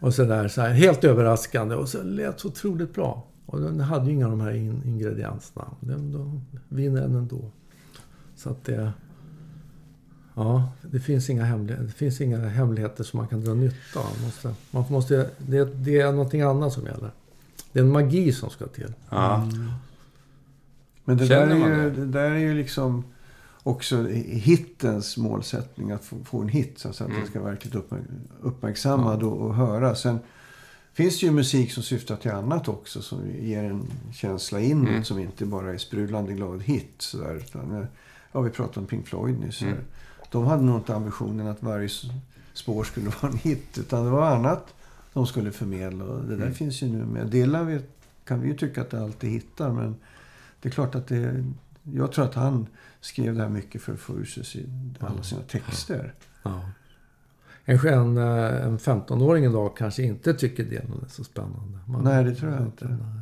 Och så där, så här, helt överraskande. Och så lät så otroligt bra. Och den hade ju inga av de här in, ingredienserna. Den, då vinner den ändå. Så att det... Ja, det finns inga, hemligheter, det finns inga hemligheter som man kan dra nytta av. Man måste, man måste, det, det är någonting annat som gäller. Det är en magi som ska till. Ja. Men det där, Känner är man ju, det? det där är ju liksom också hittens målsättning. Att få, få en hit så att Mm. den ska verkligen uppmärk uppmärksammad och, och höra. Sen finns det ju musik som syftar till annat också. Som ger en känsla inåt. Mm. Som inte bara är sprudlande glad hit. Så där, utan, eh, ja, vi pratade om Pink Floyd nyss. Mm. De hade nog inte ambitionen att varje spår skulle vara en hit. Utan det var annat de skulle förmedla. Och det där Mm. finns ju nu med. Delar vi, kan vi ju tycka att det alltid hittar. Men det är klart att det... Jag tror att han skrev det här mycket för att få ur sig alla sina texter. Ja. En, en, eh, en 15-åring idag kanske inte tycker det är så spännande. Man- Nej, det tror jag inte. Nej.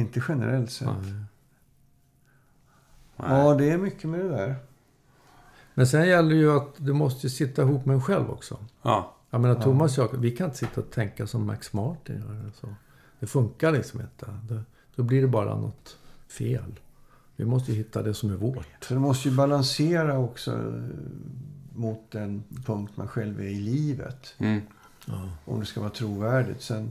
Inte generellt sett. Nej. Ja, det är mycket med det där. Men sen gäller ju att du måste ju sitta ihop med en själv också. Ja. Jag menar Ja. Thomas och jag, vi kan inte sitta och tänka som Max Martin gör. Så. Det funkar liksom inte. Det, då blir det bara något fel. Vi måste ju hitta det som är vårt. Så det måste ju balansera också eh, mot den punkt man själv är i livet. Mm. Om det ska vara trovärdigt. Sen,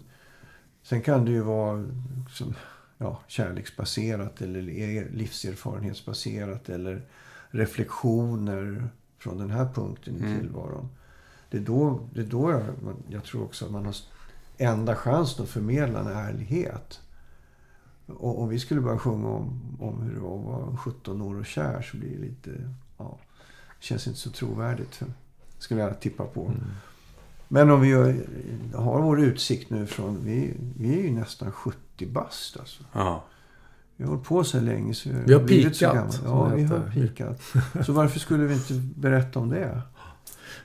sen kan det ju vara liksom, ja, kärleksbaserat eller livserfarenhetsbaserat. Eller reflektioner från den här punkten i Mm. tillvaron. Det är då, det är då jag, jag tror också att man har enda chansen att förmedla en ärlighet. Och om vi skulle börja sjunga om, om hur det var att vara 17 år och kär så blir det lite... Ja, det känns inte så trovärdigt. Skulle jag tippa på. Mm. Men om vi gör, har vår utsikt nu från... Vi, vi är ju nästan 70 bast alltså. Ja. Vi har hållit på så länge så Vi har pikat, Ja, vi har pikat. Så varför skulle vi inte berätta om det?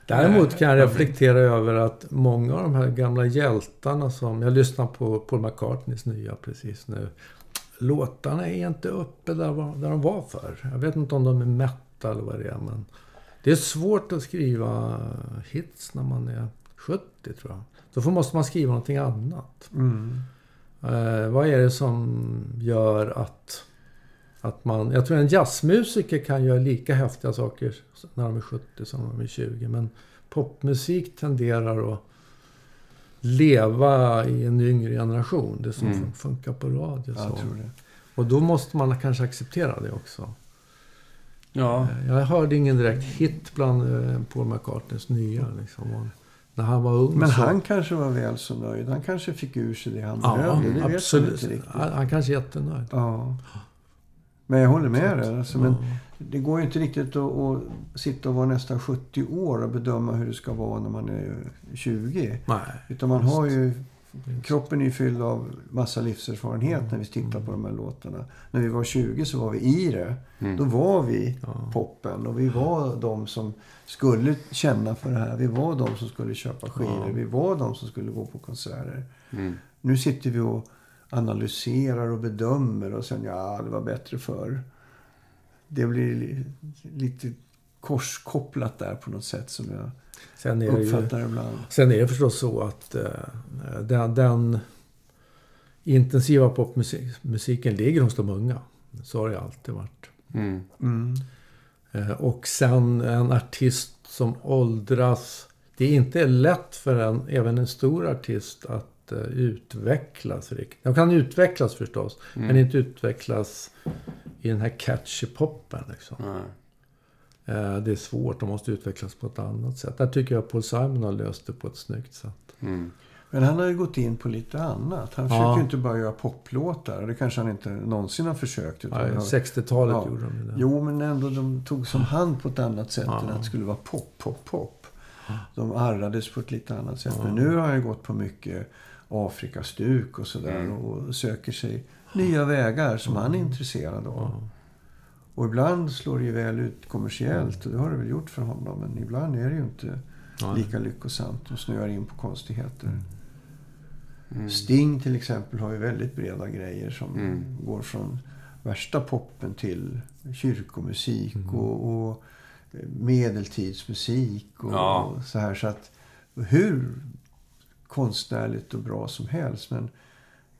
Däremot kan jag reflektera över att många av de här gamla hjältarna som... Jag lyssnar på Paul McCartneys nya precis nu. Låtarna är inte uppe där, var- där de var förr. Jag vet inte om de är metal eller vad det är. Men det är svårt att skriva hits när man är 70 tror jag. Då får- måste man skriva någonting annat. Mm. Eh, vad är det som gör att, att man... Jag tror en jazzmusiker kan göra lika häftiga saker när de är 70 som när de är 20. Men popmusik tenderar att leva i en yngre generation. Det som Mm. funkar på radio. Så. Och då måste man kanske acceptera det också. Ja. Eh, Jag hörde ingen direkt hit bland eh, Paul McCartneys nya. Liksom. När han var ung Men så... han kanske var väl så nöjd. Han kanske fick ur sig det han Ja, behövde. Det vet absolut. inte riktigt. Han, han kanske är jättenöjd. Ja. Men jag håller med dig. Alltså, men Ja. det går ju inte riktigt att, att sitta och vara nästan 70 år och bedöma hur det ska vara när man är 20. Nej. Utan man har ju kroppen är ju fylld av massa livserfarenhet när vi tittar på de här låtarna. När vi var 20 så var vi i det. Då var vi poppen och vi var de som skulle känna för det här. Vi var de som skulle köpa skivor. Vi var de som skulle gå på konserter. Mm. Nu sitter vi och analyserar och bedömer och sen ja, det var bättre förr. Det blir li- lite korskopplat där på något sätt som jag Sen är det ju... uppfattar ibland. Sen är det förstås så att eh, den, den intensiva popmusiken ligger hos de unga. Så har det alltid varit. Mm. Mm. Eh, och sen en artist som åldras. Det är inte lätt för en, även en stor artist att eh, utvecklas riktigt. De kan utvecklas förstås, men inte utvecklas i den här catchy poppen. Liksom. Nej. Eh, det är svårt, de måste utvecklas på ett annat sätt. Där tycker jag Paul Simon har löst det på ett snyggt sätt. Mm. Men han har ju gått in på lite annat. Han Ja. försöker ju inte bara göra poplåtar. Det kanske han inte någonsin har försökt. Utan Ja, har- 60-talet Ja. gjorde de det. Jo, men ändå de tog som hand på ett annat sätt Ja. än att det skulle vara pop, pop, pop. De arrades på ett lite annat sätt. Men nu har han ju gått på mycket Afrikastuk och sådär. Mm. Och söker sig nya vägar som han är intresserad av. Och ibland slår det ju väl ut kommersiellt. Och det har det väl gjort för honom. Men ibland är det ju inte Nej. lika lyckosamt. De snöar in på konstigheter. Mm. Sting till exempel har ju väldigt breda grejer som Mm. går från värsta poppen till kyrkomusik Mm. och, och medeltidsmusik och, Ja. och så här. Så att hur konstnärligt och bra som helst. Men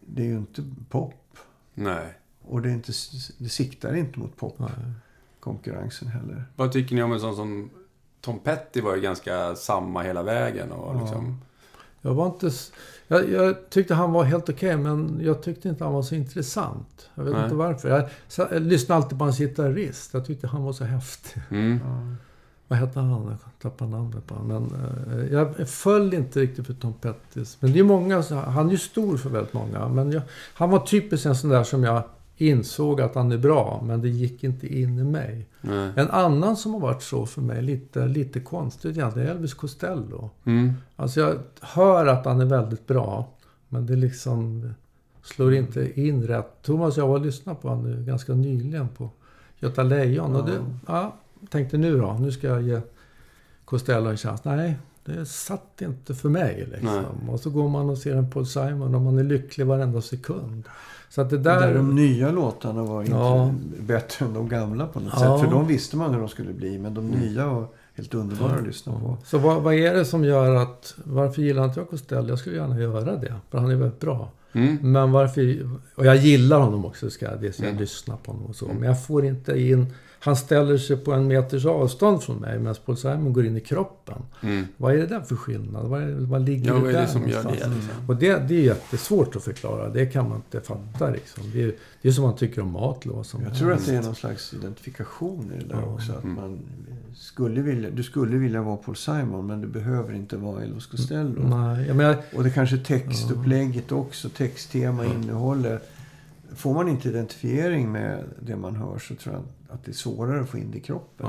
det är ju inte pop. Nej. Och det, är inte, det siktar inte mot popkonkurrensen heller. Vad tycker ni om en sån som Tom Petty var ju ganska samma hela vägen och Ja. liksom... Jag var inte... Jag, jag tyckte han var helt okej, men jag tyckte inte han var så intressant. Jag vet Nej. inte varför. Jag, jag lyssnade alltid på hans gitarrist. Jag tyckte han var så häftig. Mm. Ja. Vad hette han? Jag tappade namnet på honom. Men eh, jag föll inte riktigt för Tom Pettys. Men det är många, han är ju stor för väldigt många. Men jag, han var typiskt en sån där som jag insåg att han är bra, men det gick inte in i mig. Nej. En annan som har varit så för mig, lite, lite konstigt egentligen, är Elvis Costello. Mm. Alltså jag hör att han är väldigt bra. Men det liksom slår inte in rätt. Thomas och jag var och lyssnade på honom ganska nyligen på Göta Lejon. Och det, ja, tänkte nu då, nu ska jag ge Costello en chans. Nej, det satt inte för mig. Liksom. Och så går man och ser en Paul Simon och man är lycklig varenda sekund. Så att det Där där... de nya låtarna var inte Ja. bättre än de gamla på något Ja. sätt. För de visste man hur de skulle bli. Men de nya var helt underbara att lyssna på. Så vad, vad är det som gör att... Varför gillar inte jag Costello? Jag skulle gärna göra det. För han är väldigt bra. Mm. Men varför... Och jag gillar honom också, ska jag, det ska jag Mm. lyssna på honom och så. Men jag får inte in... Han ställer sig på en meters avstånd från mig medan Paul Simon går in i kroppen. Mm. Vad är det där för skillnad? Vad, är, vad ligger Ja, det vad är där det som gör det liksom? Och det, det är jättesvårt att förklara. Det kan man inte fatta liksom. Det är, det är som man tycker om mat. eller vad som Jag tror att det är någon slags identifikation i det där Ja. också. Att Mm. man skulle vilja, du skulle vilja vara Paul Simon men du behöver inte vara Elvis Costello. Nej, jag menar, Och det kanske textupplägget också, texttema, innehållet. Får man inte identifiering med det man hör så tror jag att det är svårare att få in det i kroppen.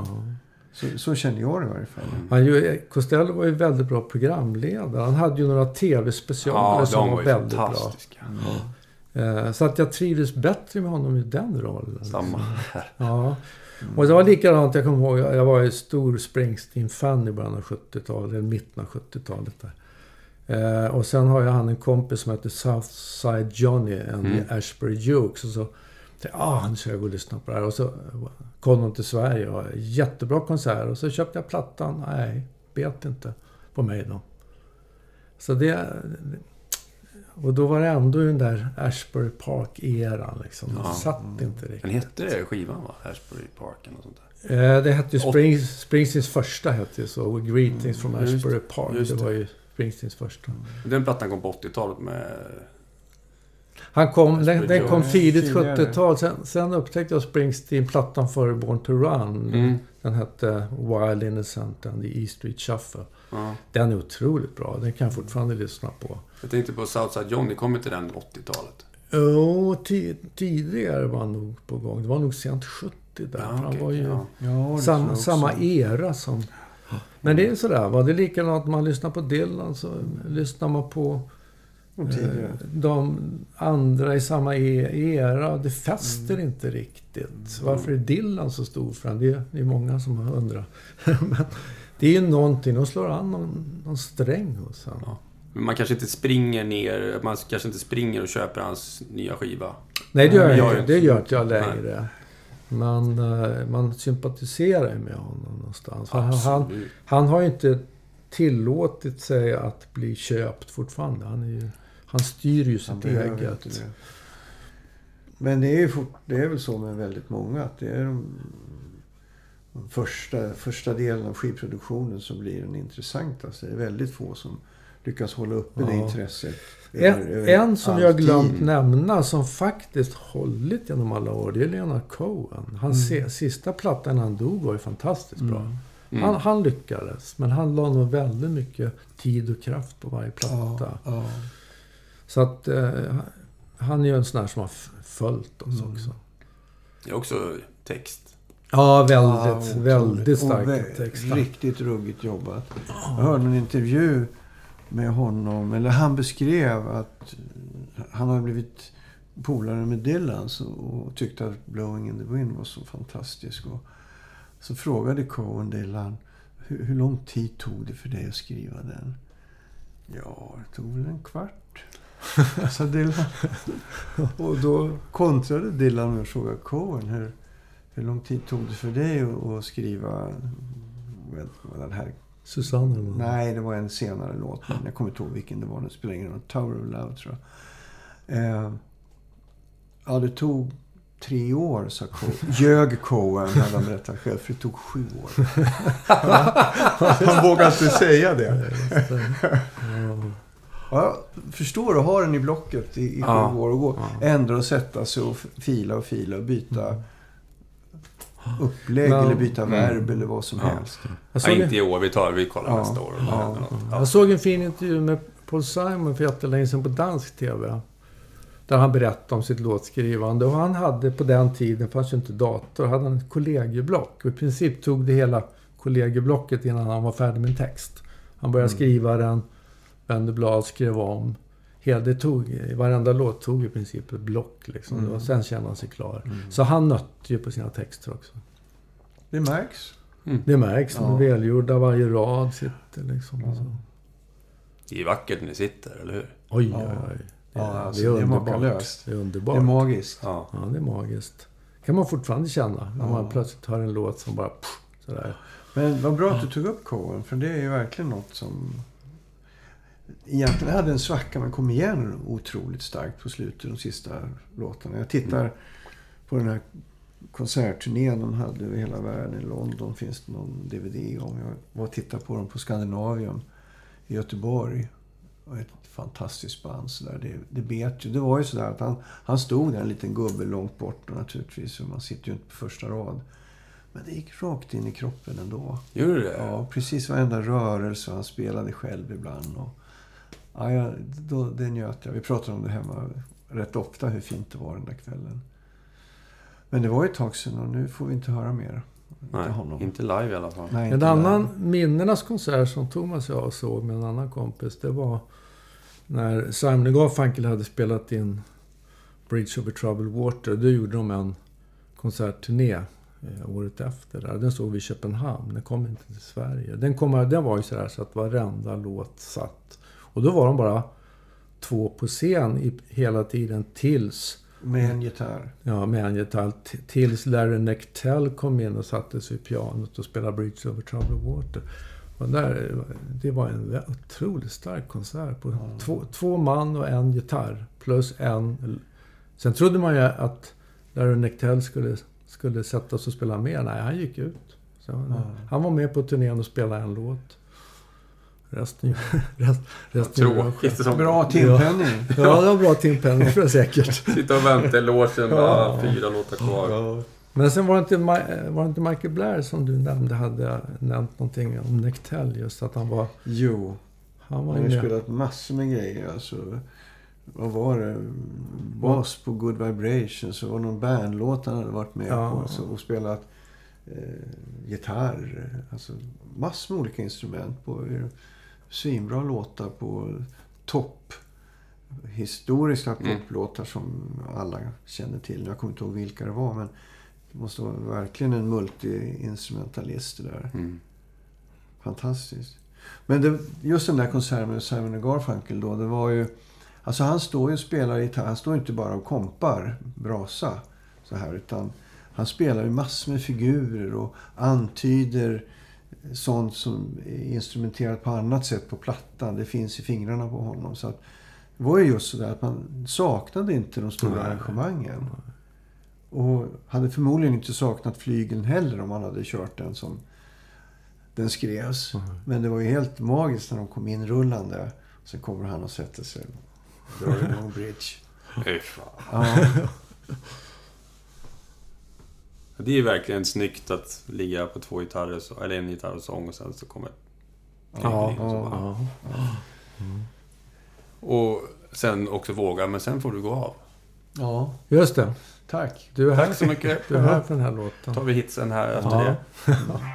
Så, så känner jag det i varje fall. Han ju, Costello var ju väldigt bra programledare. Han hade ju några tv-specialer Ja, som var var väldigt bra. Eh, Så att jag trivdes bättre med honom i den rollen. Samma här. Ja. Och det var likadant, jag kommer ihåg, jag var ju stor Springsteen-fan i början av 70-talet, eller mitten av 70-talet där. Eh, och sen har jag han en kompis som heter Southside Johnny, en Mm. Ashbury Jukes. Och så tänkte jag, ah, nu ska jag gå och lyssna på det här. Och så kom de till Sverige och jättebra konsert. Och så köpte jag plattan. Nej, bet inte på mig då. Så det... Och då var det ändå den där Ashbury Park-eran liksom. Det Ja. satt inte riktigt. Den hette det skivan va? Ashbury Park eller något sånt där. Eh, det hette ju Spring, Springsteens första hette ju så. Greetings from Just- Ashbury Park. Det det. var ju Springsteens första. Den plattan kom på 80-talet med... Han kom, den, den kom tidigt Tidigare. 70-tal. Sen, sen upptäckte jag Springsteen-plattan före Born to Run. Mm. Den hette Wild Innocent and the E Street Shuffle. Ja. Den är otroligt bra. Den kan jag fortfarande lyssna på. Jag tänkte på Southside Johnny, kom inte den 80-talet? Jo, ti- tidigare var han nog på gång. Det var nog sent 70 där. Ja, han var ju ja. Ja, det tror jag sam, också. samma era som... Men det är sådär, var det likadant man lyssnar på Dylan så lyssnar man på De tidigare. De andra i samma e- era, det fäster Mm. inte riktigt. Varför är Dylan så stor för den? Det är, det är många som har undrat. Men det är ju någonting, de slår an någon, någon sträng hos honom. Ja. Men man kanske inte springer ner, man kanske inte springer och köper hans nya skiva. Nej, det gör, Nej, jag, jag inte. det gör inte jag längre. Men eh, man sympatiserar ju med honom någonstans. Han, han, han har ju inte tillåtit sig att bli köpt fortfarande. Han, är ju, han styr ju sitt eget. det. Men det är, ju fort, det är väl så med väldigt många att det är de, de första, första delen av skivproduktionen som blir den intressantaste. Det är väldigt få som lyckas hålla uppe det Ja. intresset. En, en som all jag glömt nämna som faktiskt hållit genom alla år, det är Leonard Cohen. Hans se, sista platta innan han dog var ju fantastiskt bra. Mm. Han, han lyckades, men han la nog väldigt mycket tid och kraft på varje platta. Ja, ja. Så att eh, han är ju en sån här som har följt oss Mm. också. Det är också text. Ja, väldigt, Ja, väldigt vä- texter. Riktigt ruggigt jobbat. Jag hörde en intervju med honom, eller han beskrev att han hade blivit polare med Dylan och tyckte att Blowing in the Wind var så fantastisk. Och så frågade Cohen Dylan, hur, hur lång tid tog det för dig att skriva den? Ja, det tog väl en kvart, sa Dylan. och då kontrade Dylan med att fråga Cohen, hur, hur lång tid tog det för dig att, skriva den här Susanne. eller något. Nej, det var en senare låt. Men jag kommer inte ihåg vilken det var. Det spelar ingen roll. Tower of Love, tror jag. Eh, ja, det tog tre år, sa Cohen. Ljög Cohen, hade han berättat själv. För det tog sju år. han vågar inte säga det. Ja. Ja, jag förstår att ha den i blocket i, i sju Ja. år och gå. Ja. Ändra och sätta sig och fila och fila och byta upplägg Men- eller byta Mm. verb eller vad som Ja. helst. Jag, Ja, inte i år, vi tar vi kollar Ja. nästa år. Ja. Ja. jag såg en fin intervju med Paul Simon för jättelänge sedan på dansk TV. Där han berättade om sitt låtskrivande. Och han hade på den tiden, fanns ju inte dator, hade han ett kollegieblock. Och i princip tog det hela kollegieblocket innan han var färdig med en text. Han började Mm. skriva den, vände blad, skrev om. Hela, det tog, varenda låt tog i princip ett block. Liksom. Mm. Och sen kände han sig klar. Mm. Så han nötte ju på sina texter också. Det märks. Det märks. De är Ja. välgjorda. Varje rad sitter liksom. Ja. Så. Det är vackert när ni sitter, eller hur? Oj, Ja. oj, oj. Det, Ja, är- alltså, det är det är underbart. makalöst. Det är Det underbart. är magiskt. Ja. Ja, det är magiskt. kan man fortfarande känna när man Ja. plötsligt hör en låt som bara... Pff, sådär. Men vad bra att du tog upp Cohen, för det är ju verkligen något som... Egentligen hade en svacka, men kom igen otroligt starkt på slutet, de sista låtarna. Jag tittar på den här konsertturnén de hade över hela världen. I London finns det någon DVD om. Jag var och tittade på dem på Scandinavium i Göteborg. Och ett fantastiskt band. Så där. Det, det bet ju. Det var ju sådär att han, han stod där, en liten gubbe långt bort naturligtvis. För man sitter ju inte på första rad. Men det gick rakt in i kroppen ändå. Gjorde det? Ja, precis varenda rörelse. Han spelade själv ibland. Och, ja, ja, då, det njöt jag. Vi pratade om det hemma rätt ofta, hur fint det var den där kvällen. Men det var ju ett tag sedan och nu får vi inte höra mer. Nej, av honom. inte live i alla fall. Nej, En inte annan där. minnenas konsert som Thomas och jag såg med en annan kompis, det var när Simon Garfunkel hade spelat in Bridge over Troubled Water. Då gjorde de en konsertturné eh, året efter. Där. Den såg vi i Köpenhamn. Den kom inte till Sverige. Den, kom, den var ju sådär så att varenda låt satt. Och då var de bara två på scen i, hela tiden tills Med en gitarr. Ja, med en gitarr. Tills Larry Nechtell kom in och satte sig vid pianot och spelade Bridge over Troubled Water. Och där, det var en otroligt stark konsert. På två, två man och en gitarr. Plus en... Sen trodde man ju att Larry Nechtell skulle, skulle sätta sig och spela mer. Nej, han gick ut. Så, Ja. Han var med på turnén och spelade en låt. Resten, rest, resten. Tråkigt. Som Bra timpenning. Ja, det var bra timpenning för det säkert. Sitta och vänta i logen, bara Ja. fyra låtar kvar. Men sen var det, inte, var det inte Michael Blair som du nämnde hade nämnt någonting om Nectel just att han var... Jo, Han har ju spelat massor med grejer. Alltså, vad var det? Bas på Good Vibrations. Så var det någon bandlåt han hade varit med Ja. på. Så, och spelat eh, gitarr. Alltså massor med olika instrument. på Svinbra låtar på topp historiska Mm. poplåtar som alla känner till. Jag kommer inte ihåg vilka det var men det måste vara verkligen en multi-instrumentalist där. Mm. Fantastiskt. Men det, just den där konserten med Simon Garfunkel då, det var ju... Alltså han står ju och spelar gitarr. Han står inte bara och kompar brasa så här, utan han spelar ju massor med figurer och antyder sånt som är instrumenterat på annat sätt på plattan. Det finns i fingrarna på honom. Så att, det var ju just sådär att man saknade inte de stora Nej. arrangemangen. Och hade förmodligen inte saknat flygeln heller om man hade kört den som den skrevs. Men det var ju helt magiskt när de kom in rullande. Sen kommer han och sätter sig och drar igång bridge. Fy fan. Ja, Det är ju verkligen snyggt att ligga på två gitarrer, så, eller en gitarr och sång och sen så kommer Ja, och så bara- ja. Och sen också våga, men sen får du gå av. ja, Just det. tack. Du är här, Tack så mycket. du är här för den här tar låten. vi hitsen här efter Ja. det.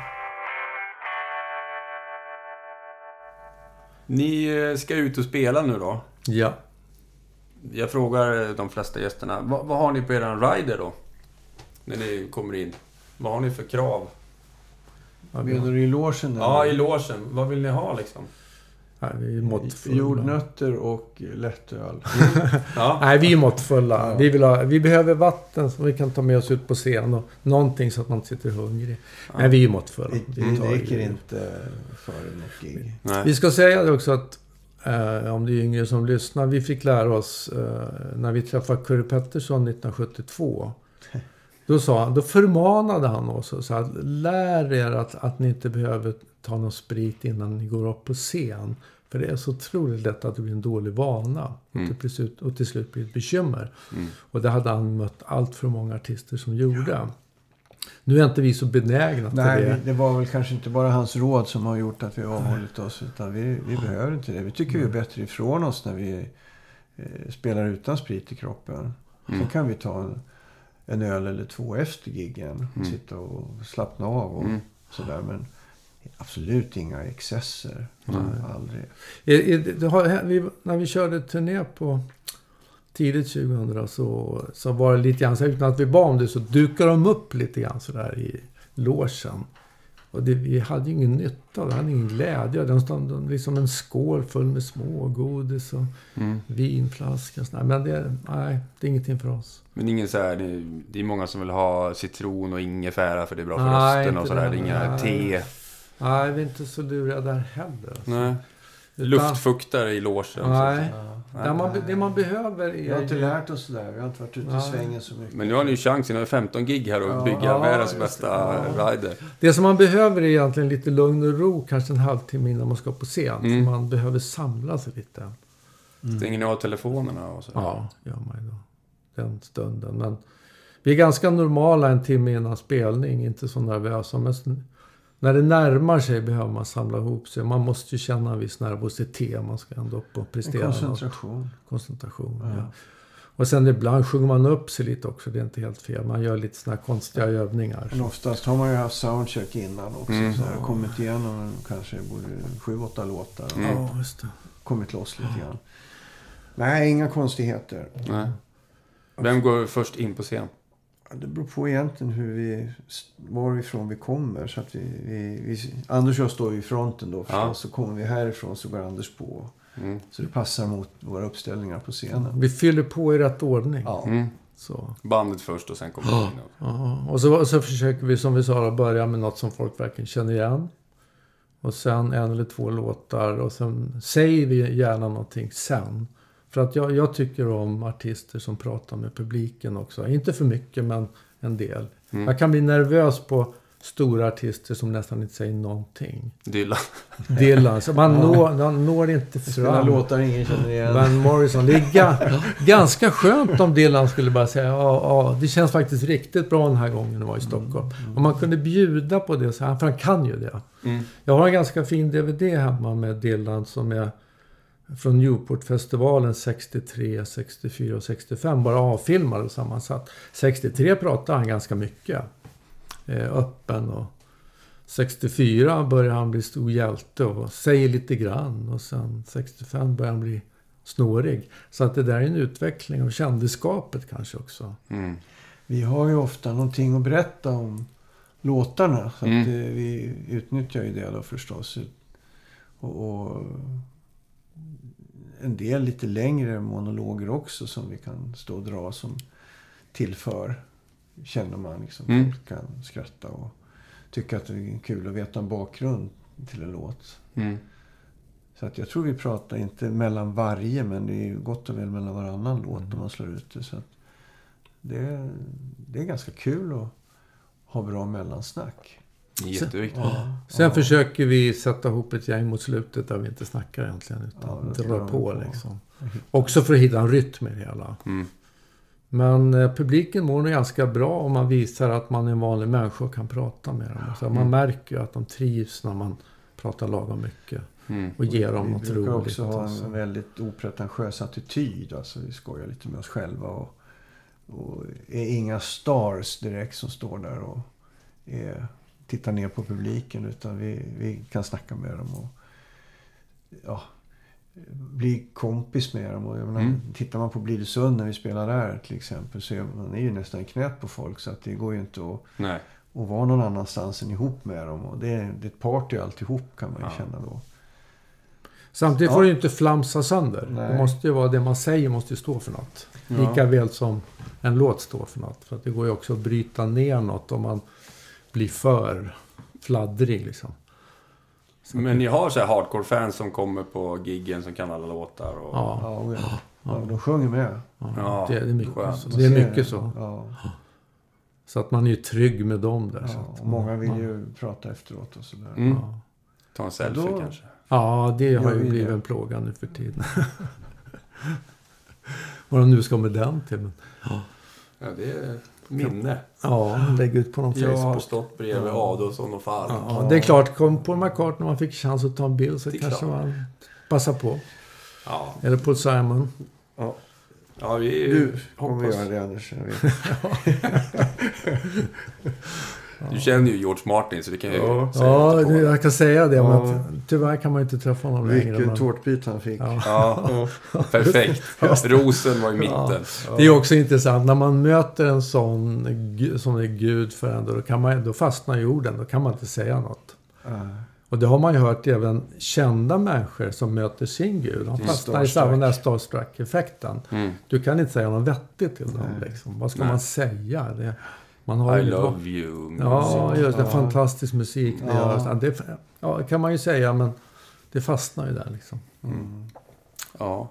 Ni eh, ska ut och spela nu då. Ja. Jag frågar de flesta gästerna, vad, vad har ni på er rider då? När ni kommer in. Vad har ni för krav? Ja, vi, Menar du i logen? Ja, i logen. Vad vill ni ha liksom? nej, vi är måttfulla. Jordnötter och lättöl. Ja. Nej, vi är måttfulla. Ja. Vi, vill ha, vi behöver vatten som vi kan ta med oss ut på scen och någonting så att man inte sitter hungrig. Nej, vi är måttfulla. Det, Vi räcker ju- inte för något gig. Nej. Vi ska säga det också att eh, om det är yngre som lyssnar. Vi fick lära oss eh, när vi träffade Curry Pettersson 1972. Då, sa han, då förmanade han oss och sa att lär er att, att ni inte behöver ta någon sprit innan ni går upp på scen. För det är så otroligt lätt att det blir en dålig vana. Mm. Och, till slut, och till slut blir ett bekymmer. Mm. Och det hade han mött allt för många artister som gjorde. Nu är inte vi så benägna till Nej, det. det var väl kanske inte bara hans råd som har gjort att vi har avhållit oss. Utan vi, vi behöver inte det. Vi tycker vi är bättre ifrån oss när vi eh, spelar utan sprit i kroppen. Sen Mm. kan vi ta en, en öl eller två efter giggen. Mm. Sitta och slappna av och Mm. sådär. Men absolut inga excesser. Nej. Aldrig. När vi körde turné på tidigt 2000 så, så var det lite grann, så utan att vi bad om det, så dukade de upp lite grann sådär i logen. Och det, vi hade ju ingen nytta, vi hade ingen glädje. De stod liksom en skål full med smågodis och Mm. vinflaskor och sådär. Men det, nej, det är ingenting för oss. Men ingen så här, det, det är många som vill ha citron och ingefära för det är bra för Nej, rösten och sådär. det. Inga Nej. te. Nej, vi är inte så luriga där heller. Alltså. Nej. Luftfuktare i logen. Nej. Nej. Det man, det man behöver Vi har inte är... lärt oss det där. Vi har inte varit ute i Nej. svängen så mycket. Men nu har ni ju chansen. Ni har 15 gig här och Ja. bygga Ja, världens bästa det. rider. Det som man behöver är egentligen lite lugn och ro, kanske en halvtimme innan man ska på scen. Mm. Man behöver samla sig lite. Stänger ni av telefonerna och så? Ja, gör man ju då. Den stunden. Men vi är ganska normala en timme innan spelning, inte så nervösa. Men när det närmar sig behöver man samla ihop sig. Man måste ju känna en viss nervositet. Man ska ändå upp och En prestera något. koncentration. Koncentration, Ja. ja. Och sen ibland sjunger man upp sig lite också. Det är inte helt fel. Man gör lite såna här konstiga övningar. Men oftast har man ju haft soundcheck innan också. Mm. Så här, kommit igenom kanske både sju, åtta låtar. Och Mm. Ja, just det. kommit loss lite grann. Nej, inga konstigheter. Nej. Vem går först in på scen? Det beror på egentligen hur vi, varifrån vi kommer. Så att vi, vi, vi, Anders och jag står i fronten då förstås. Ja. Så kommer vi härifrån så går Anders på. Mm. Så det passar mot våra uppställningar på scenen. Vi fyller på i rätt ordning. Ja. Mm. Så. Bandet först och sen kommer vi in. Ja, och så, och så försöker vi som vi sa börja med något som folk verkligen känner igen. Och sen en eller två låtar och sen säger vi gärna någonting sen. För att jag, jag tycker om artister som pratar med publiken också. Inte för mycket men en del. Mm. Jag kan bli nervös på stora artister som nästan inte säger någonting. Dylan. Dylan, så man, når, man når inte fram. låtar ingen känner igen. Van Morrison. Det är ga, ganska skönt om Dylan skulle bara säga ja, ja, det känns faktiskt riktigt bra den här gången jag var i Stockholm. Om man kunde bjuda på det, så här, för han kan ju det. Mm. Jag har en ganska fin DVD hemma med Dylan som är från Newportfestivalen 63, 64 och 65. Bara avfilmad och sammansatt. 63 pratade han ganska mycket. Eh, öppen och 64 börjar han bli stor hjälte och säger lite grann. Och sen 65 börjar han bli snårig. Så att det där är en utveckling av kändisskapet kanske också. Mm. Vi har ju ofta någonting att berätta om låtarna. Så att Mm. eh, vi utnyttjar ju det då förstås. Och, och en del lite längre monologer också som vi kan stå och dra som tillför. Känner man liksom. Mm. Folk kan skratta och tycka att det är kul att veta en bakgrund till en låt. Mm. Så att jag tror vi pratar inte mellan varje, men det är ju gott och väl mellan varannan låt om man slår ut det. Så att det, det är ganska kul att ha bra mellansnack. Jätteviktigt. Sen försöker vi sätta ihop ett gäng mot slutet där vi inte snackar egentligen. Utan Ja, drar på vi på. liksom. Också för att hitta en rytm i det hela. Mm. Men eh, publiken mår nog ganska bra om man visar att man är en vanlig människa och kan prata med dem. Så Mm. man märker ju att de trivs när man pratar lagom mycket. Mm. Och ger dem vi något brukar roligt. också ha alltså. en väldigt opretentiös attityd. Alltså vi skojar lite med oss själva. Och, och är inga stars direkt som står där och är, tittar ner på publiken. Utan vi, vi kan snacka med dem och ja, bli kompis med dem. Och jag menar, Mm. Tittar man på Blidösund när vi spelar där till exempel. Så är man är ju nästan knät på folk. Så att det går ju inte att Nej. och vara någon annanstans än ihop med dem. Och det, är, det är ett party alltihop kan man ju Ja. känna då. Samtidigt Ja. får det ju inte flamsa sönder. Det Nej. måste ju vara det man säger måste ju stå för något. Ja. Lika väl som en låt står för något. För att det går ju också att bryta ner något om man blir för fladdrig liksom. Men ni har så här hardcore-fans som kommer på giggen som kan alla låtar? Och... Ja, Ja, och ja. ja de sjunger med. ja, det, det är mycket skönt. så. Det är mycket så. Ja, Så att man är ju trygg med dem där. så ja, att, och många vill ja. ju prata efteråt och sådär. Mm. Ja. Ta en selfie Då- kanske? Ja, det har ju vi blivit det? en plåga nu för tiden. Vad de nu ska med den till. Men, Ja, det är minne. ja, lägg ut på någon Jag har Facebook. stått bredvid Adolfsson och Falk. Ja, det är klart, kom Paul McCartney när man fick chans att ta en bild så Det kanske klart. man passar på. Ja, Eller Paul Simon. Ja, ja vi du kommer hoppas... göra det Anders. Jag vet. Du känner ju George Martin så det kan jag ju Ja. säga Ja, det, jag kan säga det. Ja. Men att, tyvärr kan man ju inte träffa honom längre. Vilken Men, tårtbit han fick. ja. Ja, perfekt. Rosen var i mitten. Det är också intressant. När man möter en sån som är gud för en, då, kan man, då fastnar ju orden. Då kan man inte säga något. Ja. Och det har man ju hört även kända människor som möter sin gud. De fastnar i samma där starstruck-effekten. Mm. Du kan inte säga något vettigt till dem. Liksom. Vad ska Nej. man säga? Det, man har I love you. Ja, just det. Ja. Fantastisk musik. Det, Ja. det, ja, kan man ju säga, men det fastnar ju där liksom. Mm. ja.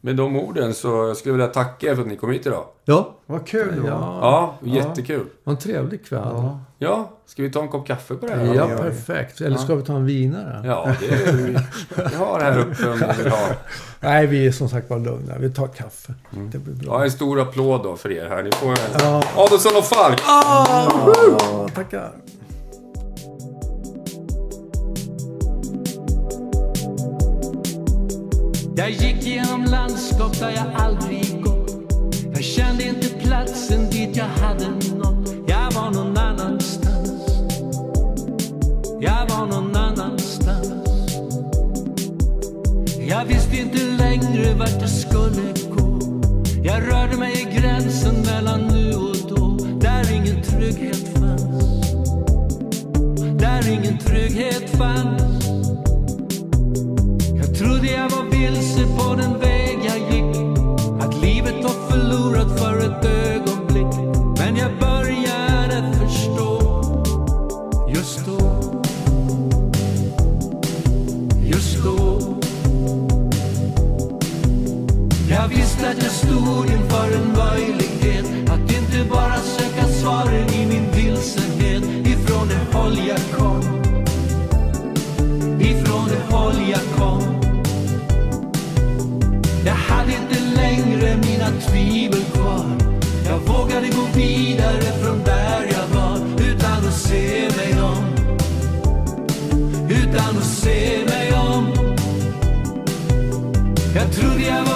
Med de orden så skulle jag vilja tacka er för att ni kom hit idag. Ja, Vad kul det var. ja. Ja, jättekul. det var en trevlig kväll. Ja. Ja, ska vi ta en kopp kaffe på det Ja, här? vi. perfekt. Eller ska Ja. vi ta en vinare? Ja, det är vi. Vi har här uppe om ni vill ha. Nej, vi är som sagt bara lugna. Vi tar kaffe. Mm. Det blir Ja, bra. en stor applåd då för er här. Ni får en... Ja. Adolfsson och Falk! Ah, tackar. Jag gick genom landskap där jag aldrig gått Jag kände inte platsen dit jag hade nått Jag visste inte längre vart jag skulle gå. Jag rörde mig i gränsen mellan nu och då. Där ingen trygghet fanns. Där ingen trygghet fanns. Jag trodde jag var vilse på den väg jag gick. Att livet var förlorat för ett ögonblick. Men jag började Jag visste att jag stod inför en möjlighet Att inte bara söka svaren i min vilsenhet. Ifrån det håll jag kom. Ifrån det håll jag kom. Jag hade inte längre mina tvivel kvar. Jag vågade gå vidare från där jag var Utan att se mig om. Utan att se mig om. Jag trodde jag var